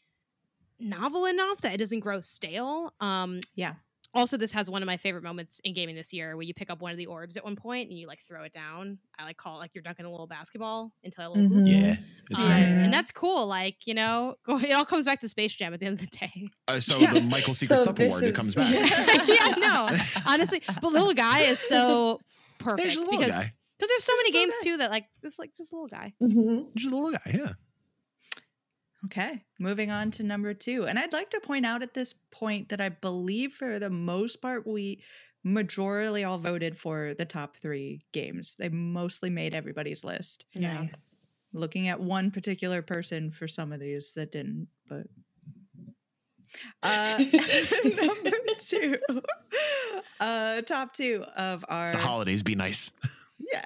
C: novel enough that it doesn't grow stale um
A: Yeah.
C: Also this has one of my favorite moments in gaming this year where you pick up one of the orbs at one point and you like throw it down i like call it like you're dunking a little basketball into a little hoop
B: Mhm.
D: Yeah, it's
C: Um,
D: great.
B: great.
C: and that's cool like you know (laughs) it all comes back to space jam at the end of the day
D: Uh, (laughs) so
A: Yeah.
D: the Michael Secret
B: So
D: Stuff
B: this
D: Award it
B: is-
D: comes back. (laughs)
C: yeah no honestly but little guy is so
D: There's
C: perfect
D: little
C: because
D: guy.
C: Because there's so many games
A: guy.
C: too that like this like just a little guy.
B: Mhm.
D: Just a little guy, yeah.
A: Okay, moving on to number two. And I'd like to point out at this point that I believe for the most part, we majorly all voted for the top three games. They mostly made everybody's list.
C: Yeah.
B: Nice.
A: Looking at one particular person for some of these that didn't, but. Uh, (laughs) number two, uh, top two of our
D: It's the holidays. Be nice.
A: yeah,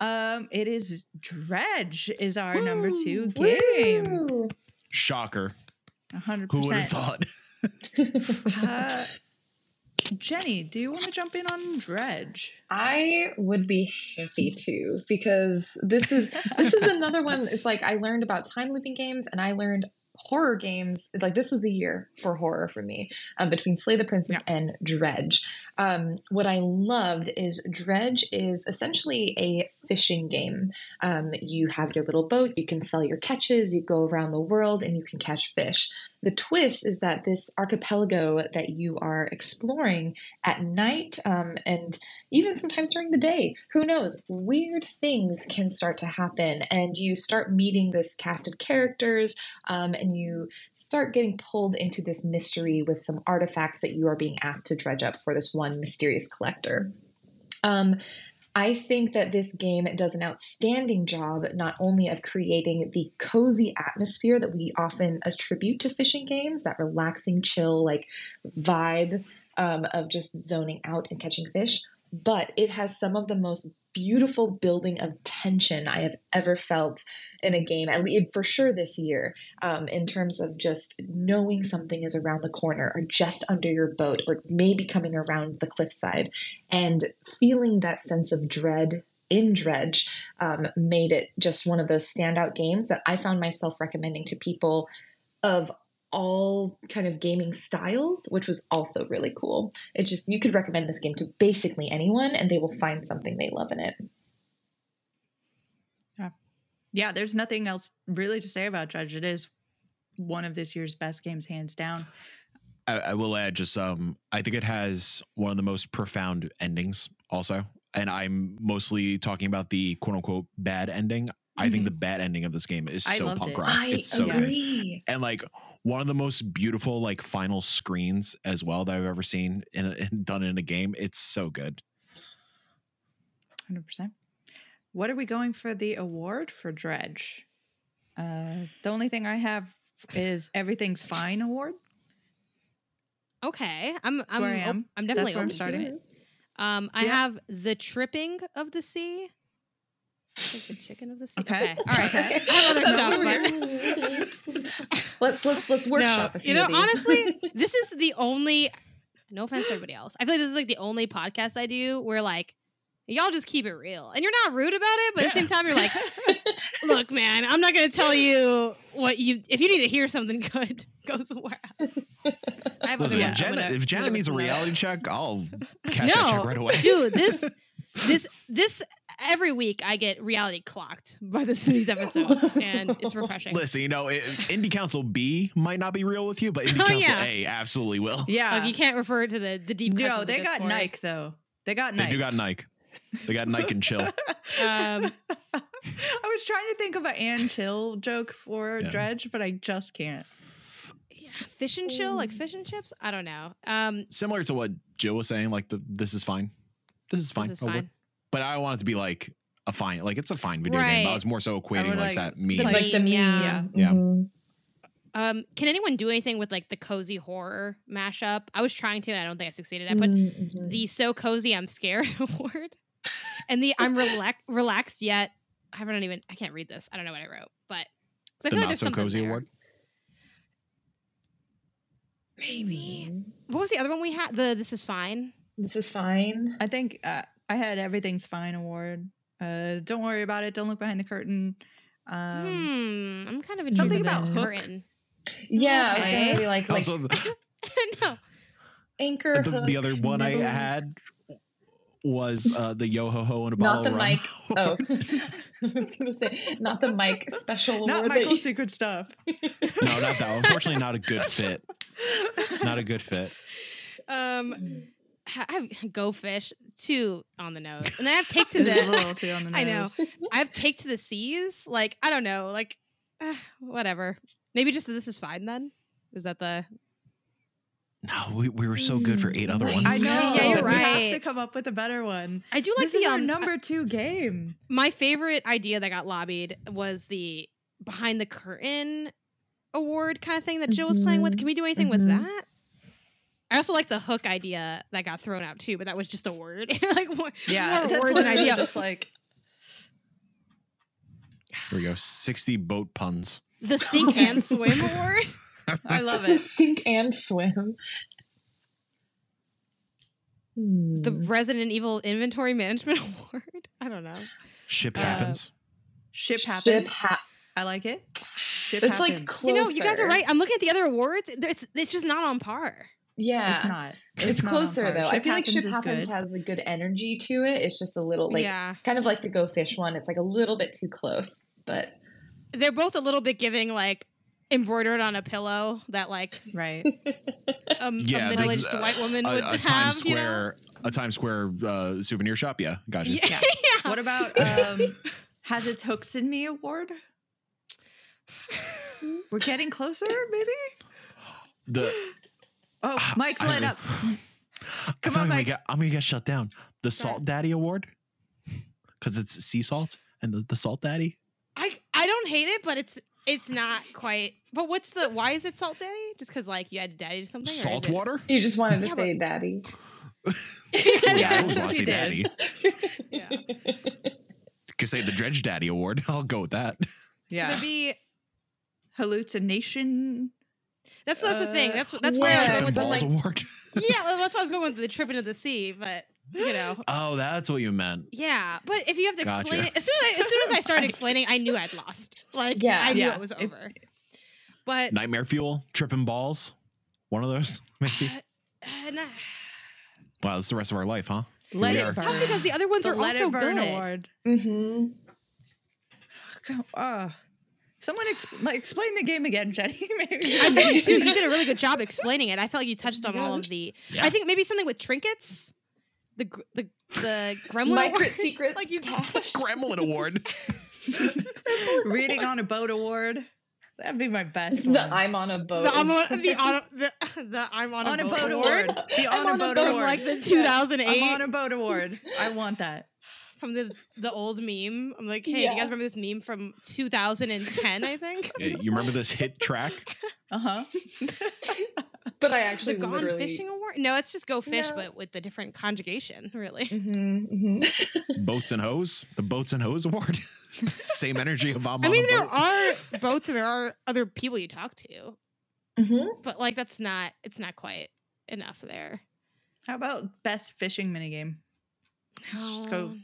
A: um, it is Dredge is our number two game.
B: Woo!
D: Shocker.
A: A hundred
D: Who would have
A: percent.
D: thought? (laughs)
A: Uh, Jenny, do you want to jump in on Dredge?
B: I would be happy to because this is this is (laughs) another one. It's like I learned about time looping games and I learned horror games. Like this was the year for horror for me um, between Slay the Princess and Dredge. Um, what I loved is Dredge is essentially a fishing game. Um, you have your little boat, you can sell your catches, you go around the world, and you can catch fish. The twist is that this archipelago that you are exploring at night um, and even sometimes during the day. Who knows? Weird things can start to happen, and you start meeting this cast of characters, um, and you start getting pulled into this mystery with some artifacts that you are being asked to dredge up for this one mysterious collector. Um, I think that this game does an outstanding job not only of creating the cozy atmosphere that we often attribute to fishing games, that relaxing, chill, like vibe um, of just zoning out and catching fish, but it has some of the most beautiful building of tension I have ever felt in a game, at least for sure this year, um, in terms of just knowing something is around the corner or just under your boat or maybe coming around the cliffside. And feeling that sense of dread in Dredge um, made it just one of those standout games that I found myself recommending to people of all kind of gaming styles, which was also really cool. It just you could recommend this game to basically anyone and they will find something they love in it.
A: Yeah, Yeah, there's nothing else really to say about Dredge. It is one of this year's best games, hands down.
D: I, I will add just um I think it has one of the most profound endings also. And I'm mostly talking about the quote unquote bad ending. I think the bad ending of this game is
A: I
D: so punk
A: it.
D: rock.
B: I
D: it's so good. And like one of the most beautiful like final screens as well that I've ever seen in, a, (laughs) in done in a game. It's so good.
A: 100%. What are we going for the award for Dredge? Uh, the only thing I have is Everything's Fine award.
C: Okay, I'm
A: That's
C: I'm
A: where I
C: op-
A: am.
C: I'm
A: That's
C: definitely
A: where I'm
C: open to
A: starting.
C: it. Um, I
A: Yeah.
C: have the tripping of the sea. I think the chicken of the sea.
A: Okay.
C: Okay, all right.
A: Okay. (laughs)
C: I other stuff,
B: let's let's let's workshop a few
C: you know,
B: of these.
C: honestly, (laughs) this is the only. No offense to everybody else. I feel like this is like the only podcast I do where like y'all just keep it real, and you're not rude about it, but at the same time, you're like, (laughs) look, man, I'm not gonna tell you what you. If you need to hear something good, go somewhere else. I have
D: Listen,
C: other
D: if
C: ones gonna
D: if Janet needs a reality check, I'll catch that check right away.
C: dude, this this this every week I get reality clocked by this these episodes, and it's refreshing.
D: Listen, you know, it, Indie Council B might not be real with you, but Indie (laughs)
C: Oh,
D: Council
C: yeah.
D: A absolutely will.
A: Yeah.
C: Like, you can't refer to the the deep.
A: no,
C: of the
A: they got
C: Discord.
A: Nike, though. They got
D: They do got Nike. They got Nike and chill.
C: Um, (laughs)
A: I was trying to think of an Ann Chill joke for
D: Yeah.
A: Dredge, but I just can't.
C: yeah, fish and chill, like fish and chips. I don't know. Um,
D: Similar to what Jill was saying, like the this is fine. This is fine.
C: this is fine.
D: But I want it to be like a fine, like it's a fine video game. But I was more so equating like,
A: like
D: that meme.
C: the
B: like the
C: meme,
B: meme.
C: yeah.
D: Yeah.
B: Mhm.
C: Um, can anyone do anything with like the cozy horror mashup? I was trying to, and I don't think I succeeded at. But
B: Mhm.
C: the so cozy I'm scared (laughs) award, and the I'm relax relaxed yet. I don't even. I can't read this. I don't know what I wrote, but I
D: the
C: feel like
D: not
C: there's
D: so cozy
C: there.
D: award.
C: Maybe.
B: Mhm.
C: What was the other one we had? The this is fine.
B: This is fine.
A: I think uh, I had Everything's Fine award. Uh, don't worry about it. Don't look behind the curtain. Um,
C: hmm. I'm kind of
A: something about
C: with the
A: Hook.
C: curtain.
B: Yeah, I was
C: Okay.
B: gonna be like like
D: Also, the, (laughs)
C: no.
B: anchor.
D: the, the other one I
B: never-
D: had was uh, the yo ho ho and a bottle.
B: Not the
D: of rum.
B: mic. (laughs) Oh, (laughs) I was gonna say not the mic special
A: not
B: award.
A: Michael's
B: you-
A: secret stuff.
D: no, not that. one. Unfortunately, not a good fit. Not a good fit.
C: Um. I have (laughs) Go Fish too on the nose, and then I have Take to (laughs) the. (laughs)
A: on the
C: I know. I have Take to the Seas. Like I don't know. Like ah, whatever. Maybe just this is fine then. Is that the?
D: No, we, we were so good for eight other ones.
A: I know.
C: Yeah, you're right.
A: We have
C: right.
A: to come up with a better one.
C: I do like
A: this
C: the
A: is our
C: um,
A: number two game.
C: my favorite idea that got lobbied was the behind the curtain award kind of thing that Jill was playing with. Can we do anything with
B: Mhm.
C: that? I also like the hook idea that got thrown out too, but that was just a word. (laughs) like more,
A: Yeah,
C: more
A: that's
C: word than idea.
A: just like
D: Here we go. 60 boat puns.
C: The sink and swim award. (laughs)
A: I love it.
B: Sink and swim.
C: The
B: Hmm.
C: Resident Evil Inventory Management (laughs) Award. I don't know.
D: Ship
C: Uh,
D: happens.
A: Ship
B: Ship
A: happens.
B: ha-
A: I like it. Ship
B: It's like closer.
C: You know, you guys are right. I'm looking at the other awards. It's it's just not on par.
B: Yeah.
A: It's not.
B: It's,
A: not
B: closer
A: par.
B: though. I feel like Ship Happens
A: good.
B: has a good energy to it. It's just a little like
C: yeah,
B: kind of like the Go Fish one. It's like a little bit too close, but
C: they're both a little bit giving like embroidered on a pillow that like
A: right. (laughs) (laughs)
C: um,
D: Yeah,
C: a middle-aged
D: uh,
C: white woman
D: A,
C: would
D: a
C: have.
D: Times
C: you know?
D: Square, a Times Square uh, souvenir shop. Yeah, gotcha.
C: Yeah.
A: Yeah. (laughs)
C: yeah.
A: What about um has its hooks in me award? We're getting closer, maybe?
D: The
A: Oh,
D: Ah,
A: Mike's
D: I-
A: lit up. (laughs) Come on,
D: like I'm gonna
A: Mike.
D: get, I'm gonna get shut down. The
C: ahead.
D: Salt Daddy Award, because it's sea salt and the, the Salt Daddy.
C: I I don't hate it, but it's it's not quite. But what's the why is it salt daddy? Just because like you had a daddy to something? or is
D: Salt
C: it-
D: water.
B: you just wanted to
C: Yeah,
B: say daddy. (laughs)
D: Yeah, I always want to say. Daddy.
C: Yeah. (laughs)
D: Could say the Dredge Daddy Award. I'll go with that.
A: Yeah.
C: Could it be
A: Hallucination.
C: That's that's the thing.
A: Uh,
C: That's that's why I was going with the
D: Balls
C: like.
D: Award. (laughs)
C: Yeah, that's why I was going with the trip into the sea. But you know,
D: Oh, that's what you meant.
C: yeah. But if you have to explain it, as soon as I, as soon as I started (laughs) explaining, I knew I'd lost. Like
B: Yeah.
C: I knew
A: Yeah.
C: it was
A: If-
C: over. But
D: Nightmare Fuel, Tripping Balls. One of those, (laughs) maybe.
C: uh, nah.
D: Wow, that's the rest of our life, huh?
A: Let it
D: are.
C: it's tough because the other ones
A: The
C: are
A: Let
C: also
A: It Burn
C: good.
A: award.
B: Mm-hmm.
A: Come- Uh, someone exp- explain the game again, Jenny. (laughs) Maybe.
C: I feel like too, you did a really good job (laughs) explaining it. I felt like you touched on all of the.
D: Yeah.
C: I think maybe something with trinkets, the gr- the the (laughs) gremlin
B: Micro
C: award.
B: secrets.
C: like you
B: cash.
D: Gremlin Award.
A: Reading on a boat award. That'd be my best
B: the
A: one.
B: I'm on a boat.
C: the, I'm on, the, on, the the I'm on,
A: on
C: a
A: a
C: boat,
A: boat
C: award,
A: award. The
B: I'm
A: on a
B: on a
A: boat
B: boat,
A: award.
C: like the
A: Yeah.
C: 2008
A: I'm on a boat award. I want that.
C: From the the old meme. I'm like, hey, do you guys remember this meme from 2010? I think (laughs)
D: Yeah, you remember this hit track? (laughs)
A: Uh huh. (laughs)
B: but I
C: the
B: actually
C: Gone
B: literally...
C: Fishing Award. No, it's just Go Fish,
B: No.
C: but with the different conjugation. Really.
B: Mhm, mhm.
D: Boats and Hose, the Boats and Hose Award. Same energy of I'm
C: I mean, there
D: boat.
C: are boats and there are other people you talk to,
B: Mhm.
C: but like that's not. It's not quite enough there.
A: How about best fishing minigame? Let's just go.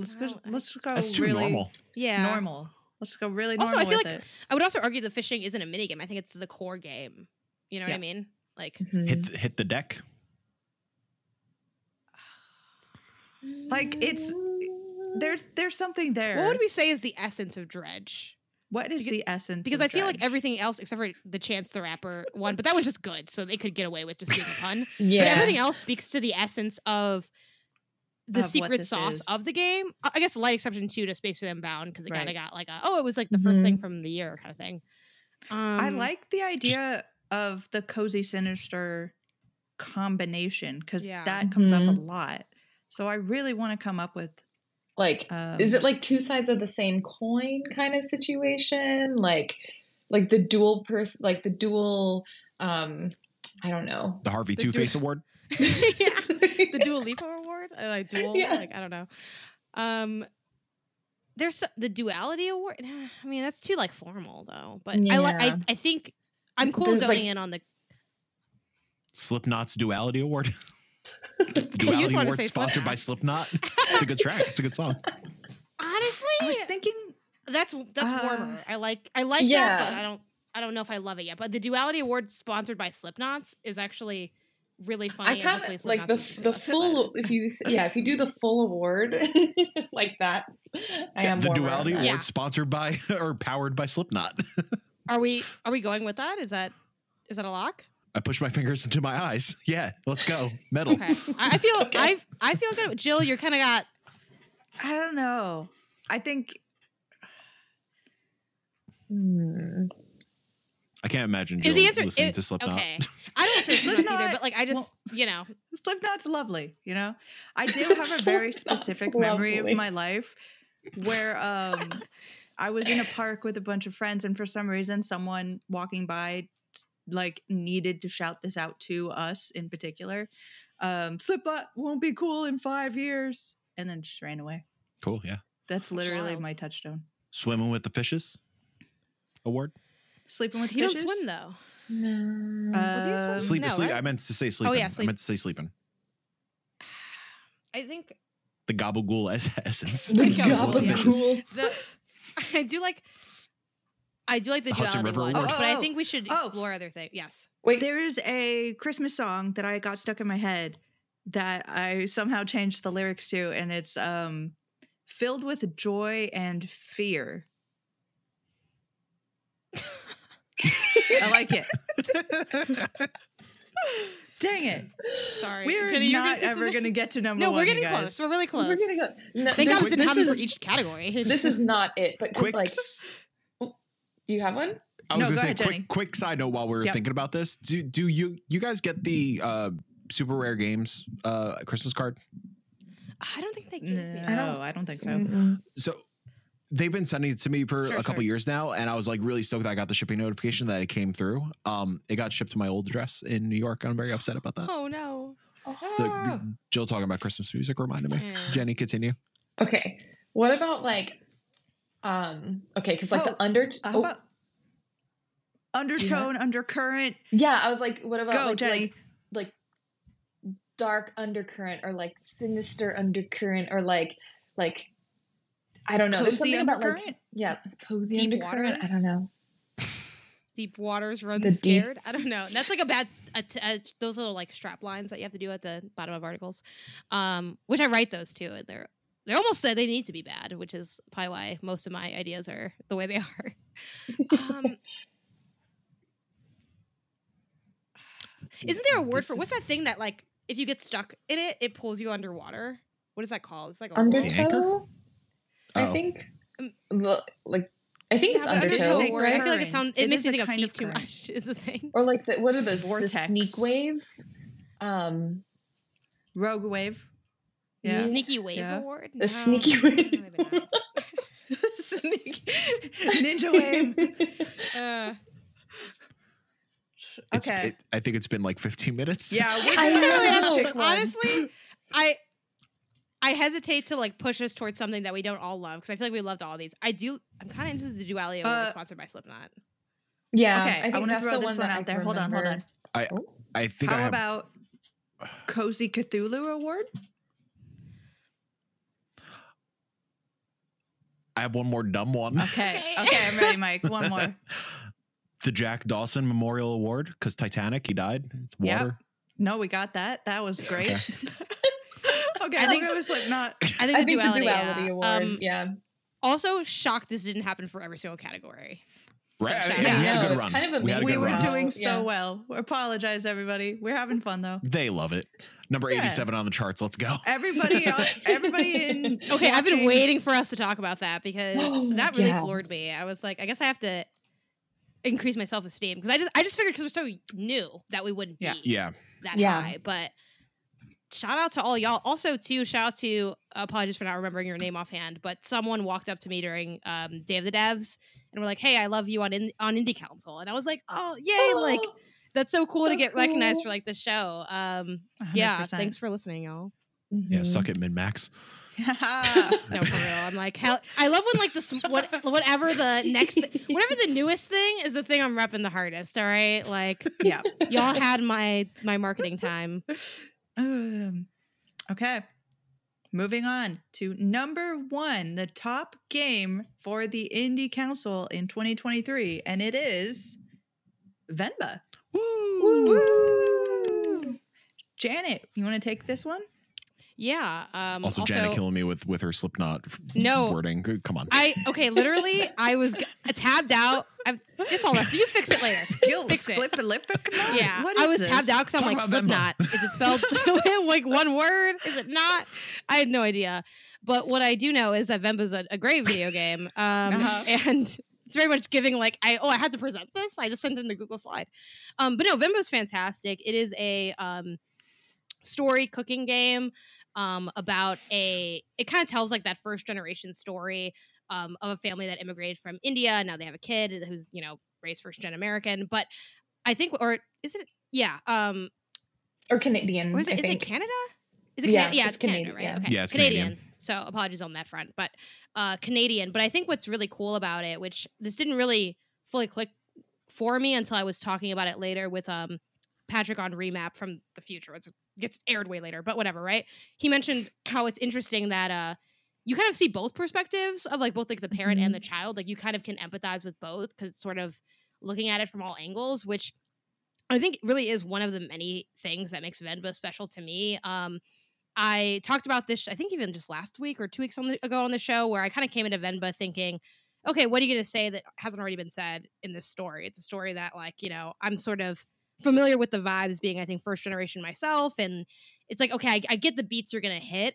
C: No.
A: Let's go. Let's go.
D: That's too
A: really
D: normal.
C: Yeah.
A: Normal. Let's go really
C: Also,
A: normal
C: I feel
A: with
C: like
A: it.
C: I would also argue the fishing isn't a minigame. I think it's the core game. You know what I mean? Like,
B: Mhm.
D: Hit the, hit the deck. (sighs)
A: Like, it's- There's there's something there.
C: what would we say is the essence of Dredge?
A: what is
C: because-
A: the essence?
C: Because
A: of
C: I feel like everything else, except for the Chance the Rapper one, but that one's just good, so they could get away with just being a pun. (laughs)
B: Yeah.
C: But everything else speaks to the essence of the secret sauce
A: is.
C: of the game. I I guess light exception too to Space Jam Bound because it kind of got like a oh it was like the first thing from the year kind of thing. Um,
A: I like the idea of the cozy sinister combination because
C: Yeah.
A: that comes up a
B: Mhm.
A: lot. So I really want to come up with.
B: like
A: Um,
B: is it like two sides of the same coin kind of situation like like the dual person like the dual um i don't know
D: The Harvey
C: The
D: Two
C: du-
D: Face Award. (laughs) (laughs) (laughs)
C: yeah, the (laughs) Dual Lipa award, I like dual,
B: Yeah.
C: like I don't know. Um, there's the duality award. I mean, that's too like formal though. But I like. I, I think I'm cool
B: There's,
C: zoning
B: like-
C: in on the.
D: Slipknot's Duality Award. The (laughs) (laughs)
C: You just
D: Duality Award
C: say
D: sponsored by
C: Slipknot.
D: Slipknot. it's a good track. It's a good song.
C: Honestly,
A: I was thinking.
C: that's that's
A: Uh,
C: warmer. I like I like that, but I don't I don't know if I love it yet. But the duality award sponsored by Slipknots is actually really funny.
B: i kind of like
C: Slipknots
B: the the full if you yeah if you do the full award (laughs) like that i am
D: the Duality
B: that.
D: Award
C: Yeah.
D: sponsored by (laughs) or powered by Slipknot. (laughs)
C: Are we are we going with that? Is that is that a lock?
D: I push my fingers into my eyes. Yeah, let's go. Metal.
C: Okay. I, I feel I I feel good. Jill, you're kind of got.
A: I don't know. I think
B: Hmm.
D: I can't imagine
C: If
D: Jill
C: the answer
D: listening
C: if-
D: to Slipknot.
C: okay, I don't say Slipknot either, but like I just you know
A: Slipknot's lovely, you know? I (laughs) do have a very specific memory
B: lovely.
A: of my life where um I was in a park with a bunch of friends and for some reason someone walking by like needed to shout this out to us in particular. Um Slipknot won't be cool in 5 years and then just ran away.
D: Cool. Yeah.
A: That's literally
C: wild.
A: my touchstone.
D: Swimming with the fishes award.
A: Sleeping with
C: you don't swim though.
B: No.
C: Well, do you swim?
A: Um,
D: Sleep.
C: no,
D: sleep.
C: right?
D: I meant to say sleeping.
C: Oh,
D: yeah,
C: sleep.
D: I meant to say sleeping. (sighs)
C: I think
D: The gabagool es- (laughs) essence.
B: The
C: Gabagool,
D: With the fishes.
B: gabagool.
C: I do like I do like the,
D: The Hudson
C: duality
D: River
C: one,
D: Award.
C: but I
A: Oh,
C: think we should
A: oh.
C: explore other things. Yes.
B: Wait,
A: There is a Christmas song that I got stuck in my head that I somehow changed the lyrics to, and it's um filled with joy and fear. I like it. (laughs) Dang it.
C: Sorry.
A: We're
C: Jenny, you're
A: not ever going to get to number
C: No,
A: one.
C: No, we're
A: you
C: getting
A: guys.
C: close. We're really close.
B: we're gonna go. No,
C: Thank God it didn't
B: this
C: happen for each category. (laughs)
B: This is not it, but 'cause,
D: quick.
B: like, do you have one?
D: I was
A: No,
D: gonna say
A: ahead,
D: quick. Quick side note while we were
A: Yep.
D: thinking about this. Do do you you guys get the uh super rare games uh Christmas card?
C: I don't think they give me.
A: No,
B: I don't-
A: I don't think so.
B: Mm-mm.
D: So they've been sending it to me for
C: Sure,
D: a couple
C: sure.
D: years now, and I was like really stoked that I got the shipping notification that it came through. Um, it got shipped to my old address in New York. and I'm very upset about that.
C: Oh no.
D: The-
A: Ah.
D: Jill talking about Christmas music reminded me.
C: Yeah.
D: Jenny, continue.
B: Okay. What about like, um, okay, because like
A: Oh,
B: the under.
A: How
B: oh,
A: about undertone, undercurrent?
B: yeah, I was like, what about
A: Go,
B: like,
A: Jenny.
B: like like dark undercurrent or like sinister undercurrent or like like I don't know. There's
A: Cozy
B: something about like yeah, cozy
C: Deep
B: undercurrent. I don't know. (laughs)
C: Deep waters run
B: The deep-
C: scared. I don't know. That's like a bad a t- a- those little like strap lines that you have to do at the bottom of articles. Um, which I write those too, and they're they're almost they need to be bad, which is probably why most of my ideas are the way they are. Um, (laughs) (sighs) isn't there a word for what's that thing that like if you get stuck in it, it pulls you underwater? What is that called? It's like a rope.
B: I
D: Oh.
B: think the- like I think it's
C: Yeah, but
A: undertow.
B: undertow,
A: Say
C: word. I feel like it sounds. It,
A: It
C: makes me think of
A: kind
C: feet
A: of
C: too much. (laughs) Is the thing.
B: or like the what are those the
A: Vortex.
B: sneak waves? Um,
A: Rogue wave. Yeah.
C: Sneaky wave
A: Yeah.
C: award.
B: the sneaky wave.
C: even know. (laughs) (laughs)
A: Ninja wave.
C: Uh,
D: It's,
A: Okay.
D: it, I think it's been like 15 minutes.
A: Yeah, we're
B: I
C: really
A: have
B: know.
A: to pick one.
C: honestly, I I hesitate to like push us towards something that we don't all love because I feel like we loved all these. I do. I'm kind of into the Duality Award
A: Uh,
C: sponsored by Slipknot.
B: Yeah,
A: Okay,
B: I,
A: I,
B: think
A: want to throw this
B: one
A: one out there. Hold on, hold on.
B: remember.
D: I think I
A: How
D: have,
A: about Cozy Cthulhu Award?
D: I have one more dumb one.
A: Okay, (laughs) okay, I'm ready, Mike. One more. (laughs)
D: the Jack Dawson Memorial Award because Titanic, he died. It's
A: Yep.
D: water.
A: No, we got that. That was great. okay, (laughs)
C: I
A: I
C: think-
A: think it was like not. (laughs)
C: I think,
B: I
C: the,
B: think
C: duality,
B: the duality
C: yeah.
B: award.
C: Um,
B: yeah,
C: Also, shocked this didn't happen for every single category.
D: Right,
C: shout
D: yeah,
C: out.
D: we had a
B: I
D: good
B: it's
D: run.
B: kind of
D: We
A: We were
D: run.
A: doing
B: Yeah.
A: so well. We apologize, everybody. We're having fun though.
D: They love it. Number
A: Yeah.
D: 87 on the charts. Let's go.
A: Everybody, (laughs) on- everybody in. (laughs)
C: Okay, I've been waiting for us to talk about that because (gasps) that really
B: Yeah.
C: floored me. I was like, I guess I have to increase my self esteem because I just I just figured because we're so new that we wouldn't
A: Yeah.
C: be
D: Yeah.
C: that
B: Yeah.
C: high. But shout out to all y'all. Also, too, shout out to apologies for not remembering your name offhand, but someone walked up to me during um, Day of the Devs and were like, "Hey, I love you on in- on Indie Council," and I was like, "Oh, yay! Like that's so cool to
B: so
C: get recognized for like the show." Um, yeah,
A: 100%.
C: thanks for listening, y'all.
D: Yeah.
B: Mhm.
D: Suck it, MinnMax. (laughs)
C: No, for real. I'm like, hell, I love when like this, what, whatever the next, whatever the newest thing is the thing I'm repping the hardest. All right, like
A: yeah.
C: y'all had my my marketing time. (laughs)
A: Um, okay. Moving on to number one, the top game for the Indie Council in 2023, and it is Venba.
D: Woo!
A: Woo! Janet, you want to take this one?
C: Yeah. Um,
D: Also,
C: also,
D: Janet killing me with with her Slipknot f-
C: No.
D: wording. Come on.
C: I okay. Literally, I was g- tabbed out. I, it's all right. You fix it later. (laughs)
A: Skill
C: Fix it.
A: slip lip
C: Yeah,
A: What
C: I was
A: this?
C: tabbed out because I'm
D: Talk
C: like
D: about
C: Slipknot. Is it spelled (laughs) like one word? Is it not? I had no idea. But what I do know is that Venba's a, a great video game, (laughs) um,
A: Uh-huh.
C: and it's very much giving like I oh I had to present this. I just sent in the Google slide. Um, but no, Venba's fantastic. It is a um, story cooking game um, about a. It kind of tells like that first generation story um, of a family that immigrated from India. and Now they have a kid who's you know raised first gen American. But I think, or is it? Yeah. Um,
B: or Canadian.
C: or is it,
B: I
C: is it. Canada? Is it
B: Yeah,
C: Canada? Yeah,
B: it's
C: it's, Canada,
B: Canadian,
C: right?
B: yeah.
C: Okay.
D: Yeah, it's Canadian.
C: So apologies on that front, but uh, Canadian. But I think what's really cool about it, which this didn't really fully click for me until I was talking about it later with um Patrick on Remap from the future. It gets aired way later, but whatever, right? He mentioned how it's interesting that uh you kind of see both perspectives of like both like the parent and the child. Like you kind of can empathize with both because it's sort of looking at it from all angles, which I think really is one of the many things that makes Venba special to me. Um, I talked about this, I think even just last week or two weeks on the, ago on the show, where I kind of came into Venba thinking, okay, what are you going to say that hasn't already been said in this story? It's a story that, like, you know, I'm sort of familiar with the vibes being, I think, first generation myself. And it's like, okay, I, I get the beats you're going to hit.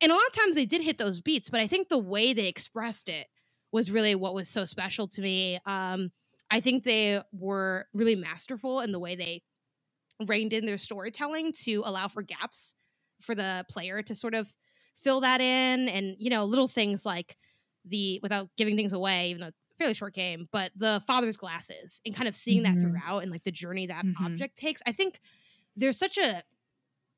C: And a lot of times they did hit those beats, but I think the way they expressed it was really what was so special to me. Um, I think they were really masterful in the way they reined in their storytelling to allow for gaps for the player to sort of fill that in and you know little things like the without giving things away even though fairly short game but the father's glasses and kind of seeing that
B: Mhm.
C: throughout and like the journey that
A: Mhm.
C: object takes i think there's such a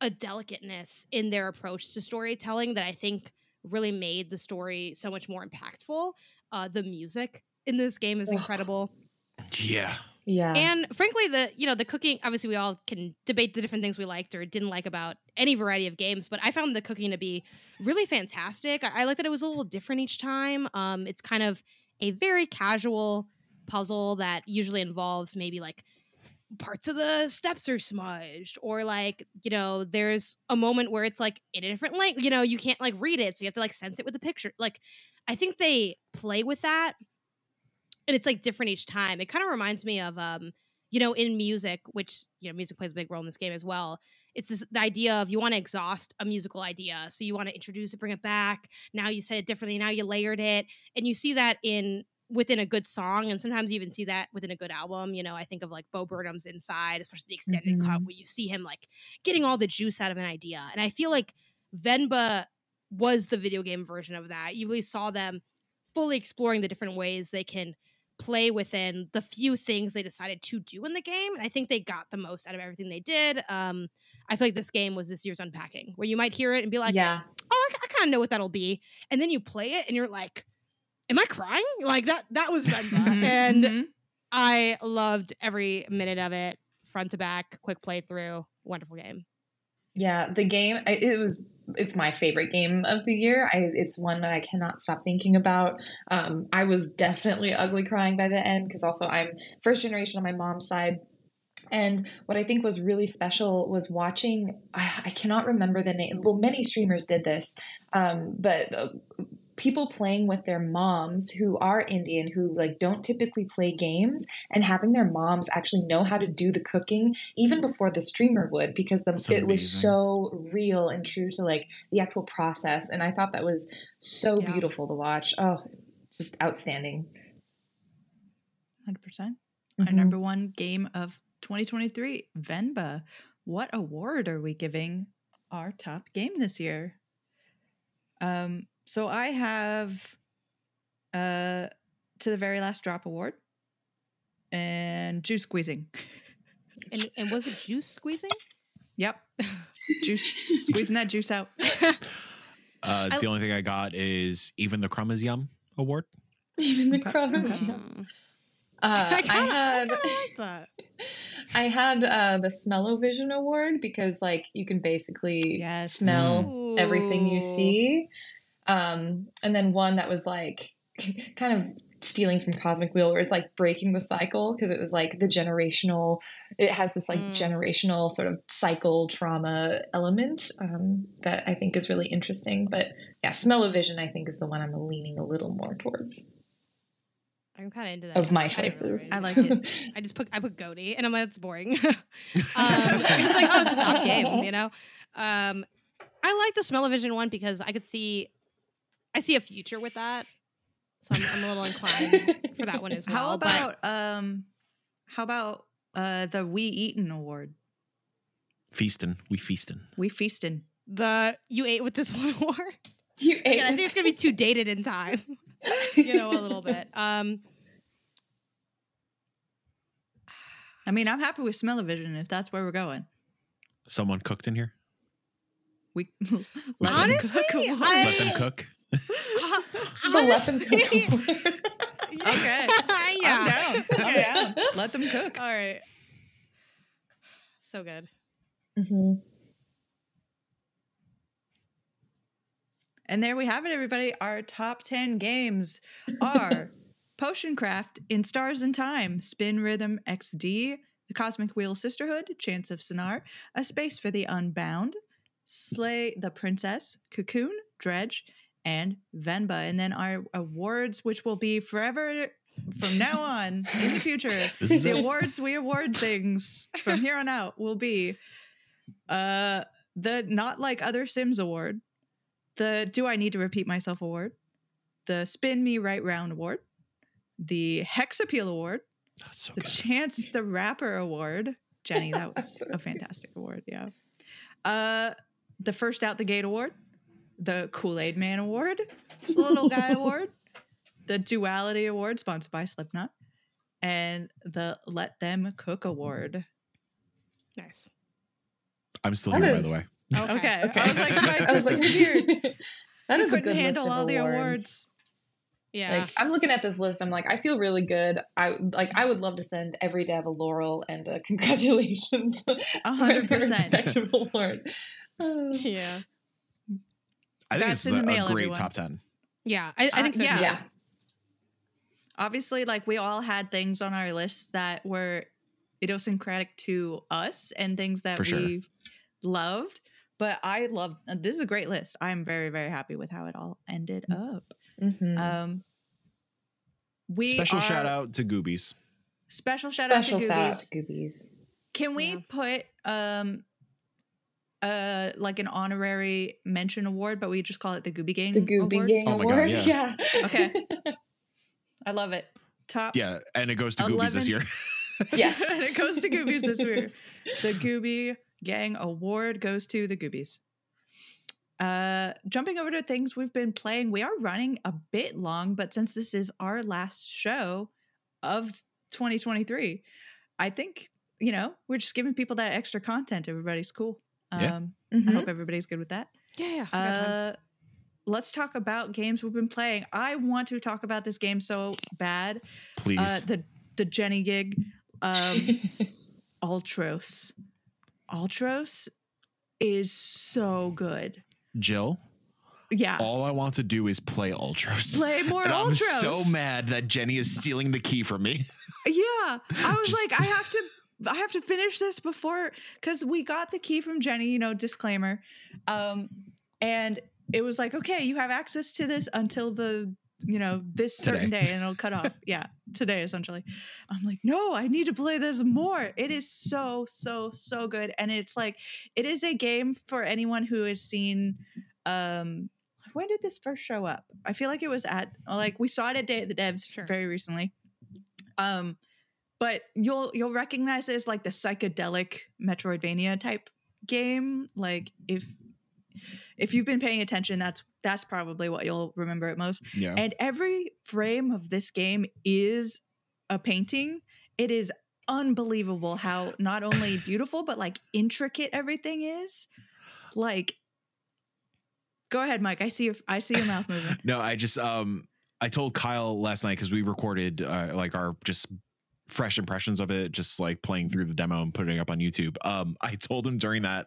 C: a delicateness in their approach to storytelling that i think really made the story so much more impactful uh the music in this game is incredible
D: yeah.
B: Yeah.
C: and frankly, the you know the cooking. Obviously, we all can debate the different things we liked or didn't like about any variety of games, but I found the cooking to be really fantastic. I, I like that it was a little different each time. Um, it's kind of a very casual puzzle that usually involves maybe like parts of the steps are smudged or like you know there's a moment where it's like in a different language you know you can't like read it so you have to like sense it with the picture like i think they play with that and it's like different each time. It kind of reminds me of um, you know, in music, which you know, music plays a big role in this game as well. It's this the idea of you want to exhaust a musical idea, so you want to introduce it, bring it back. Now you said it differently. Now you layered it, and you see that in within a good song, and sometimes you even see that within a good album. You know, I think of like Bo Burnham's Inside, especially the extended cut,
B: Mhm.
C: where you see him like getting all the juice out of an idea. And I feel like Venba was the video game version of that. You really saw them fully exploring the different ways they can play within the few things they decided to do in the game. And I think they got the most out of everything they did. Um, I feel like this game was this year's unpacking, where you might hear it and be like,
B: yeah.
C: "Oh, I, kind of know what that'll be," and then you play it and you're like, "Am I crying?" Like that. That was Venba, (laughs)
A: Mhm,
C: and
A: mhm.
C: I loved every minute of it, front to back, quick playthrough, wonderful game.
B: Yeah, the game it was it's my favorite game of the year. I it's one that I cannot stop thinking about. Um, I was definitely ugly crying by the end because also I'm first generation on my mom's side. And what I think was really special was watching. I, I cannot remember the name. Well, many streamers did this, um, but uh, people playing with their moms who are Indian, who like don't typically play games, and having their moms actually know how to do the cooking even before the streamer would, because the,
D: That's
B: it was so real and true to like the actual process. And I thought that was so
C: Yeah.
B: beautiful to watch. Oh, just outstanding.
A: 100%. Our
B: Mhm.
A: number one game of 2023, Venba. What award are we giving our top game this year? Um, so I have uh to the very last drop award and juice squeezing.
C: And, and was it juice squeezing?
A: Yep. (laughs) Juice squeezing that juice out. (laughs)
D: Uh,
C: I-
D: the only thing I got is even the crumb is yum award.
B: Even the
A: Okay,
B: crumbs.
A: okay.
C: Mm.
B: Uh, I,
C: kinda-
B: had
C: kinda like (laughs) that.
B: I had uh, the Smell-O-Vision award because like you can basically
A: Yes.
B: smell everything you see. Um, and then one that was like (laughs) kind of stealing from Cosmic Wheel, where it's like breaking the cycle because it was like the generational. It has this like
C: Mm.
B: generational sort of cycle trauma element um, that I think is really interesting. But yeah, Smell of Vision I think is the one I'm leaning a little more towards
C: I'm kind of into that.
B: of my
C: I didn't really
B: choices.
A: I like it. (laughs)
C: I just put I put Goaty, and I'm like, that's boring. (laughs) um, it's like, oh, it's a top game, you know. Um, I like the Smell-O-Vision one because I could see, I see a future with that, so I'm, I'm a little inclined for that one as (laughs) well.
A: How
C: but
A: about um how about uh the We Eaten Award?
D: Feasting. We feasting.
A: We feasting.
C: the you ate with this one war?
B: you ate
C: Again, I think it's gonna be too dated in time, (laughs) you know, a little bit. Um,
A: I mean, I'm happy with Smell-O-Vision if that's where we're going.
D: Someone cooked in here.
A: We (laughs) let them
C: Honestly,
A: cook a
C: I-
D: Let them cook. (laughs)
B: the lesson.
C: honestly-
A: Okay.
C: yeah.
A: I'm down. I'm down. Let them cook.
C: All right. So good.
B: Mhm.
A: And there we have it, everybody. Our top 10 games are (laughs) Potion Craft, In Stars and Time, Spin Rhythm XD, The Cosmic Wheel Sisterhood, Chants of Sennaar, A Space for the Unbound, Slay the Princess, Cocoon, Dredge, and Venba. And then our awards, which will be forever from now on in the future. (laughs) The
D: it.
A: awards we award things from here on out will be uh the Not Like Other Sims Award, the Do I Need to Repeat Myself Award, the Spin Me Right Round Award, the Hex Appeal Award,
D: so
A: the
D: good.
A: Chance the Rapper Award. Jenny, that was
B: So
A: a (laughs) fantastic award. Yeah. Uh, the First Out the Gate Award, the Kool Aid Man Award, the Little Guy (laughs) Award, the Duality Award, sponsored by Slipknot, and the Let Them Cook Award.
C: Nice.
D: I'm still
B: That
D: here, by the way.
A: Okay.
B: Okay.
A: I was like, Mike (laughs)
B: I was
A: just
B: like,
A: disappeared. (laughs)
B: that
A: He
B: a
A: couldn't
B: good
A: handle
B: list of
A: all the
B: awards.
A: awards.
C: Yeah.
B: Like I'm looking at this list, I'm like, I feel really good. I like I would love to send every dev a laurel and a (laughs) congratulations.
A: A hundred
B: for a
A: percent.
B: respective award. Uh,
C: yeah.
D: I think
A: That's
D: this is
A: in
D: a,
A: the mail,
D: a great
A: everyone.
D: top 10.
C: Yeah. I, I
A: Uh,
C: think so.
A: yeah.
B: yeah.
A: Obviously, like we all had things on our list that were idiosyncratic to us and things that
D: For sure.
A: we loved. But I love this is a great list. I'm very, very happy with how it all ended up.
B: Mhm.
A: Um we
D: Special
A: are-
D: shout out to Goobies.
A: Special shout
B: Special
A: out to
B: shout out
A: Goobies.
B: to Goobies.
A: Can we
C: Yeah.
A: put um uh like an honorary mention award, but we just call it the Gooby Gang
B: The Gooby
A: Award?
B: Gang
D: Oh my God,
B: Award.
D: yeah. (laughs)
B: yeah.
A: Okay. (laughs) I love it. Top
D: Yeah, and it goes to Goobies this year. (laughs)
B: Yes.
A: and it goes to Goobies this year. The Gooby Gang Award goes to the Goobies. Uh, jumping over to things we've been playing, we are running a bit long, but since this is our last show of 2023, I think you know we're just giving people that extra content. Everybody's cool. Um,
D: Yeah.
A: I hope everybody's good with that.
C: Yeah. yeah. I time.
A: Uh, let's talk about games we've been playing. I want to talk about this game so bad.
D: Please.
A: Uh, the the Jenny gig. Um, (laughs) Ultros. Ultros is so good.
D: Jill,
A: Yeah.
D: all I want to do is play Ultros.
A: Play more
D: and I'm
A: Ultros.
D: so mad that Jenny is stealing the key from me. (laughs)
A: Yeah. I was
D: Just-
A: like, I have to I have to finish this before because we got the key from Jenny, you know, disclaimer. Um, and it was like, okay, you have access to this until the, you know, this certain
D: Today.
A: day and it'll cut off. (laughs) Yeah, today essentially. I'm like, no, I need to play this more. It is so, so, so good. And it's like, it is a game for anyone who has seen um when did this first show up? I feel like it was at like we saw it at Day of the Devs
C: Sure.
A: very recently. Um, but you'll you'll recognize it as like the psychedelic Metroidvania type game. Like if if you've been paying attention, that's that's probably what you'll remember it most.
D: Yeah.
A: And every frame of this game is a painting. It is unbelievable how not only beautiful but like intricate everything is. Like Go ahead, Mike. I see your I see your mouth moving. (laughs)
D: No, I just um I told Kyle last night because we recorded uh, like our just fresh impressions of it, just like playing through the demo and putting it up on YouTube. Um, (laughs) I told him during that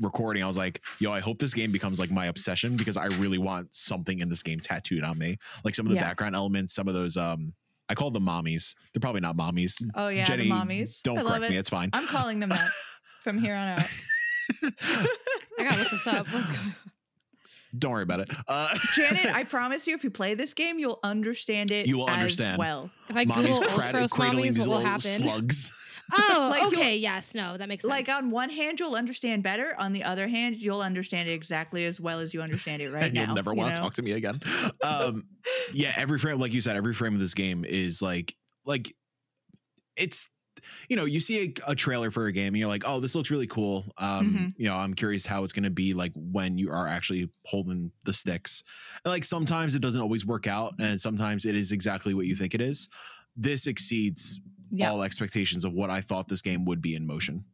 D: recording, I was like, "Yo, I hope this game becomes like my obsession because I really want something in this game tattooed on me, like some of the
A: Yeah.
D: background elements, some of those um." I call them mommies. They're probably not mommies.
A: Oh yeah,
D: Jenny,
A: the mommies.
D: Don't
A: I
D: correct me.
A: it.
D: It's fine.
A: I'm calling them that (laughs) from here on out. (laughs)
C: I gotta look this up. What's going on?
D: Don't worry about it. Uh, (laughs)
A: Janet, I promise you, if you play this game, you'll understand it.
D: You will
A: as
D: understand.
A: well.
C: If I
D: mommies
C: Google
D: cradle-
C: Ultros
D: cradling
C: mommies,
D: these
C: what will
D: little
C: happen?
D: slugs. (laughs)
C: Oh, (laughs)
A: Like,
C: okay. Yes. No, that makes sense.
A: Like on one hand, you'll understand better. On the other hand, you'll understand it exactly as well as you understand it right
D: and
A: now.
D: you'll never
A: you
D: want to talk to me again. Um, yeah, every frame, like you said, every frame of this game is like, like it's, you know, you see a, a trailer for a game and you're like, oh, this looks really cool. Um,
A: Mhm.
D: you know, I'm curious how it's going to be like when you are actually holding the sticks. And like sometimes it doesn't always work out, and sometimes it is exactly what you think it is. This exceeds
A: Yeah,
D: all expectations of what I thought this game would be in motion.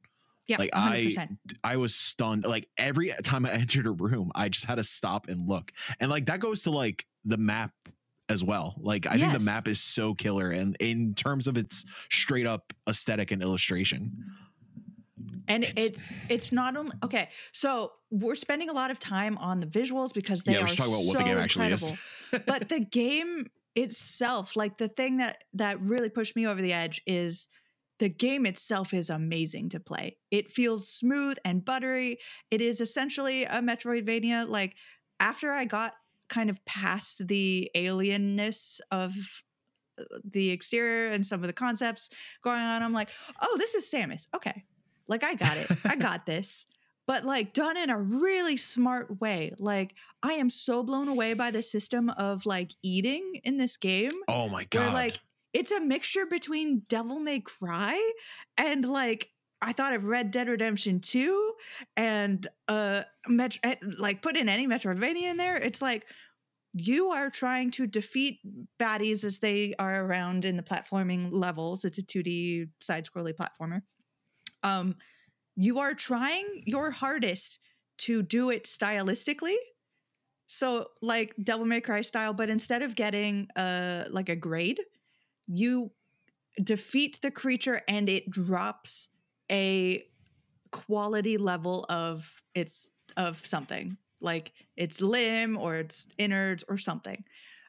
A: yeah,
D: like,
A: 100%.
D: I was stunned. Like every time I (laughs) entered a room, I just had to stop and look. And like that goes to like the map as well. Like I think the map is so killer and in terms of its straight up aesthetic and illustration.
A: and
D: it's-
A: it's it's not only okay. So we're spending a lot of time on the visuals because they
D: yeah,
A: are
D: we should talk about what the
A: so
D: game actually
A: incredible.
D: is.
A: but the (laughs) game itself, like the thing that that really pushed me over the edge is the game itself is amazing to play. It feels smooth and buttery. It is essentially a Metroidvania. Like after I got kind of past the alienness of uh, the exterior and some of the concepts going on, I'm like, oh, this is Samus. Okay. Like I got it. I (laughs) got this. But like done in a really smart way. Like I am so blown away by the system of like eating in this game
D: oh my
A: where
D: god.
A: like it's a mixture between Devil May Cry and like I thought of Red Dead Redemption 2 and uh eh, like put in any Metroidvania in there it's like you are trying to defeat baddies as they are around in the platforming levels. It's a 2D side scrolling platformer. Um you are trying your hardest to do it stylistically. So like Devil May Cry style, but instead of getting uh like a grade, you defeat the creature and it drops a quality level of its of something. Like its limb or its innards or something.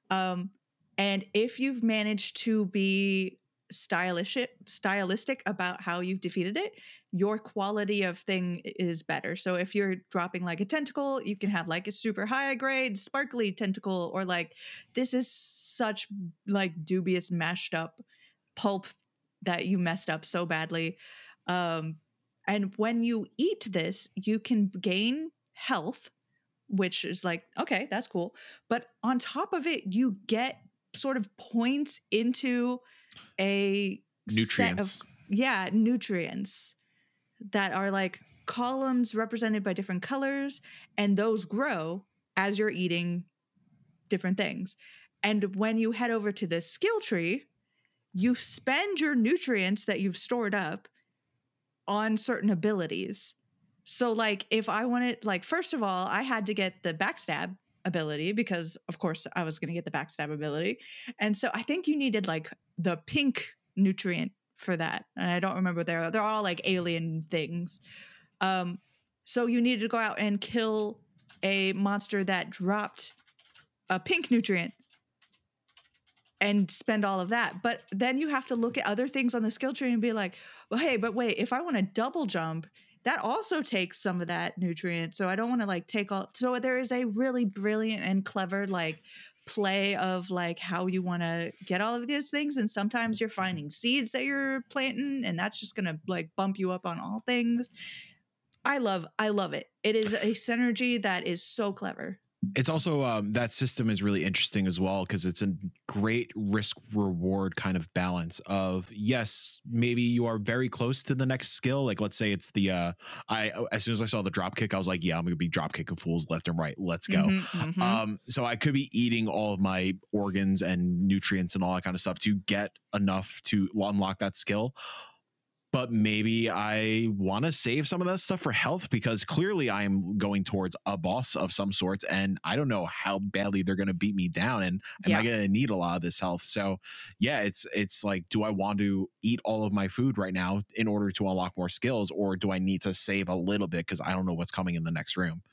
A: Um and if you've managed to be stylish stylistic about how you've defeated it your quality of thing is better. So if you're dropping like a tentacle you can have like a super high grade sparkly tentacle or like this is such like dubious mashed up pulp that you messed up so badly um and when you eat this you can gain health which is like okay that's cool but on top of it you get sort of points into a set
D: Nutrients.
A: of yeah nutrients that are like columns represented by different colors and those grow as you're eating different things and when you head over to the skill tree you spend your nutrients that you've stored up on certain abilities. So like if i wanted like first of all i had to get the backstab ability because of course i was going to get the backstab ability. And so i think you needed like the pink nutrient for that and i don't remember they're they're all like alien things. Um so you needed to go out and kill a monster that dropped a pink nutrient and spend all of that. But then you have to look at other things on the skill tree and be like well hey but wait if i want to double jump that also takes some of that nutrient so i don't want to like take all so there is a really brilliant and clever like play of like how you want to get all of these things and sometimes you're finding seeds that you're planting and that's just gonna like bump you up on all things. I love i love it. It is a synergy that is so clever
D: It's also um, that system is really interesting as well because it's a great risk reward kind of balance of yes, maybe you are very close to the next skill. Like let's say it's the uh, I as soon as I saw the drop kick, I was like, yeah, I'm gonna be drop kicking fools left and right. Let's go.
A: Mhm, mhm.
D: Um, so I could be eating all of my organs and nutrients and all that kind of stuff to get enough to unlock that skill. But maybe I want to save some of that stuff for health because clearly I'm going towards a boss of some sort, and I don't know how badly they're going to beat me down, and am
A: Yeah.
D: I going to need a lot of this health? So, yeah, it's it's like, do I want to eat all of my food right now in order to unlock more skills, or do I need to save a little bit because I don't know what's coming in the next room?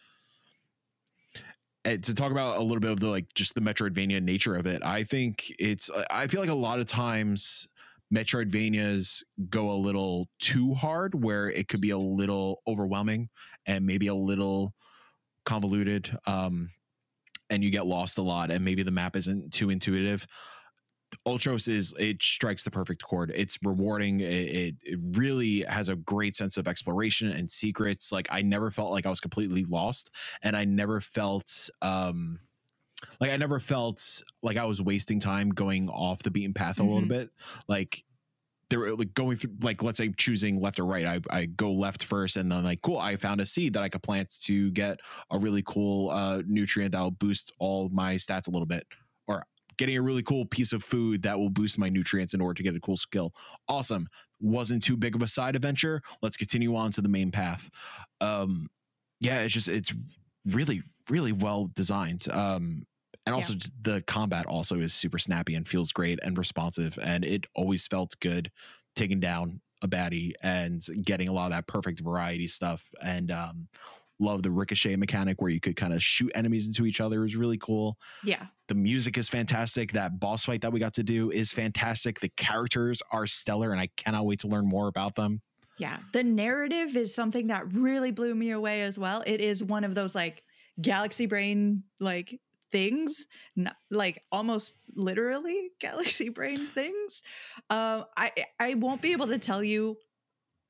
D: And to talk about a little bit of the like just the Metroidvania nature of it, I think it's I feel like a lot of times Metroidvanias go a little too hard where it could be a little overwhelming and maybe a little convoluted um and you get lost a lot and maybe the map isn't too intuitive. Ultros is it strikes the perfect chord. It's rewarding. It, it, really has a great sense of exploration and secrets. Like i never felt like i was completely lost and i never felt um like i never felt like i was wasting time going off the beaten path a little
A: Mhm.
D: bit. Like they were like going through like let's say choosing left or right I, I go left first and then like cool i found a seed that i could plant to get a really cool uh nutrient that will boost all my stats a little bit. Or getting a really cool piece of food that will boost my nutrients in order to get a cool skill. Awesome. Wasn't too big of a side adventure. Let's continue on to the main path. Um yeah it's just it's really really well designed. Um and also j- the combat also is super snappy and feels great and responsive and it always felt good taking down a baddie and getting a lot of that perfect variety stuff and um love the ricochet mechanic where you could kind of shoot enemies into each other is really cool
A: Yeah.
D: the music is fantastic that boss fight that we got to do is fantastic the characters are stellar and i cannot wait to learn more about them
A: Yeah. The narrative is something that really blew me away as well. It is one of those like galaxy brain like things, not, like almost literally (laughs) galaxy brain things. Uh, I I won't be able to tell you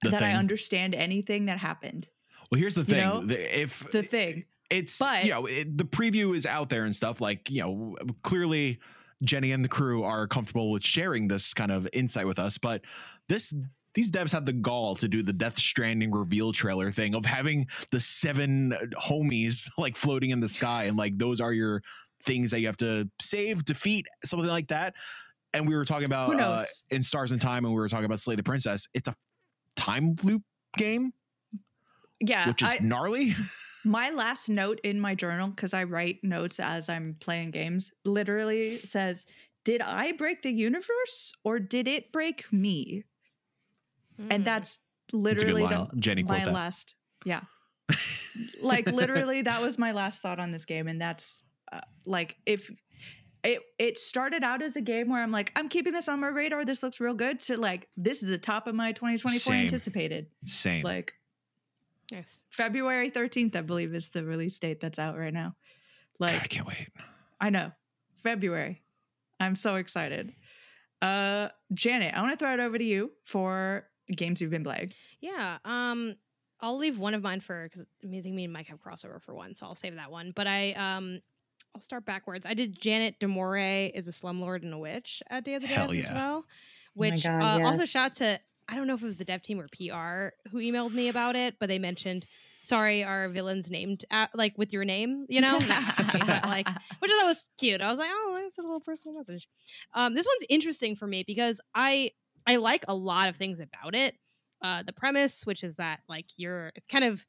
D: the
A: that
D: thing
A: I understand anything that happened.
D: well here's the
A: you
D: thing
A: know,
D: the- if
A: The thing.
D: it's
A: But-
D: you know it, the preview is out there and stuff like you know clearly jenny and the crew are comfortable with sharing this kind of insight with us but this these devs had the gall to do the death stranding reveal trailer thing of having the seven homies like floating in the sky and like those are your things that you have to save defeat something like that and we were talking about uh, in stars and time and we were talking about slay the princess it's a time loop game
A: Yeah.
D: which is
A: I,
D: gnarly (laughs)
A: my last note in my journal, because I write notes as I'm playing games, literally says, Did I break the universe or did it break me? And
C: Mm.
A: that's
D: That's
A: literally
D: line.
A: the
D: jenny
A: my
D: that
A: last yeah. (laughs) Like literally that was my last thought on this game and that's uh, like if it it started out as a game where i'm like i'm keeping this on my radar this looks real good to like this is the top of my 2024
D: Same.
A: anticipated.
D: Same.
A: Like
C: yes,
A: february 13th i believe is the release date that's out right now.
D: God, I can't wait.
A: I know. February. I'm so excited. Uh janet i want to throw it over to you for games you've been playing
C: Yeah. Um, I'll leave one of mine for because I think me and Mike have crossover for one, so I'll save that one. But I um, I'll start backwards. I did Janet Demore is a slumlord and a witch at Day of the
D: Hell
C: Devs as
D: yeah.
C: well.
B: Oh
C: Which
B: God,
C: uh, also shout to I don't know if it was the dev team or PR who emailed me about it, but they mentioned sorry our villains named uh, like with your name, you know, Not but like (laughs) which I thought was cute. I was like, oh, that's a little personal message. Um, this one's interesting for me because I I like a lot of things about it. Uh, the premise, which is that like you're, it's kind of,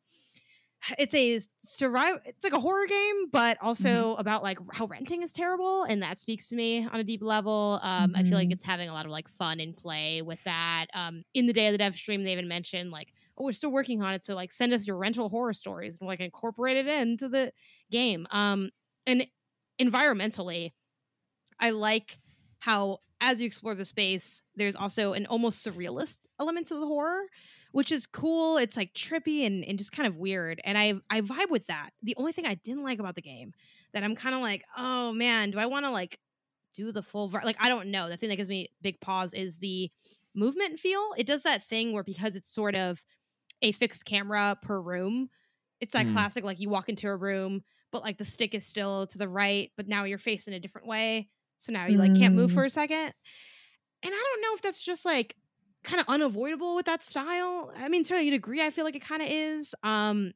C: (sighs) it's a survival. It's like a horror game, but also about like how renting is terrible, and that speaks to me on a deep level. Um, I feel like
B: Mhm.
C: it's having a lot of like fun and play with that. Um, in the day of the dev stream, they even mentioned like, oh, we're still working on it, so like send us your rental horror stories and like incorporate it into the game. Um, and environmentally, I like how as you explore the space, there's also an almost surrealist element to the horror, which is cool. It's like trippy and, and just kind of weird. And I I vibe with that. The only thing I didn't like about the game that I'm kind of like, oh man, do I want to like do the full like I don't know. The thing that gives me big pause is the movement feel. It does that thing where because it's sort of a fixed camera per room, it's that
D: Mm.
C: classic like you walk into a room, but like the stick is still to the right, but now you're facing a different way. So now you like can't move
B: Mm.
C: for a second. And I don't know if that's just like kind of unavoidable with that style. I mean, to a degree, I feel like it kind of is. Um,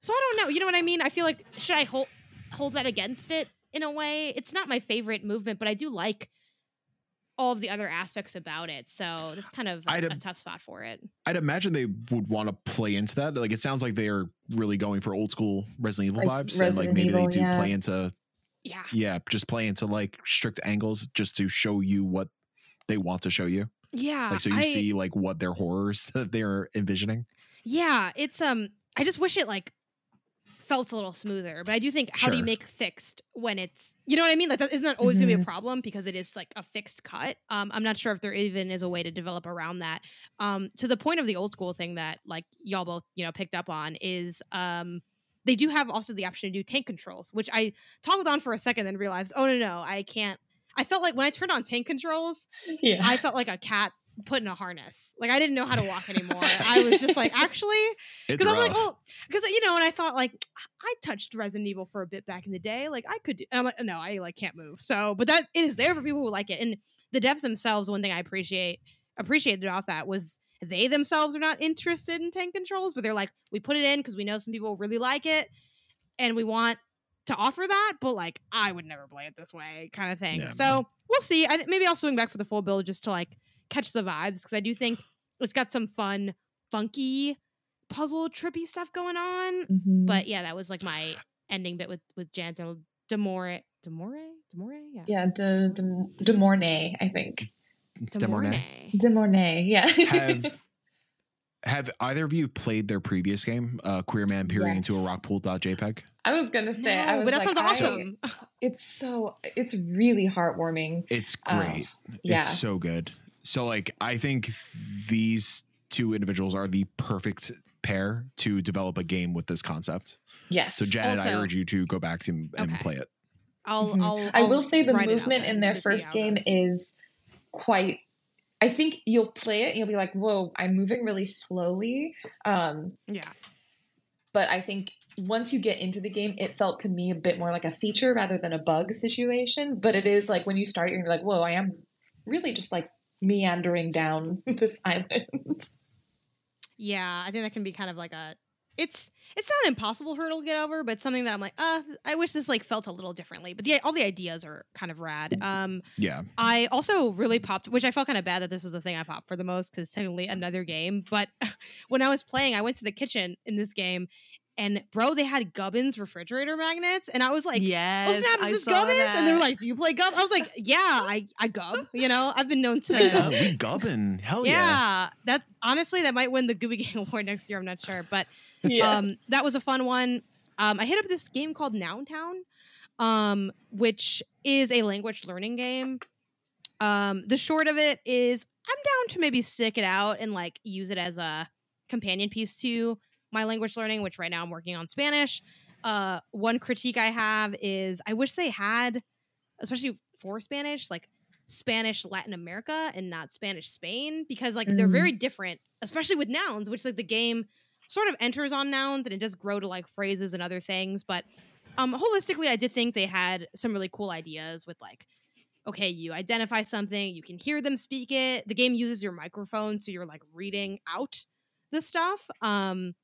C: so I don't know. You know what I mean? I feel like should I hold hold that against it in a way? It's not my favorite movement, but I do like all of the other aspects about it. So that's kind of a, a tough spot for it.
D: I'd imagine they would want to play into that. Like it sounds like they are really going for old school Resident Evil
B: Like
D: vibes, and like maybe
B: Evil,
D: they do
B: yeah.
D: play into
C: Yeah.
D: yeah, just play into like strict angles just to show you what they want to show you.
C: Yeah.
D: Like so you
C: I-
D: see like what their horrors (laughs) that they're envisioning.
C: Yeah, it's um I just wish it like felt a little smoother. But I do think how do you make fixed when it's you know what I mean? Like that isn't that always gonna be a
B: Mhm.
C: problem because it is like a fixed cut. Um I'm not sure if there even is a way to develop around that. Um to the point of the old school thing that like y'all both, you know, picked up on is um they do have also the option to do tank controls, which I toggled on for a second and realized, oh no no, I can't I felt like when I turned on tank controls,
B: Yeah.
C: I felt like a cat put in a harness. Like I didn't know how to walk anymore. I was just like, (laughs) actually, because I'm like,
D: rough.
C: oh, because you know, and I thought like I touched Resident Evil for a bit back in the day. Like I could, do, and I'm like, no, I like can't move. So, but that it is there for people who like it, and the devs themselves. One thing I appreciate appreciated about that was they themselves are not interested in tank controls, but they're like, we put it in because we know some people really like it, and we want to offer that. But like, I would never play it this way, kind of thing.
D: Yeah,
C: so
D: no.
C: we'll see. I, maybe I'll swing back for the full build just to like catch the vibes because I do think it's got some fun, funky puzzle trippy stuff going on.
B: Mhm.
C: But yeah, that was like my ending bit with with Janto Demore Demore Demore yeah
B: yeah, de, de, de Mornay, I think.
D: Demornay?
B: De Mornay, yeah.
D: have (laughs) have either of you played their previous game, uh, Queer Man peering into a
B: Yes.
D: rock pool.jpg?
B: I was gonna say, I was
C: but that
B: like,
C: sounds
B: I-
C: awesome.
B: it's so, it's really heartwarming.
D: It's
B: Oh,
D: great.
B: yeah.
D: It's so good. So like I think these two individuals are the perfect pair to develop a game with this concept.
B: Yes.
D: So Janet, I urge you to go back to and
C: Okay.
D: play it.
C: I'll,
B: Mhm.
C: I'll
B: I
C: I'll
B: say the
C: write it out
B: movement in their first game
C: goes.
B: is quite. I think you'll play it and you'll be like, "Whoa, I'm moving really slowly." Um,
C: yeah
B: but I think once you get into the game, it felt to me a bit more like a feature rather than a bug situation. But it is like when you start, you're like, "Whoa, I am really just like meandering down (laughs) this island."
C: yeah I think that can be kind of like a it's it's not an impossible hurdle to get over, but something that I'm like, uh, I wish this like felt a little differently. But the all the ideas are kind of rad. Um,
D: Yeah.
C: I also really popped, which I felt kind of bad that this was the thing I popped for the most because technically another game. But (laughs) when I was playing, I went to the kitchen in this game, and bro, they had Gubbins refrigerator magnets, and I was like,
A: yes,
C: "Oh snap,
A: I
C: is this
A: saw
C: Gubbins?" And they're like, "Do you play Gub?" I was like, "Yeah, I I Gub." You know, I've been known to.
D: Oh, we gubbin. Hell yeah.
C: yeah, that honestly, that might win the Gooby Game (laughs) Award next year. I'm not sure, but um, that was a fun one. Um, I hit up this game called Noun Town, um, which is a language learning game. Um, the short of it is I'm down to maybe stick it out and like use it as a companion piece to my language learning, which right now I'm working on Spanish. Uh, one critique I have is I wish they had, especially for Spanish, like Spanish Latin America and not Spanish Spain, because like they're
B: Mm.
C: very different, especially with nouns, which like the game sort of enters on nouns and it does grow to like phrases and other things. But um holistically, I did think they had some really cool ideas with like, okay, you identify something, you can hear them speak it. The game uses your microphone, so you're like reading out the stuff. Um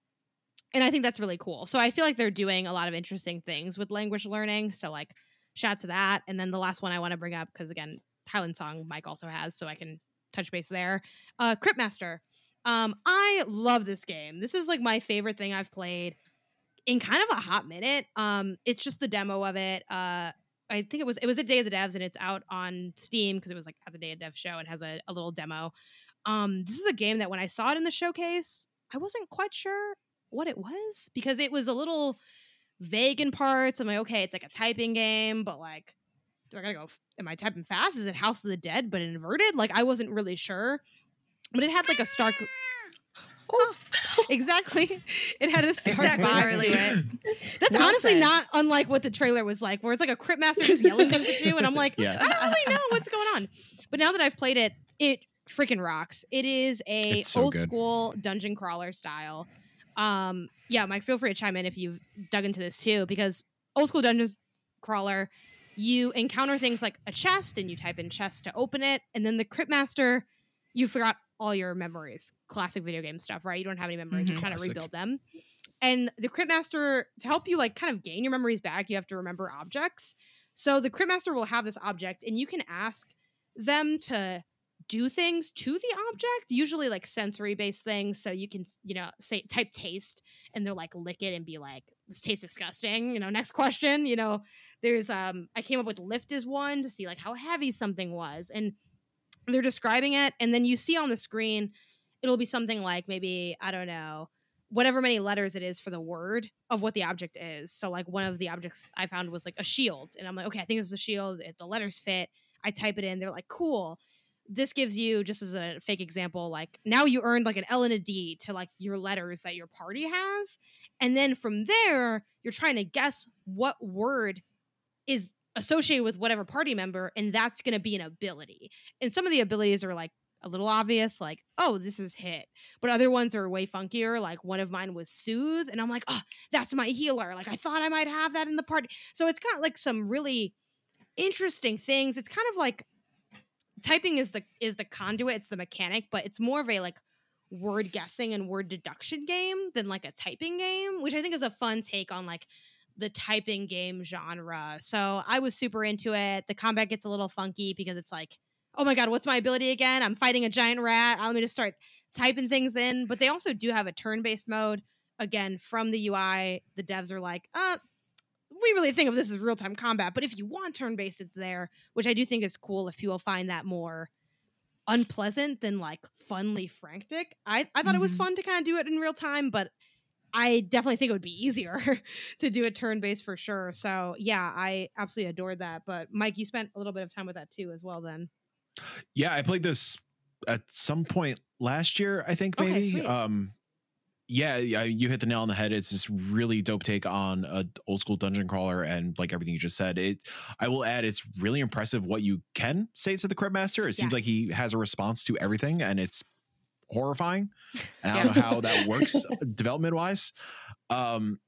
C: and I think that's really cool. So I feel like they're doing a lot of interesting things with language learning. So like shout to that. And then the last one I want to bring up, because again, Highland Song Mike also has, so I can touch base there. Uh Cryptmaster. Um, I love this game. This is like my favorite thing I've played in kind of a hot minute. Um, it's just the demo of it. Uh, I think it was it was a Day of the Devs and it's out on Steam because it was like at the Day of Dev show and has a, a little demo. Um, this is a game that when I saw it in the showcase, I wasn't quite sure what it was because it was a little vague in parts. I'm like, okay, it's like a typing game, but like, do I gotta go? Am I typing fast? Is it House of the Dead but inverted? Like, I wasn't really sure. But it had like a Stark. Oh, (laughs) exactly. It had a Stark
A: Exactly,
C: vibe
A: Harley.
C: That's
A: Well
C: honestly
A: said.
C: not unlike what the trailer was like, where it's like a crypt master just yelling things at you, and I'm like, (laughs)
D: Yeah.
C: I don't really know what's going on. But now that I've played it, it freaking rocks. It is a
D: so
C: old
D: good.
C: school dungeon crawler style. Um, yeah, Mike, feel free to chime in if you've dug into this too, because old school dungeons crawler, you encounter things like a chest and you type in chest to open it, and then the crypt master, you forgot all your memories. Classic video game stuff, right? You don't have any memories. You're
A: Mhm.
C: trying to rebuild them. And the crypt master, to help you like kind of gain your memories back, you have to remember objects. So the crypt master will have this object, and you can ask them to do things to the object usually like sensory based things so you can you know say type taste and they're like lick it and be like this tastes disgusting you know next (laughs) question you know there's um i came up with lift is one to see like how heavy something was and they're describing it and then you see on the screen it'll be something like maybe i don't know whatever many letters it is for the word of what the object is. So like one of the objects i found was like a shield and i'm like okay i think it's a shield the letters fit. I type it in they're like cool. This gives you just as a fake example like now you earned like an l and a d to like your letters that your party has and then from there you're trying to guess what word is associated with whatever party member and that's going to be an ability. And some of the abilities are like a little obvious like oh this is hit. But other ones are way funkier like one of mine was soothe and i'm like oh that's my healer. Like i thought i might have that in the party. So it's got like some really interesting things. It's kind of like typing is the is the conduit it's the mechanic but it's more of a like word guessing and word deduction game than like a typing game which i think is a fun take on like the typing game genre so i was super into it the combat gets a little funky because it's like oh my god what's my ability again i'm fighting a giant rat let me just start typing things in but they also do have a turn-based mode again from the ui the devs are like uh we really think of this as real time combat, but if you want turn based, it's there, which I do think is cool if people find that more unpleasant than like funly frantic. I, I thought mm-hmm. it was mm-hmm. fun to kind of do it in real time, but I definitely think it would be easier (laughs) to do a turn based for sure. So yeah, I absolutely adored that. But Mike, you spent a little bit of time with that too as well then.
D: Yeah, I played this at some point last year, I think maybe. Okay, um yeah, yeah, you hit the nail on the head. It's this really dope take on a old school dungeon crawler, and like everything you just said, it. I will add, it's really impressive what you can say to the Crypt Master. It yes. seems like he has a response to everything, and it's horrifying. And I don't know how that (laughs) works uh, development wise. Um,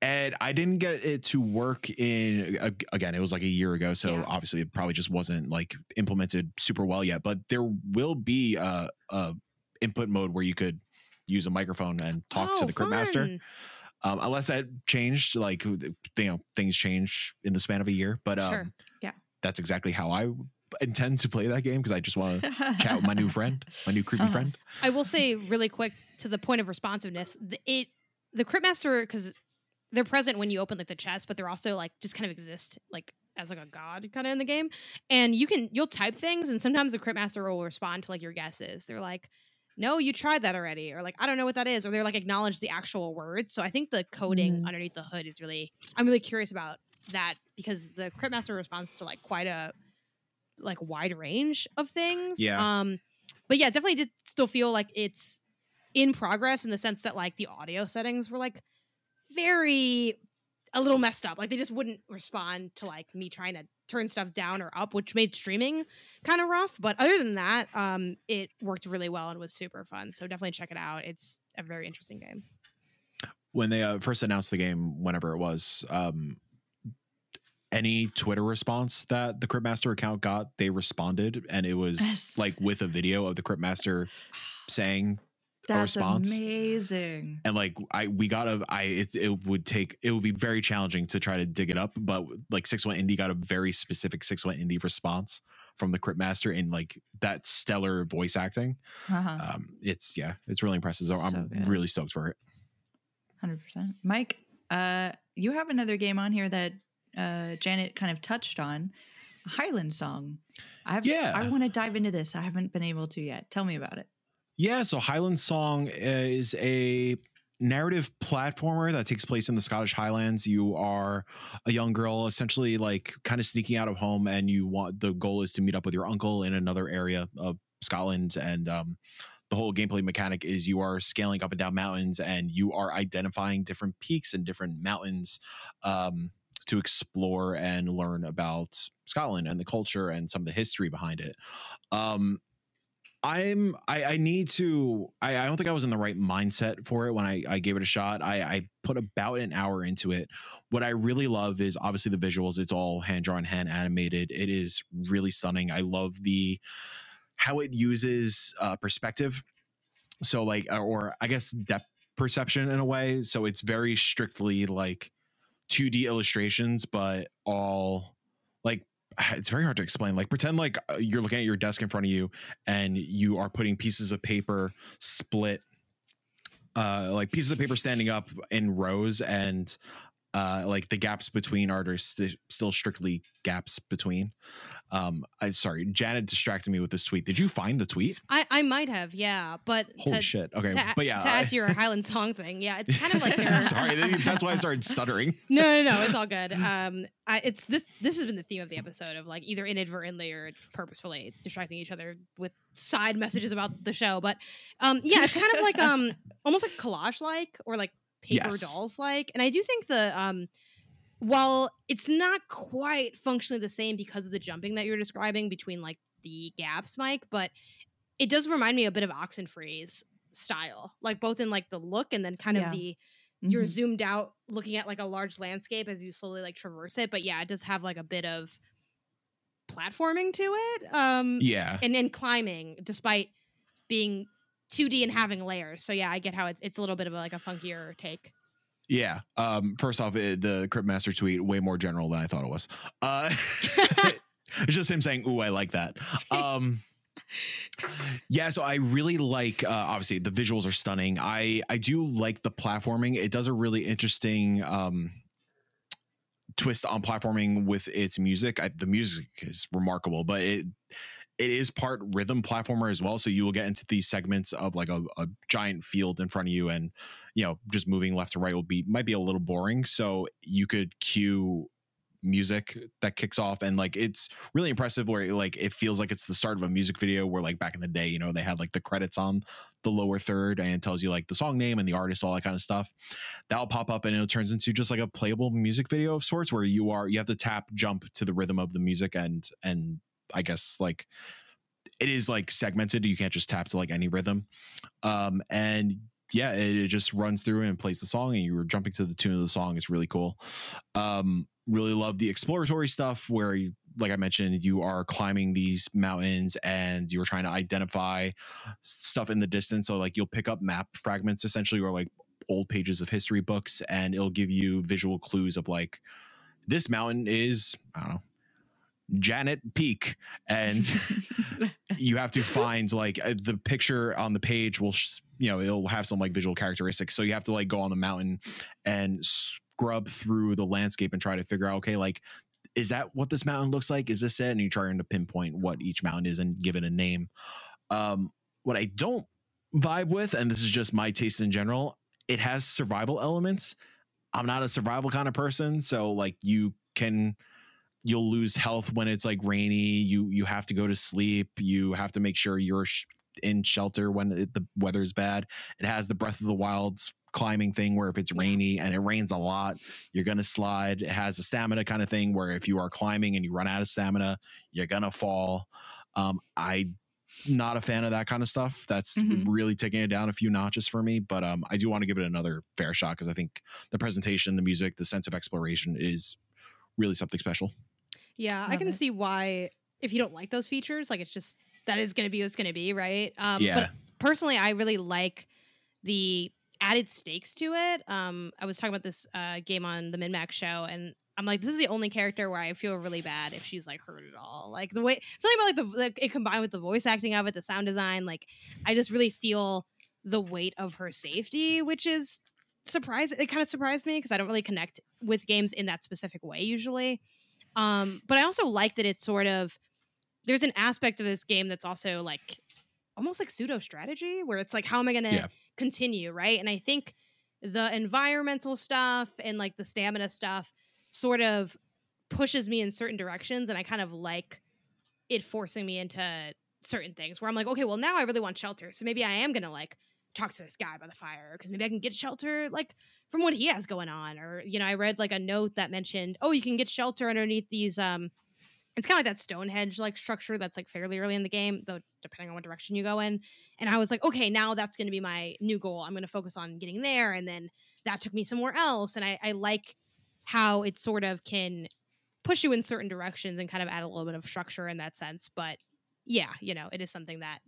D: and I didn't get it to work in again. It was like a year ago, so yeah. obviously it probably just wasn't like implemented super well yet. But there will be a, a input mode where you could use a microphone and talk oh, to the Crypt Master. Um, unless that changed, like you know, things change in the span of a year. But um, sure.
A: yeah,
D: that's exactly how I intend to play that game because I just want to (laughs) chat with my new friend, my new creepy uh-huh. friend.
C: I will say really quick to the point of responsiveness, the, it the Crypt Master because they're present when you open like the chest, but they're also like just kind of exist like as like a god kind of in the game. And you can you'll type things, and sometimes the Crypt Master will respond to like your guesses. They're like no, you tried that already, or like, I don't know what that is, or they're like acknowledge the actual words. So I think the coding mm. underneath the hood is really, I'm really curious about that because the Crypt Master responds to like quite a like wide range of things.
D: Yeah.
C: Um, but yeah, definitely did still feel like it's in progress in the sense that like the audio settings were like very a little messed up. Like they just wouldn't respond to like me trying to turn stuff down or up, which made streaming kind of rough. But other than that, um, it worked really well and was super fun. So definitely check it out. It's a very interesting game.
D: When they uh, first announced the game, whenever it was, um, any Twitter response that the Crypt Master account got, they responded, and it was like with a video of the Crypt Master (sighs) saying
A: that's
D: a response.
A: Amazing.
D: And like I we got a I it, it would take it would be very challenging to try to dig it up, but like six one indie got a very specific six one indie response from the Crypt Master in like that stellar voice acting. Uh-huh. Um, it's yeah, it's really impressive. So, so I'm good. really stoked for it.
A: Hundred percent, Mike. Uh, you have another game on here that uh, Janet kind of touched on, Highland Song. I've yeah. I want to dive into this. I haven't been able to yet. Tell me about it.
D: Yeah, so Highland Song is a narrative platformer that takes place in the Scottish Highlands. You are a young girl, essentially like kind of sneaking out of home, and you want the goal is to meet up with your uncle in another area of Scotland. And um, the whole gameplay mechanic is you are scaling up and down mountains, and you are identifying different peaks and different mountains. Um, to explore and learn about Scotland and the culture and some of the history behind it. Um, I'm I, I need to I, I don't think I was in the right mindset for it when I, I gave it a shot. I, I put about an hour into it. What I really love is obviously the visuals. It's all hand drawn, hand animated. It is really stunning. I love the how it uses uh, perspective. So like or I guess depth perception in a way. So it's very strictly like 2D illustrations, but all like (sighs) it's very hard to explain. Like pretend like uh, you're looking at your desk in front of you and you are putting pieces of paper split uh like pieces of paper standing up in rows and uh like the gaps between are st- still strictly gaps between um i sorry janet distracted me with this tweet did you find the tweet
C: I, I might have, yeah, but
D: holy
C: to,
D: shit okay
C: to,
D: but yeah
C: to
D: I-
C: add to your (laughs) Highland song thing, yeah, it's kind of like (laughs)
D: sorry that's why i started (laughs) stuttering
C: no, no, no, it's all good. Um, I, it's this. This has been the theme of the episode of like either inadvertently or purposefully distracting each other with side messages about the show. But um, yeah, it's kind of like um, almost like collage like or like paper
D: Yes.
C: dolls like. And I do think the um, while it's not quite functionally the same because of the jumping that you're describing between like the gaps, Mike, but it does remind me a bit of Oxenfree's style, like both in like the look and then kind
A: Yeah.
C: of the you're
A: Mhm.
C: zoomed out looking at like a large landscape as you slowly like traverse it but yeah it does have like a bit of platforming to it um
D: yeah
C: and then climbing despite being 2d and having layers so yeah i get how it's, it's a little bit of a, like a funkier take
D: Yeah. Um, first off, it, the Crypt Master tweet way more general than I thought it was. Uh, (laughs) (laughs) it's just him saying, "Ooh, I like that." (laughs) Um, yeah. So I really like. Uh, obviously, the visuals are stunning. I I do like the platforming. It does a really interesting. Um, twist on platforming with its music I, the music is remarkable but it it is part rhythm platformer as well so you will get into these segments of like a, a giant field in front of you and you know just moving left to right will be might be a little boring so you could cue music that kicks off and like it's really impressive where like it feels like it's the start of a music video where like back in the day you know they had like the credits on the lower third and it tells you like the song name and the artist all that kind of stuff. That'll pop up and it turns into just like a playable music video of sorts where you are you have to tap jump to the rhythm of the music and and i guess like it is like segmented you can't just tap to like any rhythm. Um and yeah it, it just runs through and plays the song and you're jumping to the tune of the song it's really cool. Um really love the exploratory stuff where you, like i mentioned you are climbing these mountains and you're trying to identify stuff in the distance. So like you'll pick up map fragments essentially or like old pages of history books and it'll give you visual clues of like this mountain is i don't know janet peak and (laughs) you have to find like uh, the picture on the page will sh- you know it'll have some like visual characteristics. So you have to like go on the mountain and scrub through the landscape and try to figure out okay like is that what this mountain looks like? Is this it? And you're trying to pinpoint what each mountain is and give it a name. Um what i don't vibe with and this is just my taste in general it has survival elements. I'm not a survival kind of person so like you can you'll lose health when it's like rainy you you have to go to sleep you have to make sure you're sh- in shelter when it, the weather's bad. It has the breath of the wilds climbing thing where if it's rainy and it rains a lot you're gonna slide. It has a stamina kind of thing where if you are climbing and you run out of stamina you're gonna fall. Um i not a fan of that kind of stuff. That's
A: Mhm.
D: really taking it down a few notches for me but um i do want to give it another fair shot because i think the presentation the music the sense of exploration is really something special
C: yeah i can
A: it.
C: see why if you don't like those features like it's just that is going to be what's going to be right um
D: Yeah.
C: but personally i really like the added stakes to it um i was talking about this uh game on the MinnMax show and i'm like this is the only character where i feel really bad if she's like hurt at all like the way something about like the like it combined with the voice acting of it the sound design like i just really feel the weight of her safety which is surprised it kind of surprised me because i don't really connect with games in that specific way usually um but i also like that it's sort of there's an aspect of this game that's also like almost like pseudo strategy where it's like how am i going to
D: Yeah.
C: continue right and i think the environmental stuff and like the stamina stuff sort of pushes me in certain directions and i kind of like it forcing me into certain things where i'm like okay well now i really want shelter so maybe i am going to like talk to this guy by the fire because maybe i can get shelter like from what he has going on or you know i read like a note that mentioned oh you can get shelter underneath these um it's kind of like that Stonehenge like structure that's like fairly early in the game, though depending on what direction you go in. And I was like, okay, now that's going to be my new goal. I'm going to focus on getting there, and then that took me somewhere else. And I, I like how it sort of can push you in certain directions and kind of add a little bit of structure in that sense. But yeah, you know, it is something that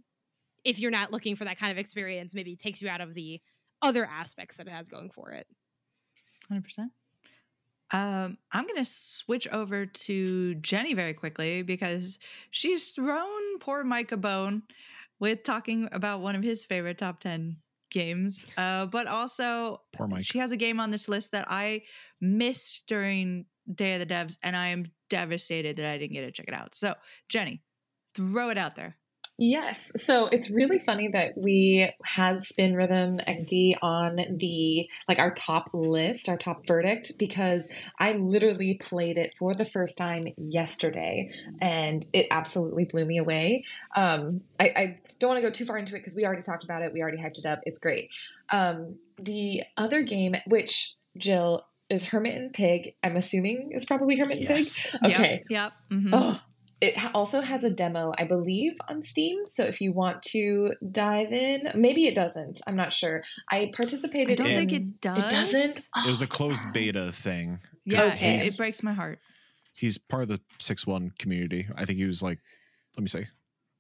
C: if you're not looking for that kind of experience, maybe takes you out of the other aspects that it has going for it.
A: Hundred percent. Um, I'm going to switch over to Jenny very quickly because she's thrown poor Mike a bone with talking about one of his favorite top 10 games. Uh, but also,
D: Poor Mike.
A: she has a game on this list that I missed during Day of the Devs, and I am devastated that I didn't get to check it out. So, Jenny, throw it out there.
B: Yes. So it's really funny that we had Spin Rhythm XD on the like our top list, our top verdict, because I literally played it for the first time yesterday and it absolutely blew me away. Um, I, I don't want to go too far into it because we already talked about it. We already hyped it up. It's great. Um, the other game, which Jill is Hermit and Pig, I'm assuming is probably Hermit and Pig. Okay.
A: Yep. yep. mhm.
B: Oh, it also has a demo, I believe, on Steam. So if you want to dive in, maybe it doesn't. I'm not sure. I participated.
A: I
B: participated.
A: don't
B: in,
A: think it does.
B: It doesn't.
D: Oh, it was
B: Oh,
D: a closed
B: sad.
D: beta thing.
A: Yeah, oh,
B: Okay.
A: it, it breaks my heart.
D: He's part of the six one community. I think he was like, let me see.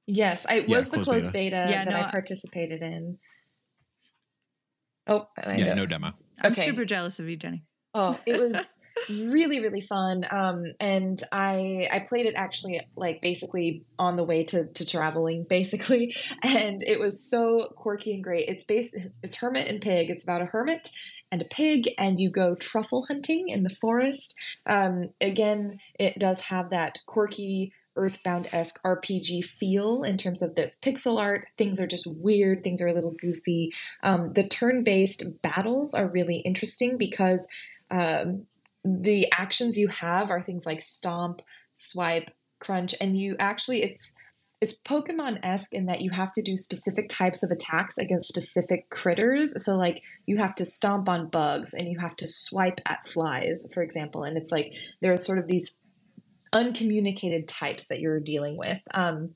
B: Yes, it
D: Yeah,
B: was the
D: closed
B: closed beta,
A: Yeah,
B: that
A: no,
B: I
A: I-
B: participated in. Oh,
D: Yeah, no demo.
A: I'm super jealous of you, Jenny.
B: Oh, it was really really fun. Um, and I I played it actually like basically on the way to to traveling basically, (laughs) and it was so quirky and great. It's based it's Hermit and Pig. It's about a hermit and a pig, and you go truffle hunting in the forest. Um, again, it does have that quirky. Earthbound esque RPG feel in terms of this pixel art. Things are just weird, things are a little goofy. Um, the turn based battles are really interesting because um, the actions you have are things like stomp, swipe, crunch, and you actually it's it's Pokemon esque in that you have to do specific types of attacks against specific critters. So like you have to stomp on bugs and you have to swipe at flies, for example. And it's like there are sort of these uncommunicated types that you're dealing with. Um,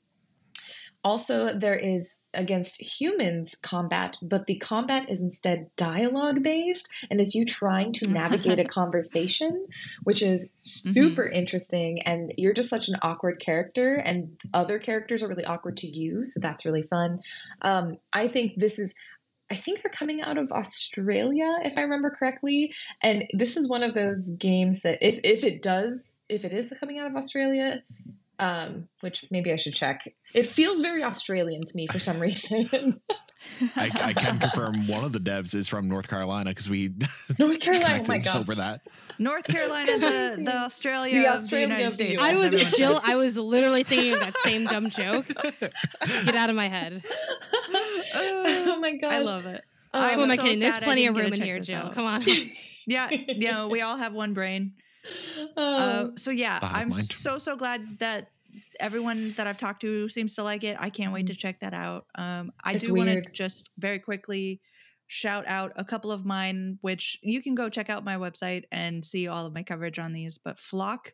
B: also, there is against humans combat, but the combat is instead dialogue based, and it's you trying to navigate a (laughs) conversation, which is super interesting. And you're just such an awkward character, and other characters are really awkward to you, so that's really fun. Um, I think this is. I think they're coming out of Australia, if I remember correctly. And this is one of those games that, if, if it does, if it is coming out of Australia, um, which maybe I should check. It feels very Australian to me for some reason. (laughs)
D: I, I can confirm one of the devs is from North Carolina because we (laughs)
B: North Carolina, oh my god.
D: over that.
A: North Carolina, the, the (laughs) Australia,
B: The
A: of
B: Australia
A: the United
B: of
A: States.
C: I was Jill. I was literally thinking of that same dumb joke. Get out of my head.
B: oh my god.
A: I love it.
B: Um,
A: I'm
C: Who am I
A: so
C: kidding? There's plenty of room in here, Jill.
A: out.
C: Come on.
A: Yeah, you know, we all have one brain.
B: Um,
A: Uh, so yeah, I'm so so glad that everyone that I've talked to seems to like it. I can't wait to check that out. Um, I
B: It's
A: do want to just very quickly shout out a couple of mine, which you can go check out my website and see all of my coverage on these. But Flock,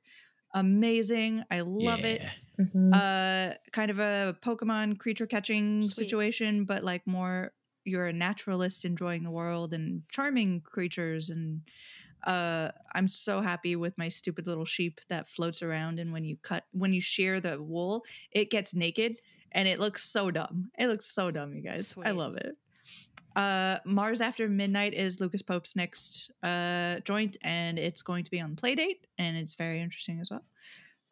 A: amazing. I love it.
B: mhm.
A: Uh, kind of a Pokemon creature catching
C: Sweet.
A: situation, but like more you're a naturalist enjoying the world and charming creatures and uh i'm so happy with my stupid little sheep that floats around and when you cut when you shear the wool it gets naked and it looks so dumb. It looks so dumb you guys. I love it. Uh mars after midnight is lucas pope's next uh joint and it's going to be on playdate and it's very interesting as well.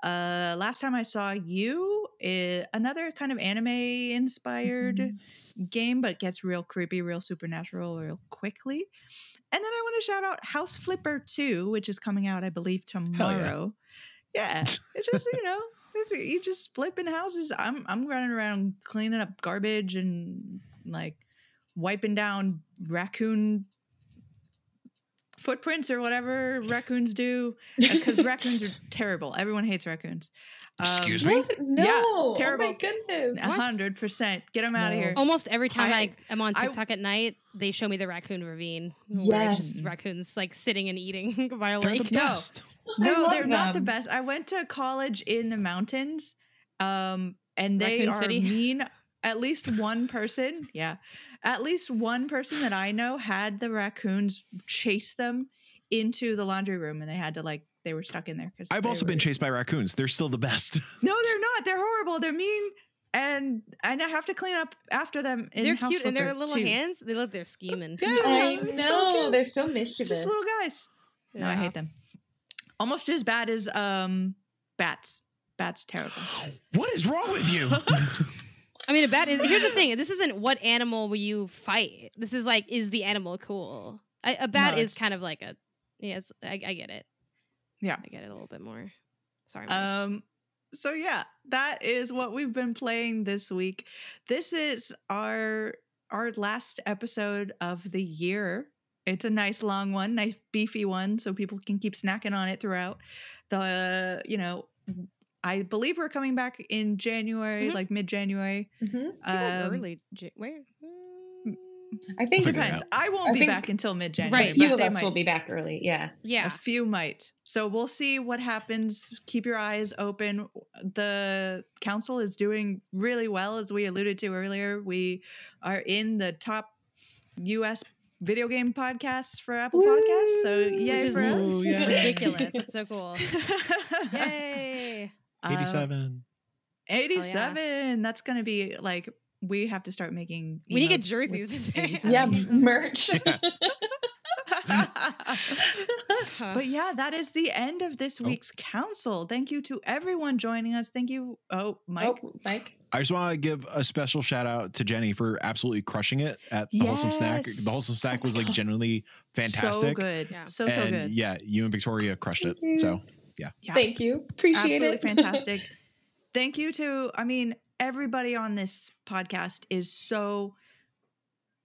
A: Uh last time i saw you is another kind of anime inspired
B: Mhm.
A: game, but it gets real creepy, real supernatural, real quickly. And then I want to shout out House Flipper 2, which is coming out, I believe, tomorrow. Yeah. (laughs) It's just, you know, if you- you just flipping houses. I'm I'm running around cleaning up garbage and like wiping down raccoon footprints or whatever raccoons do. Uh, because raccoons are (laughs) terrible. Everyone hates raccoons. Um,
D: Excuse me?
B: What? No.
A: terrible.
B: Oh my goodness.
A: A hundred percent. Get them out of here.
C: Almost every time
A: I-
C: I, am on
A: I-
C: TikTok at night, they show me the raccoon ravine. where
B: Yes.
C: raccoons like sitting and eating (laughs) by a
D: They're
C: lake.
D: the
A: No.
D: best.
B: I
A: No, they're not the best. I went to college in the mountains, um, and they
C: Raccoon
A: are
C: City? (laughs)
A: mean. At least one person, yeah, at least one person that I know had the raccoons chase them into the laundry room, and they had to like they were stuck in there. Because
D: I've also been chased by raccoons. They're still the best. (laughs)
A: No, they're not. They're horrible. They're mean, and and I have to clean up after them. In
C: They're
A: House
C: cute and their
A: Flipper
C: little
A: too.
C: hands. They look they're scheming.
A: Yeah,
B: I
A: it's so
B: know. They're so mischievous.
A: Just little guys. No, I hate them. Almost as bad as um bats. Bats terrible. (gasps)
D: What is wrong with you? (laughs)
C: I mean, a bat is. Here's the thing. This isn't what animal will you fight. This is like, is the animal cool? A, a bat
A: No,
C: is kind of like a. Yes, I, I get it.
A: Yeah.
C: I get it a little bit more. Sorry. Mike.
A: Um so yeah, that is what we've been playing this week. This is our our last episode of the year. It's a nice long one, nice beefy one so people can keep snacking on it throughout. The you know, I believe we're coming back in January,
C: Mhm.
A: like mid-January.
B: Mhm.
A: Um,
C: early. Where?
B: I think
D: Figure it
A: depends. I won't
B: I
A: be
B: think
A: back until mid-January.
C: Right,
B: a few of us
A: might.
B: will be back early. Yeah.
C: Yeah.
A: A few might. So we'll see what happens. Keep your eyes open. The council is doing really well, as we alluded to earlier. We are in the top US video game podcasts for Apple Podcasts. So
B: Woo!
A: Yay
C: is
A: for us.
D: Ooh, yeah.
C: ridiculous. That's so cool. (laughs) Yay.
A: Um,
D: 87.
A: 87. That's going to be like, we have to start making.
C: We need to get jerseys. (laughs) Yeah. (laughs)
A: 87.
B: Yeah. Merch. (laughs)
A: But yeah, that is the end of this
D: Oh.
A: week's council. Thank you to everyone joining us. Thank you. Oh, Mike.
B: Oh, Mike.
D: I just want to give a special shout out to Jenny for absolutely crushing it at the wholesome snack. The wholesome snack was like genuinely fantastic.
A: So good.
C: Yeah.
A: So, so good.
D: yeah, you and Victoria crushed it.
B: Thank you.
D: So
A: Yeah.
B: Thank you. Appreciate
A: Absolutely
B: it.
A: Absolutely fantastic. Thank you to, I mean, everybody on this podcast is so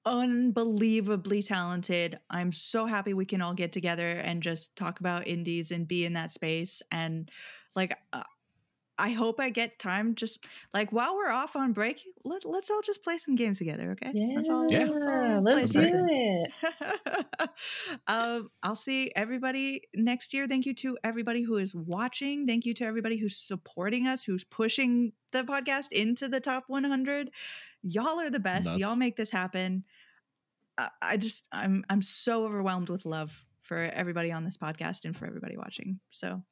A: unbelievably talented. I'm so happy we can all get together and just talk about indies and be in that space. And like, uh, I hope I get time just like while we're off on break, let, let's all just play some games together, okay?
B: yeah.
A: Let's all,
D: Yeah.
A: let's all
B: Let's do it. (laughs)
A: um, I'll see everybody next year. Thank you to everybody who is watching. Thank you to everybody who's supporting us, who's pushing the podcast into the top 100. Y'all are the best.
D: Nuts.
A: Y'all make this happen. I, I just, I'm, I'm so overwhelmed with love for everybody on this podcast and for everybody watching. So,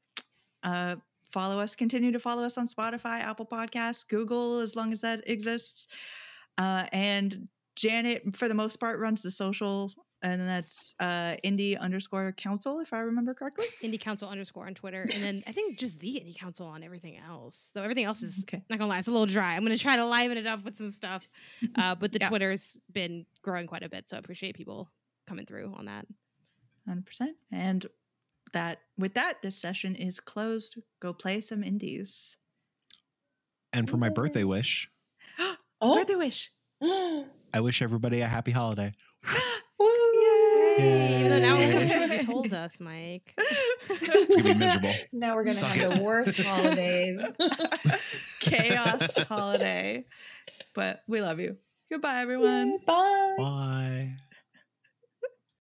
A: uh, follow us. Continue to follow us on Spotify, Apple Podcasts, Google, as long as that exists. Uh, and Janet, for the most part, runs the socials, and that's uh, indie underscore council, if I remember correctly.
C: Indie Council underscore on Twitter, and then I think just the Indie Council on everything else. Though everything else is
A: Okay.
C: not gonna lie, it's a little dry. I'm gonna try to liven it up with some stuff, uh, but the (laughs)
A: Yeah.
C: Twitter's been growing quite a bit, so I appreciate people coming through on that.
A: 100%. And that with that, this session is closed. Go play some indies.
D: and for my birthday wish, (gasps)
B: Oh.
A: Birthday wish. (gasps)
D: I wish everybody a happy holiday.
B: Woo.
A: Yay.
C: Even though now we're
D: Yay.
C: confused, you told (laughs) us, Mike.
D: It's gonna be miserable. (laughs)
B: Now we're gonna
D: Suck
B: have
D: it.
B: the worst (laughs) holidays.
A: Chaos holiday. But we love you. Goodbye, everyone.
B: Bye.
D: Bye.